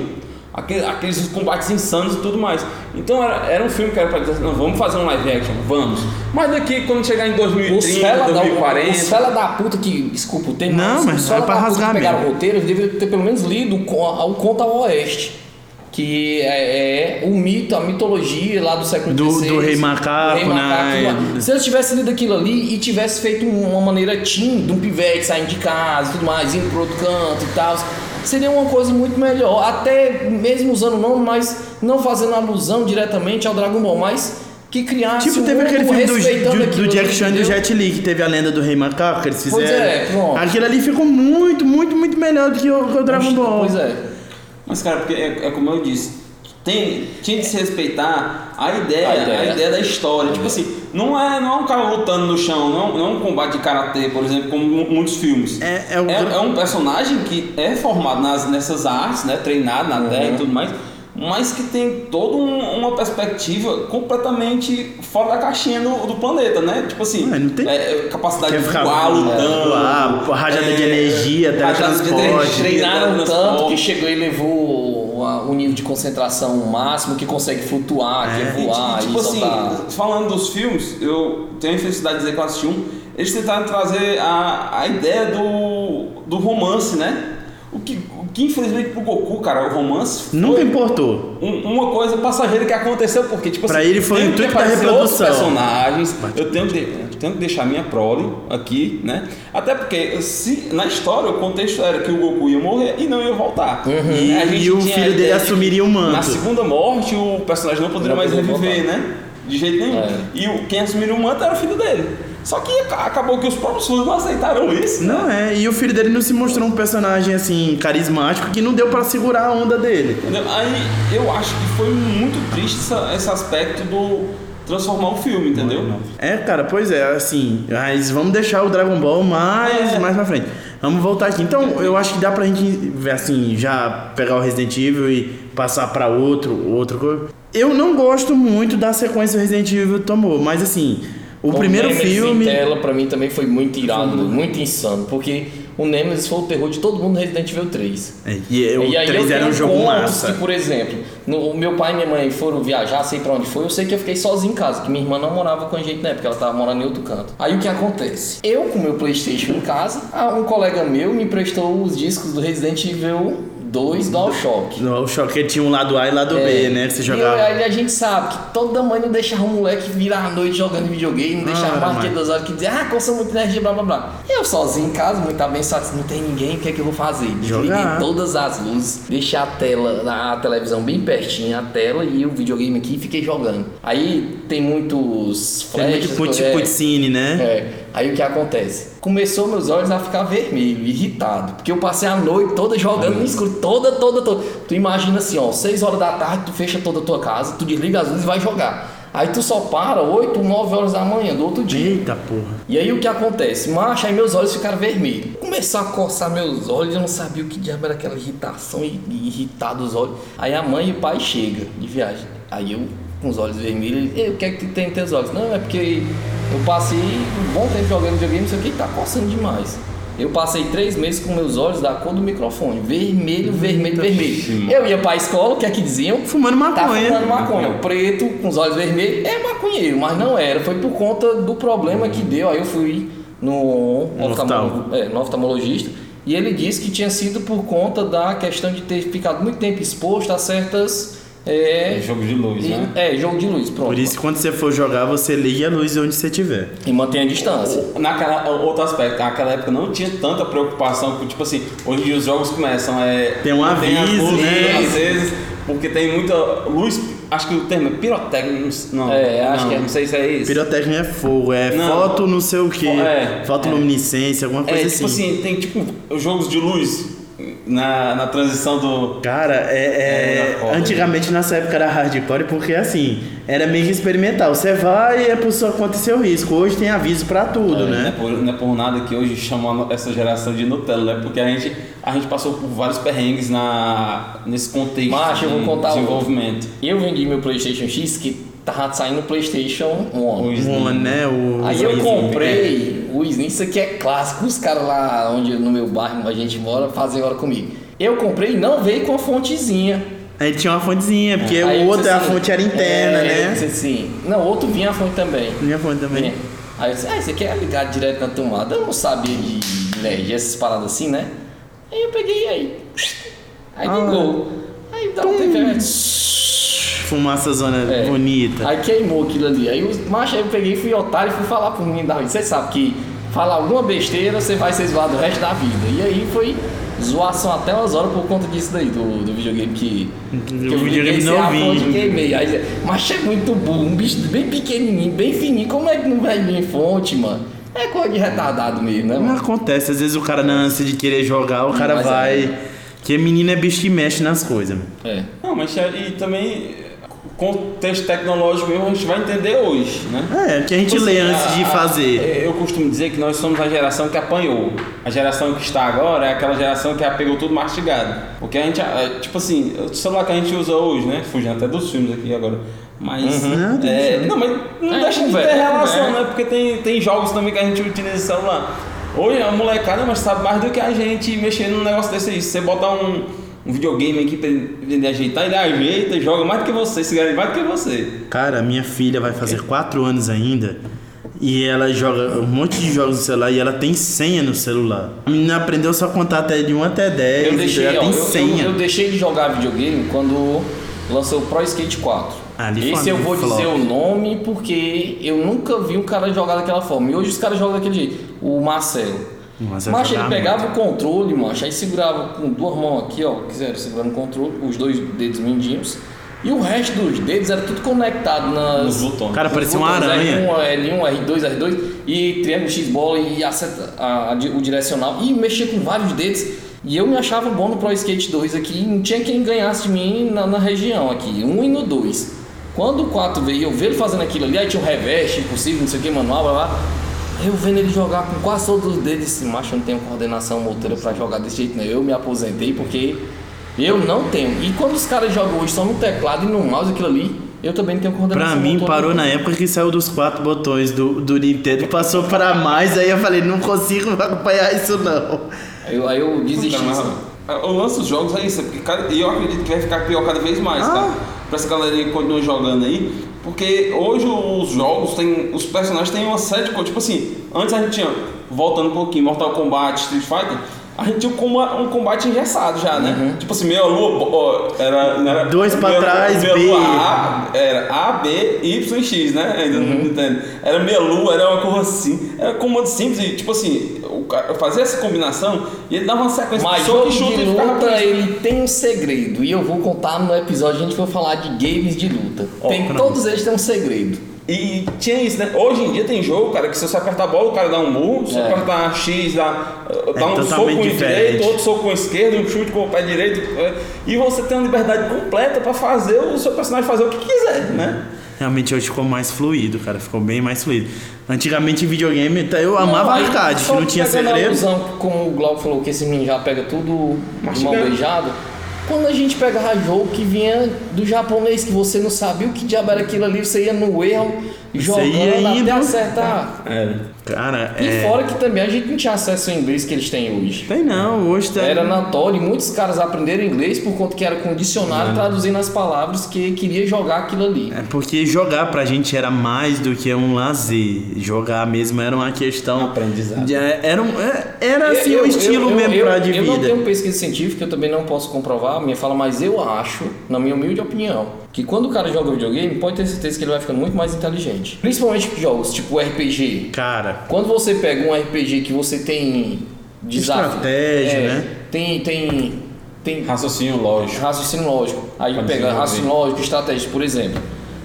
Aquele- Aqueles combates insanos e tudo mais. Então era, era um filme que era pra dizer, não, vamos fazer um live action, vamos. Mas daqui, quando chegar em Os 2030, fela, da, 2040. os fela da puta que. Desculpa o termo. Não, mas os fela é pra da puta rasgar que pegaram mesmo. o roteiro, eles deveriam ter pelo menos lido o con- o Conta ao Oeste. Que é, é o mito, a mitologia lá do século Do- XVI. do Rei Macaco, do Rei Macaco, né? Se eles tivessem lido aquilo ali e tivesse feito uma maneira teen, de um pivete saindo de casa e tudo mais, indo pro outro canto e tal, seria uma coisa muito melhor. Até mesmo usando o nome, mas não fazendo alusão diretamente ao Dragon Ball, mas que criasse Tipo, um teve aquele mundo filme do, do, do Jack Chan e do? Jet Li, que teve a lenda do Rei Macaco, que eles fizeram. Pois é, pronto. Aquilo ali ficou muito, muito, muito melhor do que o, que o Dragon Ball. Pois é. Mas, cara, porque é, é como eu disse, tem, tinha que se respeitar a ideia, A a ideia. ideia, da história. Tipo assim, não é, não é um cara lutando no chão, não, não é um combate de karatê, por exemplo, como mu- muitos filmes. É- é o- é um personagem que é formado nas, nessas artes, né? Treinado na terra e tudo mais. Mas que tem toda um- uma perspectiva completamente fora da caixinha do, do planeta, né? Tipo assim, É, não tem- é, capacidade Quer de ficar- voar, é, lutando. voar, rajada de energia, rajada de teletransporte. energia, Treinaram tanto que chegou e levou o nível de concentração máximo, que consegue flutuar, É. que é voar, e, tipo e assim, soltar. falando dos filmes, eu tenho a felicidade de dizer que eu assisti um. Eles tentaram trazer a, a ideia do, do romance, né? O que, que infelizmente pro Goku, cara, o romance foi Nunca importou. um- uma coisa passageira que aconteceu, porque, tipo Pra assim, ele foi o tem que intuito da reprodução. personagens, eu tenho que, de- eu tenho que deixar minha prole aqui, né? Até porque se, na história o contexto era que o Goku ia morrer e não ia voltar. E- A gente e o tinha a filho dele assumiria o manto. Na segunda morte o personagem não poderia Não mais reviver, voltar. né? De jeito nenhum. É. E o, quem assumiria o manto era o filho dele. Só que aca- acabou que os próprios fãs não aceitaram isso. né? Não é, e o filho dele não se mostrou um personagem assim, carismático, que não deu pra segurar a onda dele. Entendeu? Aí eu acho que foi muito triste essa- esse aspecto do transformar o filme, entendeu? É, cara, pois é, assim, mas vamos deixar o Dragon Ball mais, É. mais pra frente. Vamos voltar aqui. Então, eu acho que dá pra gente, assim, já pegar o Resident Evil e passar pra outro, outro coisa. Eu não gosto muito da sequência do Resident Evil tomou, mas assim, o primeiro Nemesis filme... em tela pra mim também foi muito irado, muito insano, porque o Nemesis foi o terror de todo mundo no Resident Evil 3. É, e o e aí 3 eu era um jogo massa. que, por exemplo, no, o meu pai e minha mãe foram viajar, sei pra onde foi, eu sei que eu fiquei sozinho em casa, que minha irmã não morava com a gente na época, ela tava morando em outro canto. Aí o que acontece? Eu com meu Playstation em casa, ah, um colega meu me emprestou os discos do Resident Evil 2 DualShock. O choque tinha um lado A e lado B, né? Que você É. E jogava. aí a gente sabe que toda mãe não deixava o moleque virar a noite jogando videogame, não deixava Ah, mais mãe. duas horas que dizia, ah, consome muita energia, blá blá blá. Eu sozinho em casa, muito abençoado, não tem ninguém, o que é que eu vou fazer? Desliguei todas as luzes, deixei a tela, a televisão bem pertinho, a tela e o videogame aqui e fiquei jogando. Aí tem muitos Tem muito flashes. é, cutscene, né? é, aí o que acontece? Começou meus olhos a ficar vermelho, irritado. Porque eu passei a noite toda jogando no escuro, toda, toda, toda. Tu imagina assim, ó, 6 horas da tarde, tu fecha toda a tua casa, tu desliga as luzes e vai jogar. Aí tu só para 8, 9 horas da manhã do outro dia. Eita porra. E aí o que acontece? Macho, aí meus olhos ficaram vermelhos. Começou a coçar meus olhos, eu não sabia o que diabo era aquela irritação e irritar dos olhos. Aí a mãe e o pai chegam de viagem. Aí eu, com os olhos vermelhos, ele, "Ei, o que é que tem nos teus olhos? Não, é porque eu passei um bom tempo jogando videogame, não sei o que, tá coçando demais. Eu passei três meses com meus olhos da cor do microfone, vermelho, vermelho, vermelho. Eu ia pra escola, o que é que diziam? Fumando Tá maconha. fumando maconha. Preto, com os olhos vermelhos, é maconheiro, mas não era. Foi por conta do problema que deu. Aí eu fui no, No oftalmo- é, no oftalmologista e ele disse que tinha sido por conta da questão de ter ficado muito tempo exposto a certas. É, É jogo de luz, e- né? É, jogo de luz, pronto. Por isso, quando você for jogar, você liga a luz onde você estiver. E mantém a distância. Naquela, outro aspecto, naquela época não tinha tanta preocupação tipo assim, hoje em dia os jogos começam, é... Tem um aviso, luzes, né? Às vezes, porque tem muita luz, acho que o termo é pirotécnico, não, É, acho não, que é. não sei se é isso. Pirotécnica é fogo, é Não. foto não sei o que, É, fotoluminescência, alguma coisa É, assim. tipo assim, tem tipo os jogos de luz na, na transição do... Cara, é, é- É, na foda. antigamente nessa época era hardcore porque assim, era meio que experimental. Você vai e é por sua conta e seu risco. Hoje tem aviso pra tudo, É, Não, é né? por, não é por nada que hoje chamam essa geração de Nutella, né? Porque a gente, a gente passou por vários perrengues na, nesse contexto Macho, eu vou de contar um. desenvolvimento. Eu vendi meu PlayStation X que tava saindo o PlayStation 1. O Slim. Uma, né? O Aí eu Slim. comprei o Slim, isso aqui é clássico, os caras lá onde no meu bairro a gente mora fazem hora comigo. Eu comprei e não veio com a fontezinha. Aí tinha uma fontezinha, porque Aí o outro disse a assim, fonte era interna, é, Eu disse né? assim, não, outro vinha a fonte também. Minha fonte também. É. Aí eu disse, ah, isso aqui é ligado direto na tomada. Eu não sabia de energia, essas paradas assim, né? Aí eu peguei e aí. Aí Ah. ligou. Aí dá um tempo. Fumaça zona É. bonita. Aí queimou aquilo ali. Aí os macho, aí eu peguei, fui otário e fui falar pro menino da rua. Você sabe que falar alguma besteira, você vai ser zoado o resto da vida. E aí foi zoação até umas horas por conta disso daí, do, do videogame que, que O videogame liguei sem a novinho. fonte e queimei. Aí, mas é muito burro, um bicho bem pequenininho, bem fininho. Como é que não vai vir fonte, mano? É coisa de retardado mesmo, né, Não mano? acontece, às vezes o cara na ânsia de querer jogar, o cara Mas é. vai. Que menino é bicho que mexe nas coisas. mano. É. Não, mas é- e também contexto tecnológico mesmo a gente vai entender hoje, né? É, que a gente lê assim, antes a- de a- fazer. Eu costumo dizer que nós somos a geração que apanhou. A geração que está agora é aquela geração que já pegou tudo mastigado. Porque a gente, é, tipo assim, o celular que a gente usa hoje, né? Fugindo até dos filmes aqui agora. Mas. Uhum. é, não, mas não É, deixa de ter é relação, né? Porque tem, tem jogos também que a gente utiliza celular. Hoje a molecada mas sabe mais do que a gente mexendo num negócio desse aí. Você botar um, um videogame aqui pra ele ajeitar, ele ajeita, joga mais do que você, se garante mais do que você. Cara, minha filha vai fazer 4 anos ainda. E ela joga um monte de jogos no celular e ela tem senha no celular. A menina aprendeu só contar até de 1 até 10. Eu deixei, ela ó, tem eu, senha. eu, eu deixei de jogar videogame quando lançou o Pro Skate 4. Ali foi Esse eu vou flop. dizer o nome porque eu nunca vi um cara jogar daquela forma. E hoje os caras jogam daquele jeito. O Marcelo. Mas ele jogava pegava o controle, macho, aí segurava com duas mãos aqui, ó, quiseram segurando o controle, os dois dedos mindinhos. E o resto dos dedos era tudo conectado nas, Nos botões. Cara, parecia uma aranha. L1, L1, R2, R2 e triângulo X-bola e a seta- a- a o direcional e mexia com vários dedos. E eu me achava bom no Pro Skate 2 aqui, não tinha quem ganhasse de mim na, na região aqui, um e no 2. Quando o 4 veio, eu vi ele fazendo aquilo ali, aí tinha um reveste impossível, não sei o que, manual, blá blá. Eu vendo ele jogar com quase todos os dedos, disse, macho, eu não tenho coordenação motora pra jogar desse jeito, não. Eu me aposentei porque eu não tenho. E quando os caras jogam hoje só no teclado e no mouse, aquilo ali, eu também não tenho coordenação Pra mim, parou na época que saiu dos quatro botões do, do Nintendo, passou pra mais, aí eu falei, não consigo acompanhar isso não. Aí eu, aí eu desisti. Cara, assim. mas o lance dos jogos é isso, é porque cada- e eu acredito que vai ficar pior cada vez mais, Ah. cara. Pra essa galerinha que continua jogando aí. Porque hoje os jogos têm. Os personagens têm uma de coisas. Tipo assim, antes a gente tinha, voltando um pouquinho, Mortal Kombat, Street Fighter, a gente tinha um um combate engessado já, né? Tipo assim, meia lua, ó, era, era. Dois pra meia- trás, meia B. lua A, era A, B, Y e X, né? Ainda não entendo. Era meia lua, era uma coisa assim. Era comando simples e, tipo assim, o cara fazia essa combinação e ele dava uma sequência Mas soco jogo e chute de luta, ele tem um segredo. E eu vou contar no episódio, a gente vai falar de games de luta. Ó, tem, todos eles têm um segredo. E tinha isso, né? Hoje em dia tem jogo, cara, que se você apertar a bola, o cara dá um murro, se você É. apertar X, dá, dá um soco com direito, outro soco com o esquerdo, um chute com o pé direito. é, E você tem uma liberdade completa pra fazer o seu personagem fazer o que quiser, né? Realmente hoje ficou mais fluido, cara, ficou bem mais fluido. Antigamente em videogame, eu amava aí, arcade, que só não tinha segredo. como o Glauco falou, que esse menino já pega tudo Mastigando. beijada. Quando a gente pegava jogo que vinha do japonês, que você não sabia o que diabo era aquilo ali, você ia no erro, jogando ia até indo. acertar. É. Cara, E é. fora que também a gente não tinha acesso ao inglês que eles têm hoje. Tem não, hoje tá. Era notório, e muitos caras aprenderam inglês por conta que era com dicionário traduzindo as palavras que queria jogar aquilo ali. É porque jogar pra gente era mais do que um lazer. Jogar mesmo era uma questão. Aprendizado. de- Era, um, é- era assim Eu- um eu- estilo eu- mesmo eu, pra de Eu não vida. tenho pesquisa científica, eu também não posso comprovar a minha fala, mas eu acho, na minha humilde opinião, que quando o cara joga videogame, pode ter certeza que ele vai ficando muito mais inteligente. Principalmente jogos tipo RPG. Cara, Quando você pega um RPG que você tem desafio, Estratégia, é, né? Tem tem tem Raciocínio lógico. raciocínio lógico. Aí Pode pega raciocínio lógico, estratégia, por exemplo.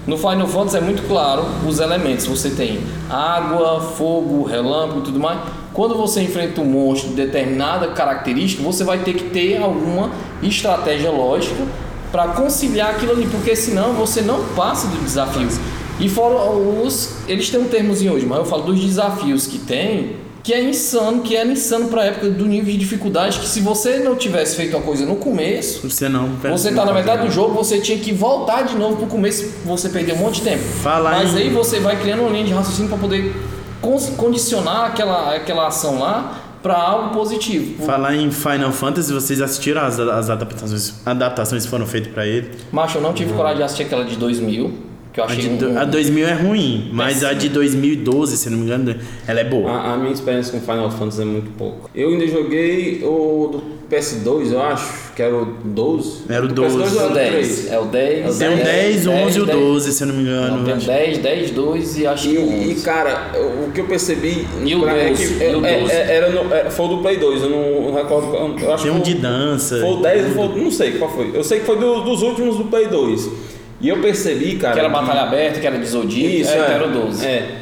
No Final Fantasy é muito claro os elementos. Você tem água, fogo, relâmpago e tudo mais. Quando você enfrenta um monstro de determinada característica, você vai ter que ter alguma estratégia lógica para conciliar aquilo ali, porque senão você não passa dos desafios. E fora os. Eles têm um termozinho hoje, mas eu falo dos desafios que tem, que é insano, que era insano pra época do nível de dificuldade, que se você não tivesse feito a coisa no começo, você não. você tá na metade do jogo, você tinha que voltar de novo pro começo, você perdeu um monte de tempo. Falar Mas em- aí você vai criando uma linha de raciocínio para poder condicionar aquela, aquela ação lá para algo positivo. Falar em Final Fantasy, vocês assistiram as, as adaptações, adaptações que foram feitas pra ele? Macho, eu não tive coragem de assistir aquela de 2000, que eu A, achei de, um, a 2000 é ruim, mas a de 2012, se não me engano, ela é boa. A, a minha experiência com Final Fantasy é muito pouco. Eu ainda joguei o do PS2, eu acho, que era o 12. Era o Do PS2 12. ou É era o 10. É o 10. Tem o 10, o 11 e o 10. 12, se eu não me engano. Não, tem o 10, 10, 2 e acho que o E, e, 11. cara, o que eu percebi E o pra- é 12, que e o é- 12. é- era no- é, foi o do Play 2, eu não, não recordo. qual- Eu acho Tem que um foi- de dança. Foi o 10, ou foi, o- não sei qual foi. Eu sei que foi do- dos últimos do Play 2. E eu percebi, cara. Que era batalha aberta, que era de Zodíaco, Isso, é, é, que era o 12. É.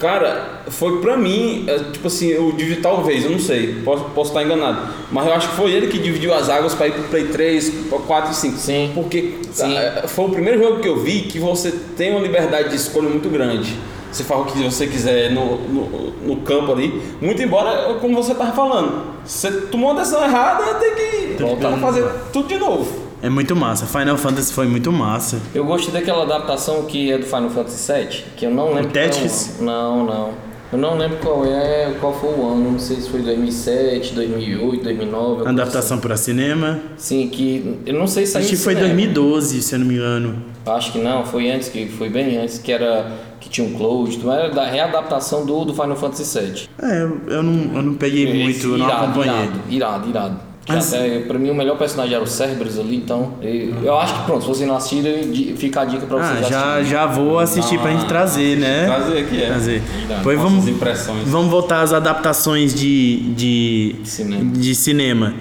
Cara, foi pra mim, é, tipo assim, eu dividi talvez, eu não sei, posso, posso estar enganado. Mas eu acho que foi ele que dividiu as águas pra ir pro Play 3, pro 4 e 5. Sim. Porque Sim. ah, foi o primeiro jogo que eu vi que você tem uma liberdade de escolha muito grande. Você fala o que você quiser no, no, no campo ali. Muito embora, como você tava falando, você tomou uma decisão errada, tem que voltar a fazer tudo de novo. É muito massa. Final Fantasy foi muito massa. Eu gostei daquela adaptação que é do Final Fantasy VII, que eu não lembro. Tactics? qual é o. Não, não. Eu não lembro qual é, qual foi o ano, não sei se foi 2007, 2008, 2009. Adaptação para cinema. Sim, que eu não sei se Acho que foi cinema. 2012, se eu não me engano. Acho que não, foi antes, que foi bem antes, que era que tinha um close, não era da readaptação do, do Final Fantasy VII. É, eu, não, eu não peguei muito, eu não irado, acompanhei. Irado, irado, irado. Mas- até, pra mim o melhor personagem era o Cerberus ali, então eu, eu acho que pronto, se vocês não assistiram, di- fica a dica pra vocês Ah, já, assistirem. já vou assistir pra gente trazer, né? Trazer aqui, é. Trazer. Pois vamos, impressões. vamos voltar às adaptações de, de, Cinema. de cinema.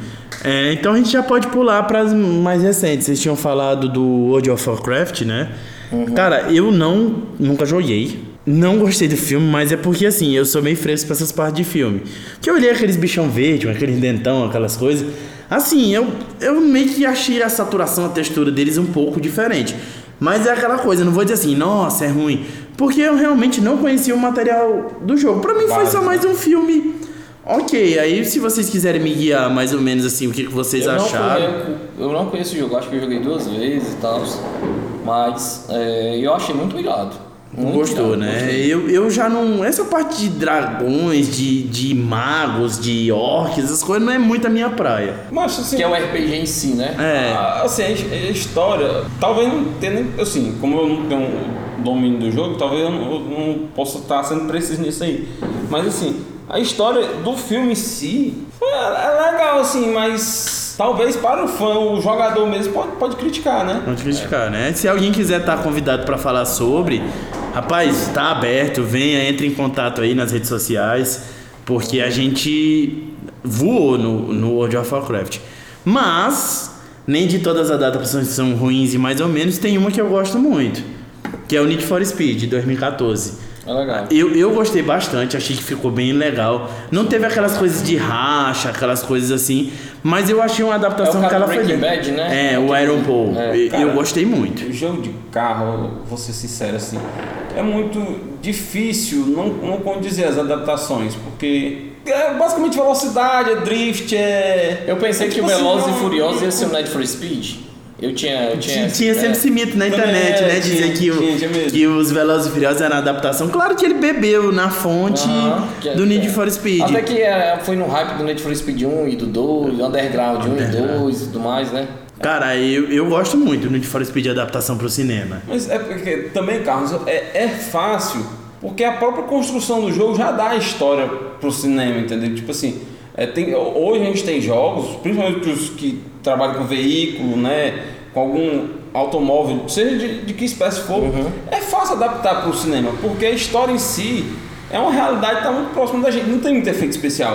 É, então a gente já pode pular para as mais recentes. Vocês tinham falado do World of Warcraft, né? Uhum. Cara, eu não nunca joguei. Não gostei do filme, mas é porque assim, eu sou meio fresco pra essas partes de filme. Que eu olhei aqueles bichão verde, aqueles dentão, aquelas coisas. Assim, eu, eu meio que achei a saturação, a textura deles um pouco diferente. Mas é aquela coisa, não vou dizer assim, nossa, é ruim. Porque eu realmente não conhecia o material do jogo. Pra mim foi só mais um filme. Ok, aí se vocês quiserem me guiar mais ou menos assim, o que, que vocês eu acharam. Não conheço, eu não conheço o jogo, acho que eu joguei duas vezes e tal, mas é, eu achei muito irado. Muito Gostou, né? gostei. Eu, eu já não. Essa parte de dragões, de, de magos, de orcs, essas coisas não é muito a minha praia. Mas assim, Que é o RPG em si, né? É. a- assim, a his- a história, talvez não tenha nem. Assim, como eu não tenho o domínio do jogo, talvez eu não, eu não possa estar sendo preciso nisso aí. Mas assim, a história do filme em si foi, é legal, assim, mas talvez para o fã, o jogador mesmo pode, pode criticar, né? Não te criticar, né? Se alguém quiser estar convidado para falar sobre, rapaz, tá aberto, venha, entre em contato aí nas redes sociais, porque a gente voou no, no World of Warcraft. Mas, nem de todas as adaptações são ruins e mais ou menos, tem uma que eu gosto muito, que é o Need for Speed, 2014. É legal. Eu, eu gostei bastante, achei que ficou bem legal. Não teve aquelas coisas de racha, aquelas coisas assim, mas eu achei uma adaptação É o que ela foi bem. Bad, né? É, o Iron Paul. É, eu, cara. eu gostei muito. O jogo de carro, vou ser sincero assim, é muito difícil não, não condizer as adaptações, porque é basicamente velocidade, é drift, é. Eu pensei é que tipo o assim, Velozes e Furiosos ia ser o Need for Speed. Eu tinha. Eu tinha, Tinha, tinha sempre é, esse mito na Também internet, é, né? Dizer tinha, que, o- tinha, que os Velozes e Furiosos eram adaptação. Claro que ele bebeu na fonte é- do Need é. for Speed. Até que é, foi no hype do Need for Speed 1 e do 2, Underground 1 Underground. e 2 e tudo mais, né? Cara, eu, eu gosto muito do Need for Speed adaptação pro cinema. Mas é porque também, Carlos, é, é fácil, porque a própria construção do jogo já dá a história pro cinema, entendeu? Tipo assim, é, tem, hoje a gente tem jogos, principalmente os que trabalham com veículo, né? Com algum automóvel, seja de, de que espécie for, é fácil adaptar pro cinema, porque a história em si é uma realidade que está muito próxima da gente, não tem muito efeito especial.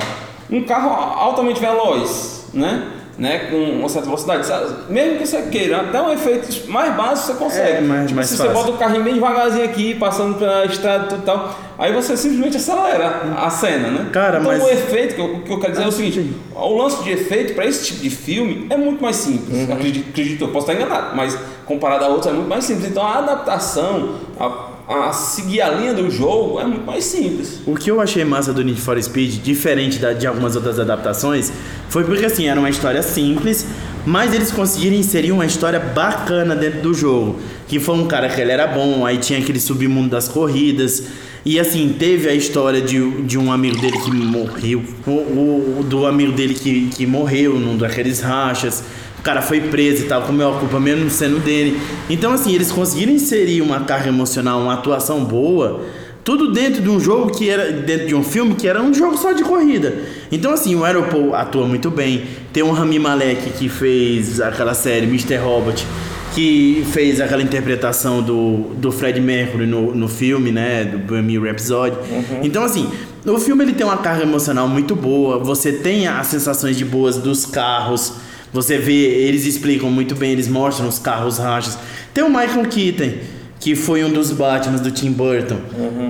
Um carro altamente veloz, né? Né, com uma certa velocidade, mesmo que você queira até um efeito mais básico, você consegue. É, mais- mais se fácil. você bota o carrinho bem devagarzinho aqui, passando pela estrada e tudo e tal, aí você simplesmente acelera a cena, né? Cara, então mas- o efeito, que eu, que eu quero dizer é o seguinte: o lance de efeito para esse tipo de filme é muito mais simples. Uhum. Acredito, acredito, eu posso estar enganado, mas comparado a outros é muito mais simples. Então a adaptação, a, a seguir a linha do jogo é muito mais simples. O que eu achei massa do Need for Speed, diferente da- de algumas outras adaptações, foi porque assim, era uma história simples, mas eles conseguiram inserir uma história bacana dentro do jogo. Que foi um cara que ele era bom, aí tinha aquele submundo das corridas. E assim, teve a história de, de um amigo dele que morreu. O, o- do amigo dele que, que morreu num daqueles rachas. O cara foi preso e tal, comeu a culpa mesmo sendo dele. Então, assim, eles conseguiram inserir uma carga emocional, uma atuação boa. Tudo dentro de um jogo que era. Dentro de um filme que era um jogo só de corrida. Então, assim, o Aeropol atua muito bem. Tem o Rami Malek que fez aquela série Mr. Robot, que fez aquela interpretação do, do Fred Mercury no, no filme, né? Do Bohemian Rhapsody. Então, assim, o filme ele tem uma carga emocional muito boa. Você tem as sensações de boas dos carros. Você vê, eles explicam muito bem, eles mostram os carros rachas. Tem o Michael Keaton que foi um dos Batmans do Tim Burton.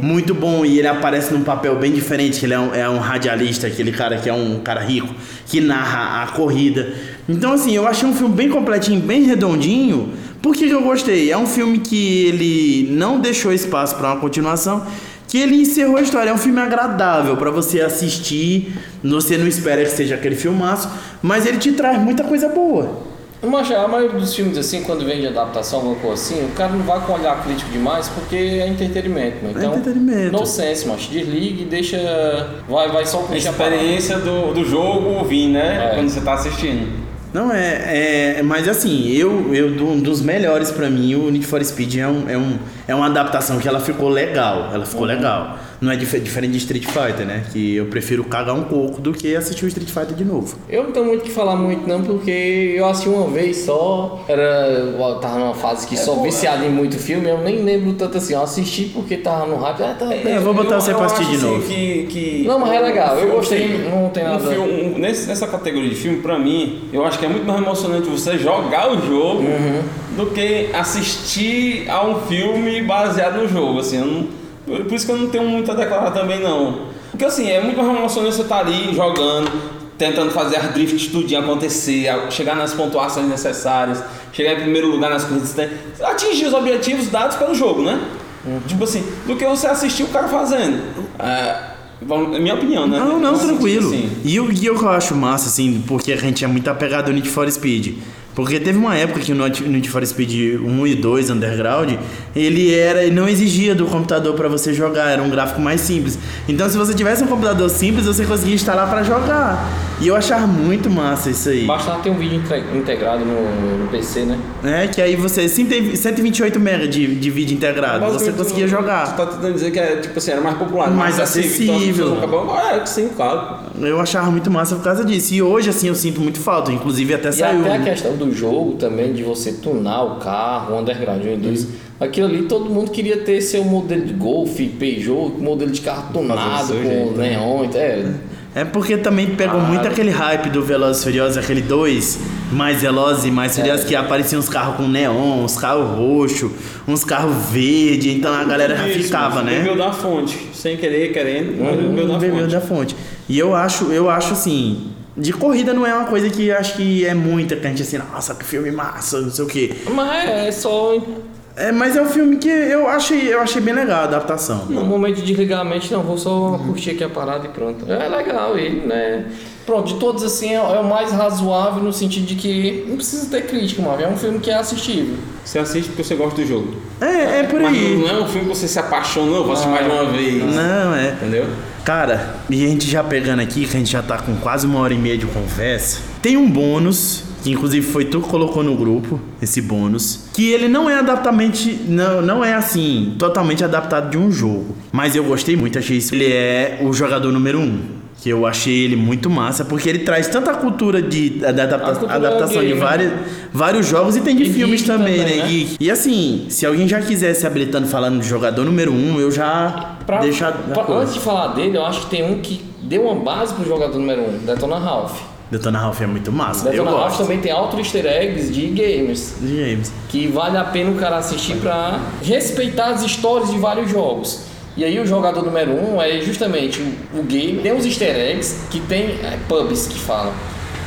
Muito bom, e ele aparece num papel bem diferente, que ele é um, é um radialista, aquele cara que é um cara rico, que narra a corrida. Então, assim, eu achei um filme bem completinho, bem redondinho. Por que, que eu gostei? É um filme que ele não deixou espaço para uma continuação, que ele encerrou a história. É um filme agradável para você assistir. Você não espera que seja aquele filmaço, mas ele te traz muita coisa boa. Mas a maioria dos filmes, assim, quando vem de adaptação, alguma coisa assim, o cara não vai com olhar crítico demais porque é entretenimento, né? Então, entretenimento. no sense, mas desligue e deixa. Vai, vai só A experiência do, do jogo vir, né? É. Quando você tá assistindo. Não, é, é. Mas assim, eu, eu um dos melhores pra mim, o Need for Speed é, um, é, um, é uma adaptação que ela ficou legal. Ela ficou legal. Não é dif- diferente de Street Fighter, né? Que eu prefiro cagar um pouco do que assistir o Street Fighter de novo. Eu não tenho muito o que falar muito não, porque eu assisti uma vez só, era, eu tava numa fase que sou viciado em muito filme, eu nem lembro tanto assim, eu assisti porque tava no hype, ah, tá, É, eu vou botar você pra assistir de acho, novo. Assim, que, que Não, mas é legal, eu um gostei, filme- não tem um nada- filme- um- nesse- nessa categoria de filme, pra mim, eu acho que é muito mais emocionante você jogar o jogo Uhum. do que assistir a um filme baseado no jogo, assim, eu não- por isso que eu não tenho muito a declarar também não. Porque assim, é muito mais emocionante você estar ali jogando, tentando fazer as drifts tudinho acontecer, chegar nas pontuações necessárias, chegar em primeiro lugar nas corridas, né? atingir os objetivos dados pelo jogo, né? Uhum. Tipo assim, do que você assistir o cara fazendo. É, é minha opinião, né? Não, não, tranquilo. assim. E o e o que eu acho massa, assim, porque a gente é muito apegado ao Need for Speed. Porque teve uma época que o Need for Speed 1 e 2 Underground, ele era, ele não exigia do computador pra você jogar, era um gráfico mais simples. Então se você tivesse um computador simples, você conseguia instalar pra jogar. E eu achava muito massa isso aí. Basta ter um vídeo inte- integrado no, no PC, né? É, que aí você, 128 MB de, de vídeo integrado, você conseguia Você jogar. tá tentando dizer que é, tipo assim, era mais popular, Mais acessível. Então, pessoas acabavam- Ah, é, sim, claro. Eu achava muito massa por causa disso. E hoje, assim, eu sinto muito falta. Inclusive até E saiu. até a questão do jogo também, de você tunar o carro, o underground, o Windows. Aquilo ali, todo mundo queria ter seu modelo de Golf, Peugeot, modelo de carro tunado, com jeito, né? neon. É, É porque também pegou Ah. muito aquele hype do Velozes e Furiosos, aquele 2, mais Velozes e mais Furiosos, que apareciam uns carros com neon, uns carros roxo, uns carros verde, então a galera já ficava, mas né? Bebeu da fonte, sem querer, querendo, mas bebeu da Bebeu fonte. da fonte. E eu acho, eu acho assim, de corrida não é uma coisa que acho que é muita, que a gente assim, nossa, que filme massa, não sei o quê. mas é só É, mas é um filme que eu achei, eu achei bem legal a adaptação. no momento de desligar a mente, não, vou só curtir aqui a parada e pronto. É legal ele, né? Pronto, de todos assim é, é o mais razoável no sentido de que não precisa ter crítica, mas é um filme que é assistível. Você assiste porque você gosta do jogo. É, é por Mas aí. não é um filme que você se apaixona, não, eu vou assistir mais de uma vez. Não, é. Entendeu? Cara, e a gente já pegando aqui, que a gente já tá com quase uma hora e meia de conversa, tem um bônus, inclusive foi tu que colocou no grupo, esse bônus, que ele não é adaptamente, não, não é assim, totalmente adaptado de um jogo. Mas eu gostei muito, achei isso. Ele é o jogador número um. Que eu achei ele muito massa, porque ele traz tanta cultura de adapta- cultura adaptação de gamer. vários, vários jogos e tem de E filmes também, também, né? né? geek. E assim, se alguém já quiser se habilitando falando de jogador número um, eu já Pra, deixar. pra- antes de falar dele, eu acho que tem um que deu uma base pro jogador número 1, um, Detona Ralph. Detona Ralph é muito massa. eu Detona Ralph gosto. também tem altos easter eggs de gamers. De James. que vale a pena o cara assistir pra respeitar as histórias de vários jogos. E aí o jogador número um é justamente o, o game. Tem os easter eggs que tem é, pubs que falam.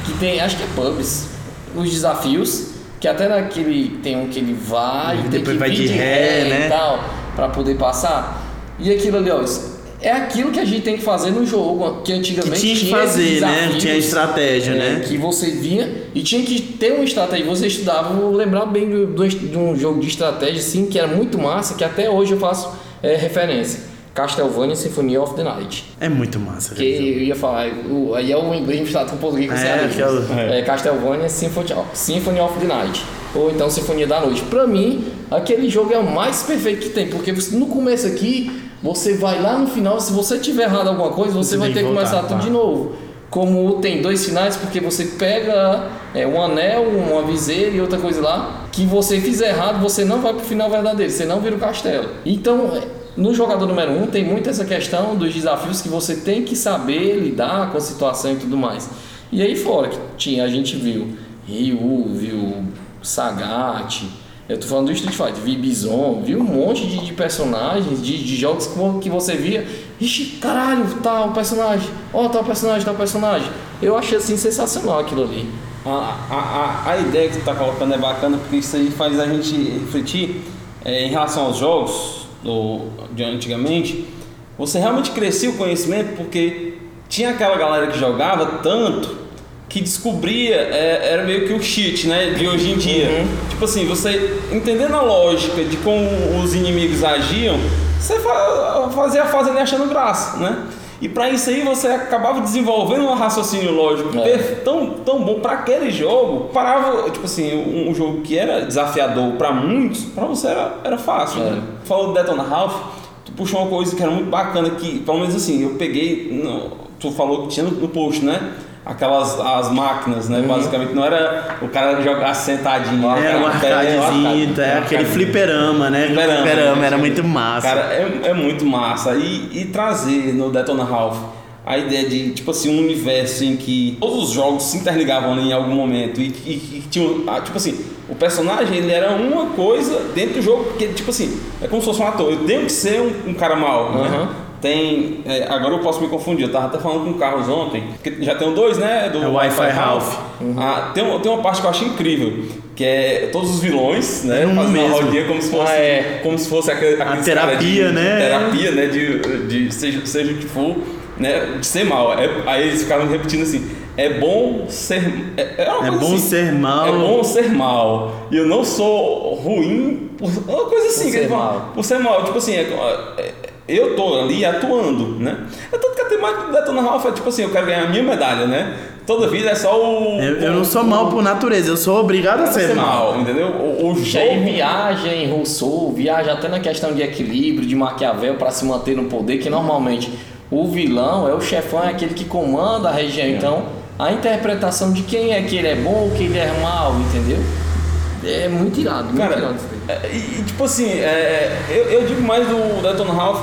Que tem, acho que é pubs. Os desafios, que até naquele tem um que ele vai e tem Depois que vai de ré, né? e tal, pra poder passar. E aquilo ali, ó, isso é aquilo que a gente tem que fazer no jogo, que Que antigamente tinha que fazer, né? Tinha estratégia, é, né? que você vinha e tinha que ter uma estratégia. Você estudava, vou lembrar bem do- do- de um jogo de estratégia, sim, que era muito massa, que até hoje eu faço é, referência. Castlevania Symphony of the Night. É muito massa. Que eu ia falar, o, aí é o inglês misturado com o português que você É, que é o- é. Castlevania Symphony, Symphony of the Night. Ou então Sinfonia da Noite. Pra mim, aquele jogo é o mais perfeito que tem, porque você- no começo aqui, você vai lá no final, se você tiver errado alguma coisa, você, Você vai ter que voltar, começar tudo tá. de novo. Como tem dois finais, porque você pega é, um anel, uma viseira e outra coisa lá, que você fizer errado, você não vai pro final verdadeiro, você não vira o castelo. Então, é, no jogador número 1 um, tem muito essa questão dos desafios que você tem que saber lidar com a situação e tudo mais. E aí fora que tinha, a gente viu Ryu, viu Sagat, eu tô falando do Street Fighter, vi Bison, vi um monte de, de personagens, de, de jogos que, vo- que você via. Ixi, caralho, tal personagem, ó, tal personagem, tal personagem. Eu achei assim sensacional aquilo ali. A, a, a, a ideia que tu tá colocando é bacana porque isso aí faz a gente refletir é, em relação aos jogos do, de antigamente. Você realmente crescia o conhecimento porque tinha aquela galera que jogava tanto que descobria é, era meio que o cheat, né, de hoje em dia. Uhum. Tipo assim, você entendendo a lógica de como os inimigos agiam, você fa- fazia a fase ali achando graça, né? E pra isso aí você acabava desenvolvendo um raciocínio lógico É. tão, tão bom pra aquele jogo. Parava, tipo assim, um, um jogo que era desafiador pra muitos, pra você era, era fácil, É. né? Falou do Detona Ralph, tu puxou uma coisa que era muito bacana que, pelo menos assim, eu peguei, tu falou que tinha no, no post, né? Aquelas as máquinas, né? Basicamente não era o cara jogar sentadinho. Era um Era pé, arcadezinho, arcade, é um aquele arcade. fliperama, né? Fliperama, Fliperama, né? era muito massa. Cara, é, é muito massa. E, e trazer no Detona Ralph a ideia de, tipo assim, um universo em que todos os jogos se interligavam ali em algum momento e, e, e tinha, ah, tipo assim, o personagem ele era uma coisa dentro do jogo, porque, tipo assim, é como se fosse um ator. Eu tenho que ser um, um cara mau, né? Tem. é, agora eu posso me confundir, eu tava até falando com o Carlos ontem, porque já tem dois, né? Do É o Wi-Fi Ralph. Ah, tem, uma- tem uma parte que eu acho incrível, que é todos os vilões, né? É um fazendo uma mesmo. rodinha como se fosse, Ah, é. como se fosse aquele, aqueles terapia, cara de, né? Terapia, né? De, de seja, seja o que for, né? De ser mal. É- aí eles ficaram repetindo assim: é bom ser. É, é uma É bom assim, ser mal. É bom ser mal. E eu não sou ruim por. Uma coisa assim, Por que ser mal. Por ser mal. Tipo assim, é- é- eu tô ali atuando, né? É tanto que a temática do Detona Ralph é tipo assim: eu quero ganhar a minha medalha, né? Toda vida é só o. Eu, eu não sou o- mal por natureza, eu sou obrigado a Pra ser mal. entendeu? O, o jogo. viaja em Rousseau, viaja até na questão de equilíbrio, de Maquiavel para se manter no poder, que normalmente o vilão é o chefão, é aquele que comanda a região. Então, a interpretação de quem é que ele é bom ou que ele é mal, entendeu? É muito irado, muito Cara, irado isso daí. é, e, e, tipo assim, é, eu, eu digo mais do Detona Ralph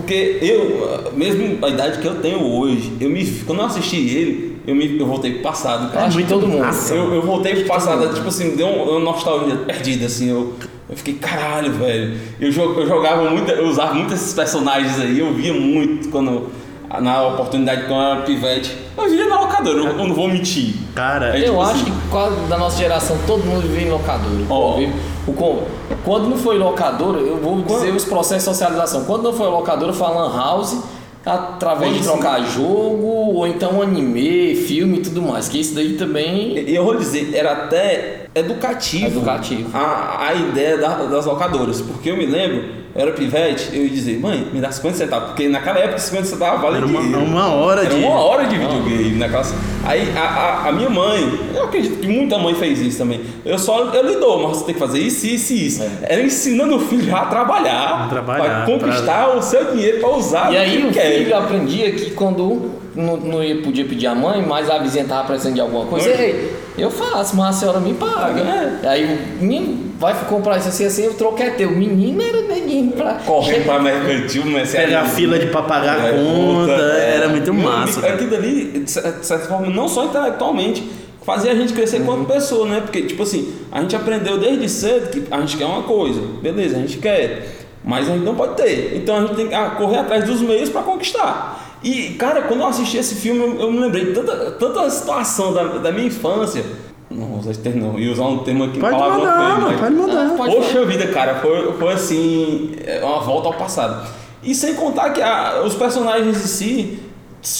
porque eu, mesmo a idade que eu tenho hoje, eu me, quando eu assisti ele, eu, me, eu voltei pro passado, Eu cara. acho que muito todo mundo. massa. Eu, eu voltei pro passado, tipo assim, deu um- uma nostalgia perdida, assim, eu, eu fiquei, caralho, velho. Eu, eu jogava muito, eu usava muito esses personagens aí, eu via muito quando, na oportunidade quando eu era pivete. Eu via na locadora, eu, eu não vou mentir. Cara, É, Eu tipo acho assim- que quase da nossa geração todo mundo vive em locadora. Ó. Vive- O, com- quando não foi locadora, eu vou dizer os processos de socialização. Quando não foi locadora, foi lan house, através de trocar jogo, ou então anime, filme e tudo mais. Que isso daí também. E eu vou dizer, era até educativo, Educativo. A, a ideia da- das locadoras. Porque eu me lembro, eu era pivete, eu ia dizer, mãe, me dá 50 centavos. Porque naquela época 50 centavos vale Era uma- dinheiro. uma hora Era de- uma hora de videogame naquela. Aí a, a, a minha mãe, eu acredito que muita mãe fez isso também. Eu só eu lhe dou, mas você tem que fazer isso, isso e isso. Era ensinando o filho a trabalhar, A trabalhar, pra conquistar o seu dinheiro pra usar E aí que o quer. filho aprendia que quando não, não ia- podia pedir a mãe, mas a vizinha tava precisando de alguma coisa, Oi. ei, eu faço, mas a senhora me paga. É. Aí o menino vai comprar isso assim, assim, o troco é teu. O menino era neguinho pra. Correndo pra mercantil, pegar fila de pra pagar a É, conta, é. era muito Meu massa. Aquilo ali, de cer- de certa forma, não só intelectualmente, fazia a gente crescer enquanto pessoa, né? Porque, tipo assim, a gente aprendeu desde cedo que a gente quer uma coisa, beleza, a gente quer, mas a gente não pode ter. Então a gente tem que ah, correr atrás dos meios para conquistar. E, cara, quando eu assisti esse filme, eu, eu me lembrei de tanta, tanta situação da, da minha infância. Não vou usar esse termo, não. Ia usar um termo aqui, Pode palavrão mandar, feio, mano, mas- pode mandar. Pode Poxa vida, cara, foi, foi assim, é uma volta ao passado. E sem contar que a- os personagens em si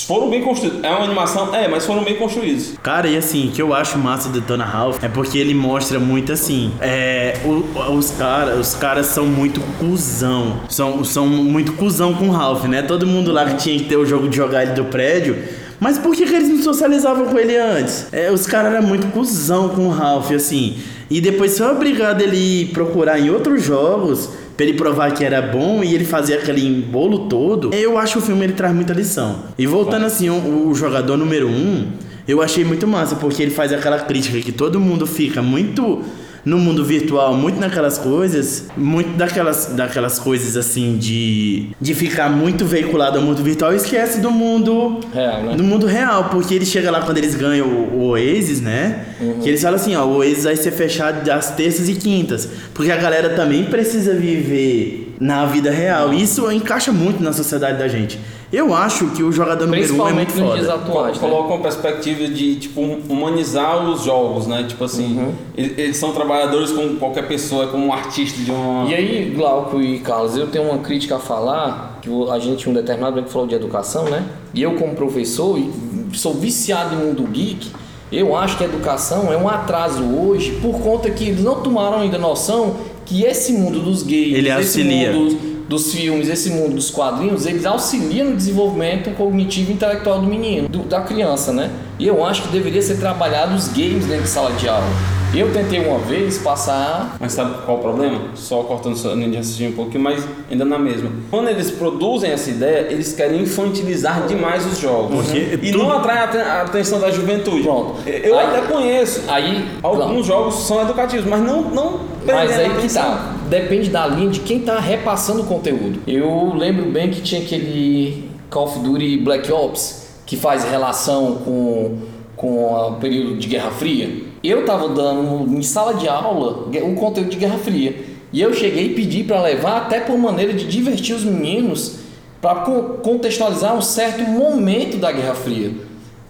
foram bem construídos. É uma animação? É, mas foram bem construídos. Cara, e assim, o que eu acho massa do Detona Ralph é porque ele mostra muito assim. É, o- os caras os caras são muito cuzão. São, são muito cuzão com o Ralph, né? Todo mundo lá que tinha que ter o jogo de jogar ele do prédio. Mas por que, que eles não socializavam com ele antes? É, os caras eram muito cuzão com o Ralph, assim. E depois foi obrigado ele procurar em outros jogos pra ele provar que era bom e ele fazer aquele embolo todo. Eu acho que o filme ele traz muita lição. E voltando assim, o, o jogador número um, eu achei muito massa, porque ele faz aquela crítica que todo mundo fica muito no mundo virtual, muito naquelas coisas, muito daquelas, daquelas coisas assim de, de ficar muito veiculado ao mundo virtual e esquece do mundo Real, né? no mundo real, porque ele chega lá quando eles ganham o, o Oasis, né? Que eles falam assim, ó, o Oasis vai ser fechado das terças e quintas, porque a galera também precisa viver na vida real. E isso encaixa muito na sociedade da gente. Eu acho que o jogador número um é muito Principalmente nos dias foda. atuais. né? Coloca uma perspectiva de, tipo, humanizar os jogos, né? Tipo assim, Uhum. eles, eles são trabalhadores como qualquer pessoa, como um artista de uma... E aí, Glauco e Carlos, eu tenho uma crítica a falar, que a gente, um determinado momento, falou de educação, né? E eu, como professor, e sou viciado em mundo geek, Eu acho que a educação é um atraso hoje por conta que eles não tomaram ainda noção que esse mundo dos gays, Ele esse auxilia. mundo dos filmes, esse mundo dos quadrinhos, eles auxiliam no desenvolvimento cognitivo e intelectual do menino, do- da criança, né? E eu acho que deveria ser trabalhado os games dentro de sala de aula. Eu tentei uma vez passar Mas sabe qual o problema? Só cortando sua linha de raciocínio um pouquinho, mas ainda na mesma. Quando eles produzem essa ideia, eles querem infantilizar demais os jogos. Porque e tudo- não atrai a aten- a atenção da juventude. Pronto. Eu Aí- até conheço. aí Alguns jogos são educativos, mas não, não Mas aí que tá. Depende da linha de quem tá repassando o conteúdo. Eu lembro bem que tinha aquele Call of Duty Black Ops que faz relação com, com o período de Guerra Fria. Eu tava dando em sala de aula o conteúdo de Guerra Fria. E eu cheguei e pedi para levar até por maneira de divertir os meninos para contextualizar um certo momento da Guerra Fria.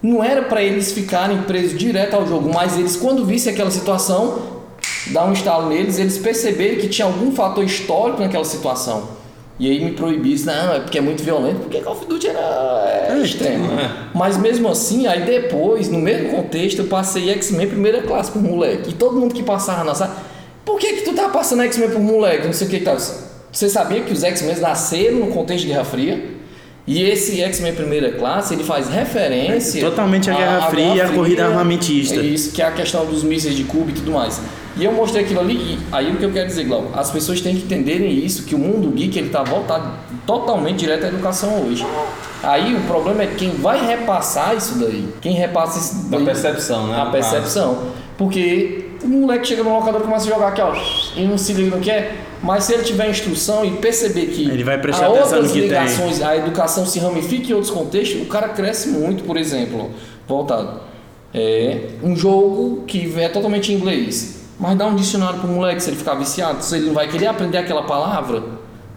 Não era para eles ficarem presos direto ao jogo, mas eles quando vissem aquela situação, dar um estalo neles, eles perceberem que tinha algum fator histórico naquela situação. E aí me proibir isso, não, é porque é muito violento, porque Call of Duty era é, extremo. Mas mesmo assim, aí depois, no mesmo contexto, eu passei X-Men primeira classe pro moleque. E todo mundo que passava na sala, por que que tu tá passando X-Men pro moleque? Não sei o que e tal. Você sabia que os X-Men nasceram no contexto de Guerra Fria? E esse X-Men primeira classe, ele faz referência... Totalmente a Guerra Fria e a corrida armamentista. É isso, que é a questão dos mísseis de Cuba e tudo mais. E eu mostrei aquilo ali, e aí o que eu quero dizer, Glauco, as pessoas têm que entenderem isso, que o mundo geek ele tá voltado totalmente direto à educação hoje. Aí o problema é quem vai repassar isso daí. Quem repassa isso Da daí. percepção, né? A percepção. Porque o moleque chega no locador e começa a jogar aqui, ó, e não se liga no que é. Mas se ele tiver instrução e perceber que Ele vai prestar há outras que tem. ligações, a educação se ramifica em outros contextos, o cara cresce muito, por exemplo, voltado. É um jogo que é totalmente em inglês, mas dá um dicionário pro moleque se ele ficar viciado, se ele não vai querer aprender aquela palavra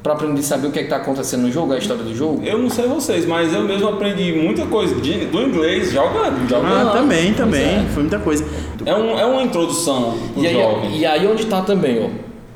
para aprender a saber o que é está acontecendo no jogo, a história do jogo. Eu não sei vocês, mas eu mesmo aprendi muita coisa de- do inglês jogando. Ah, jogando. também, Pois também. é. Foi muita coisa. É, um, é uma introdução pro E aí, jovem. e aí onde está também, ó.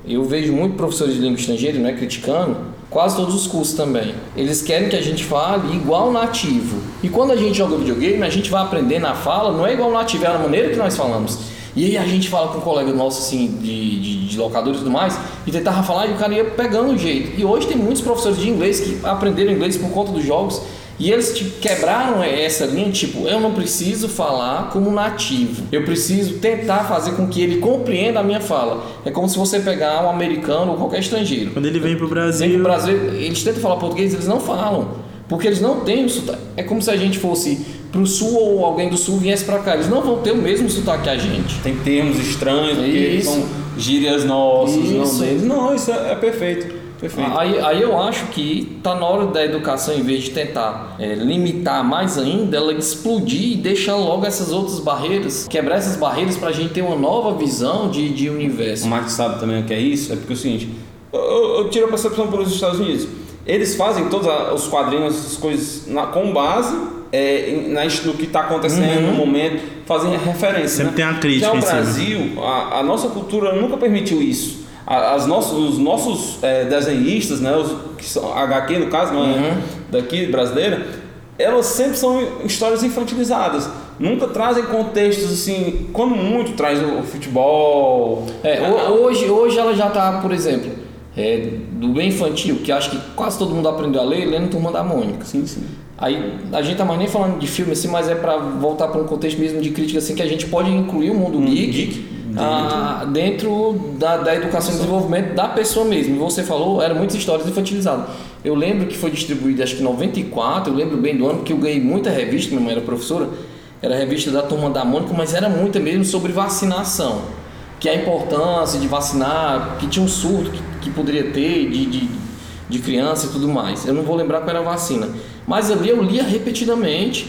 Eu vejo muito professores de língua estrangeira, né, criticando, quase todos os cursos também. Eles querem que a gente fale igual nativo. E quando a gente joga videogame, a gente vai aprender na fala, não é igual nativo, é a maneira que nós falamos. E aí a gente fala com um colega nosso, assim, de, de, de locadores e tudo mais, e tentava falar e o cara ia pegando o jeito. E hoje tem muitos professores de inglês que aprenderam inglês por conta dos jogos, e eles tipo, quebraram essa linha, tipo, eu não preciso falar como nativo. Eu preciso tentar fazer com que ele compreenda a minha fala. É como se você pegar um americano ou qualquer estrangeiro. Quando ele vem pro Vem Brasil. pro Brasil, eles tentam falar português, eles não falam. Porque eles não têm o sotaque. É como se a gente fosse pro sul ou alguém do sul viesse pra cá. Eles não vão ter o mesmo sotaque que a gente. Tem termos estranhos, porque são gírias nossas, Isso. não deles. Não, isso é, é perfeito. Perfeito. Aí, aí eu acho que tá na hora da educação, em vez de tentar é, limitar mais ainda, ela explodir e deixar logo essas outras barreiras, quebrar essas barreiras pra gente ter uma nova visão de, de universo. O Marcos sabe também o que é isso, é porque é o seguinte, eu, eu, eu tiro a percepção pelos Estados Unidos. Eles fazem todos a- os quadrinhos, essas coisas na- com base é, na, no que está acontecendo no momento, fazem referência. Sempre né? tem uma crítica Já o. Brasil, a, a nossa cultura nunca permitiu isso. A- As nossos, os nossos é, desenhistas, né, os, que são HQ no caso, não é daqui brasileira, elas sempre são histórias infantilizadas. Nunca trazem contextos assim, quando muito traz o futebol. É, ho- hoje, hoje ela já tá, por exemplo, é, do bem infantil, que acho que quase todo mundo aprendeu a ler, lendo Turma da Mônica. Sim, sim. Aí a gente tá mais nem falando de filme assim, mas é para voltar para um contexto mesmo de crítica assim que a gente pode incluir o mundo geek, ah, dentro da, da educação e desenvolvimento da pessoa mesmo. Você falou, eram muitas histórias infantilizadas. Eu lembro que foi distribuído acho que em 94, eu lembro bem do ano que eu ganhei muita revista, minha mãe era professora, era a revista da Turma da Mônica, mas era muita mesmo sobre vacinação. Que a importância de vacinar, que tinha um surto que, que poderia ter de, de, de criança e tudo mais. Eu não vou lembrar qual era a vacina. Mas ali eu lia repetidamente.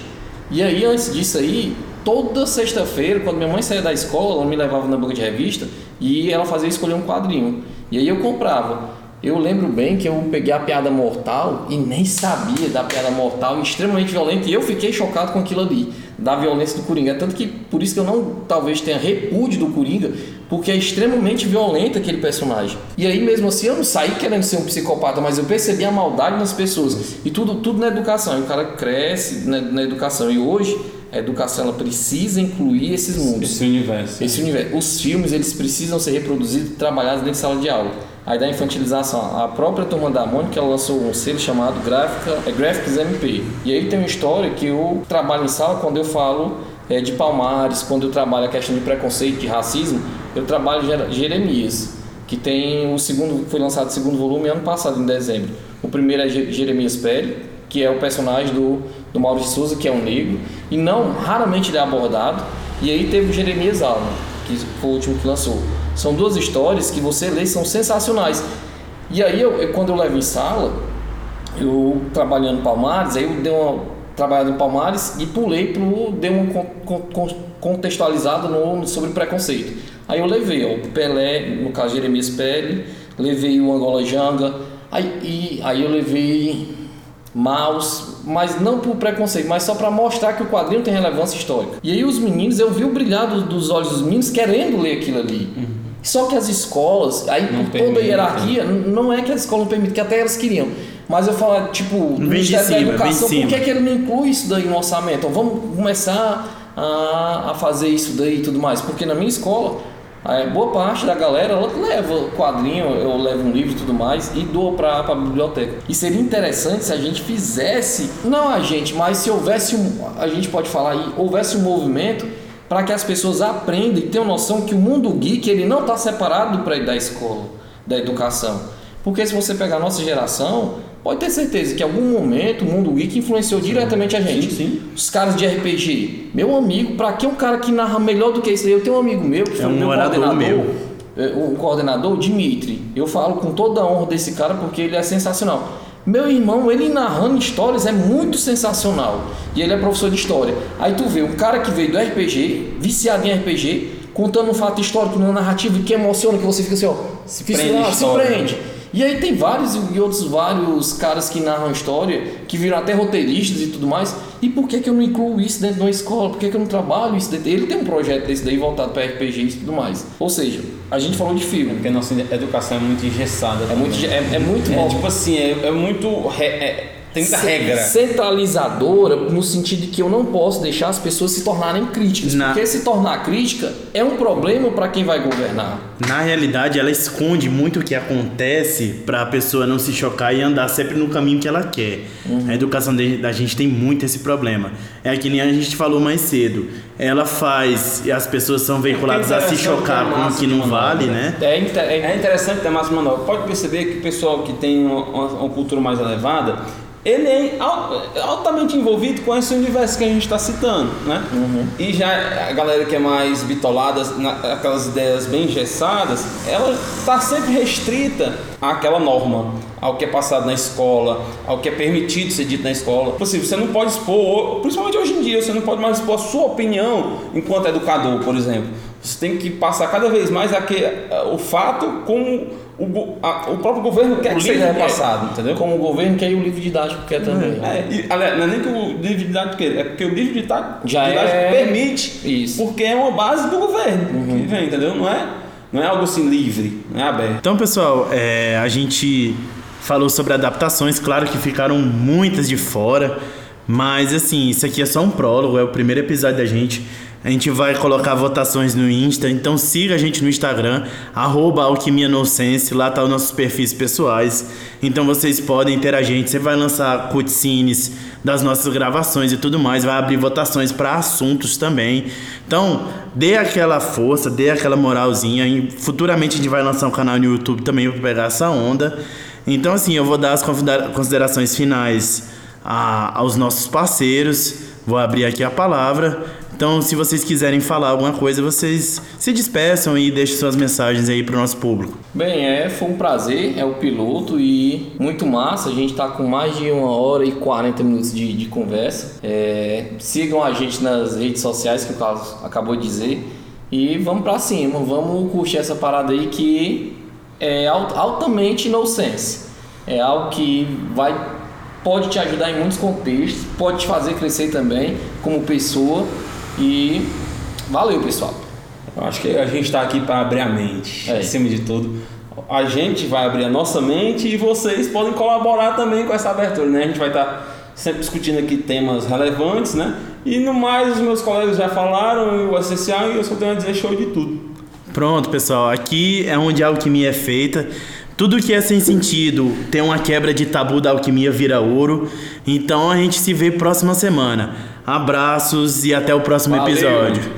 E aí, antes disso aí, toda sexta-feira, quando minha mãe saía da escola, ela me levava na banca de revista e ela fazia escolher um quadrinho. E aí eu comprava. Eu lembro bem que eu peguei a piada mortal e nem sabia da piada mortal, extremamente violenta, e eu fiquei chocado com aquilo ali, da violência do Coringa. Tanto que por isso que eu não talvez tenha repúdio do Coringa, porque é extremamente violento aquele personagem. E aí mesmo assim eu não saí querendo ser um psicopata, mas eu percebi a maldade nas pessoas. E tudo, tudo na educação. E o cara cresce na, na educação. E hoje a educação ela precisa incluir esses mundos. Esse universo. Esse universo. Os filmes eles precisam ser reproduzidos e trabalhados dentro de sala de aula. Aí da infantilização, a própria turma da Mônica lançou um selo chamado Gráfica, é Graphics MP. E aí tem uma história que eu trabalho em sala quando eu falo é, de Palmares, quando eu trabalho a questão de preconceito, de racismo, eu trabalho Jeremias, que tem o segundo, foi lançado o segundo volume ano passado, em dezembro. O primeiro é Jeremias Pérez, que é o personagem do, do Maurício Souza, que é um negro, e não, raramente ele é abordado. E aí teve o Jeremias Alma, que foi o último que lançou. São duas histórias que você lê são sensacionais. E aí, eu, eu, quando eu levo em sala, eu trabalhando em Palmares, aí eu dei uma trabalhada em Palmares e pulei pro dei um contextualizado no, sobre preconceito. Aí eu levei ó, o Pelé, no caso Jeremias Pele, levei o Angola Janga, aí, e, aí eu levei Maus, mas não por preconceito, mas só para mostrar que o quadrinho tem relevância histórica. E aí os meninos, eu vi o brilhar dos olhos dos meninos querendo ler aquilo ali. Uhum. Só que as escolas, aí não por permite, toda a hierarquia, né? não é que as escolas não permitem, que até elas queriam. Mas eu falo, tipo, o Ministério cima, da Educação, por que, é que ele não inclui isso daí no orçamento? Então, vamos começar a, a fazer isso daí e tudo mais. Porque na minha escola, boa parte da galera ela leva quadrinho, eu levo um livro e tudo mais e dou para a biblioteca. E seria interessante se a gente fizesse, não a gente, mas se houvesse um, a gente pode falar aí, houvesse um movimento para que as pessoas aprendam e tenham noção que o mundo geek ele não está separado do da escola, da educação. Porque se você pegar a nossa geração, pode ter certeza que em algum momento o mundo geek influenciou sim. diretamente a gente. Sim, sim. Os caras de RPG. Meu amigo, para que um cara que narra melhor do que isso? Eu tenho um amigo meu que foi é um meu coordenador. Meu. É, o coordenador, Dimitri. Eu falo com toda a honra desse cara porque ele é sensacional. Meu irmão, ele narrando histórias é muito sensacional. E ele é professor de história. Aí tu vê um cara que veio do RPG, viciado em RPG, contando um fato histórico numa narrativa que emociona, que você fica assim, ó, se prende. Se prende. E aí tem vários e outros vários caras que narram história, que viram até roteiristas e tudo mais. E por que, que eu não incluo isso dentro de uma escola? Por que, que eu não trabalho isso dentro? Ele tem um projeto desse daí voltado para RPG e tudo mais. Ou seja, a gente falou de filme. Porque a nossa educação é muito engessada. É muito, é, é muito é, Tipo assim, é, é muito. É, tem muita regra. Centralizadora no sentido de que eu não posso deixar as pessoas se tornarem críticas. Na... Porque se tornar crítica é um problema para quem vai governar. Na realidade, ela esconde muito o que acontece para a pessoa não se chocar e andar sempre no caminho que ela quer. Uhum. A educação da gente tem muito esse problema. É que nem a gente falou mais cedo. Ela faz e as pessoas são veiculadas a se chocar com o que não vale, né? É, é, é interessante ter mais manual. Pode perceber que o pessoal que tem uma, uma cultura mais elevada ele é altamente envolvido com esse universo que a gente está citando, né? Uhum. E já a galera que é mais bitolada, aquelas ideias bem engessadas, ela está sempre restrita àquela norma, ao que é passado na escola, ao que é permitido ser dito na escola. Tipo assim, você não pode expor, principalmente hoje em dia, você não pode mais expor a sua opinião enquanto educador, por exemplo. Você tem que passar cada vez mais aquele, o fato como o, a, o próprio governo quer o que seja repassado, entendeu? Como o governo quer e o livro didático quer também. É, e, aliás, não é nem que o livro didático quer, é porque o livro didático, Já didático é... permite, Isso. porque é uma base do governo uhum. que vem, entendeu? Não é, não é algo assim livre, não é aberto. Então, pessoal, é, a gente falou sobre adaptações, claro que ficaram muitas de fora, mas assim, isso aqui é só um prólogo, é o primeiro episódio da gente. A gente vai colocar votações no Insta, então siga a gente no Instagram, arroba alquimianosense, lá tá os nossos perfis pessoais. Então vocês podem interagir, você vai lançar cutscenes das nossas gravações e tudo mais, vai abrir votações para assuntos também. Então, dê aquela força, dê aquela moralzinha. E futuramente a gente vai lançar um canal no YouTube também para pegar essa onda. Então, assim, eu vou dar as considerações finais a, aos nossos parceiros. Vou abrir aqui a palavra. Então, se vocês quiserem falar alguma coisa, vocês se despeçam e deixem suas mensagens aí para o nosso público. Bem, é, foi um prazer, é o piloto e muito massa. A gente está com mais de uma hora e 40 minutos de, de conversa. É, sigam a gente nas redes sociais, que o Carlos acabou de dizer. E vamos para cima, vamos curtir essa parada aí que é altamente no sense. É algo que vai pode te ajudar em muitos contextos, pode te fazer crescer também como pessoa e valeu, pessoal. Eu acho que a gente está aqui para abrir a mente, é. acima de tudo. A gente vai abrir a nossa mente e vocês podem colaborar também com essa abertura, né? A gente vai estar tá sempre discutindo aqui temas relevantes, né? E no mais, os meus colegas já falaram o essencial e eu só tenho a dizer show de tudo. Pronto, pessoal. Aqui é onde a alquimia é feita. Tudo que é sem sentido tem uma quebra de tabu da alquimia vira ouro. Então a gente se vê próxima semana. Abraços e até o próximo Valeu. episódio.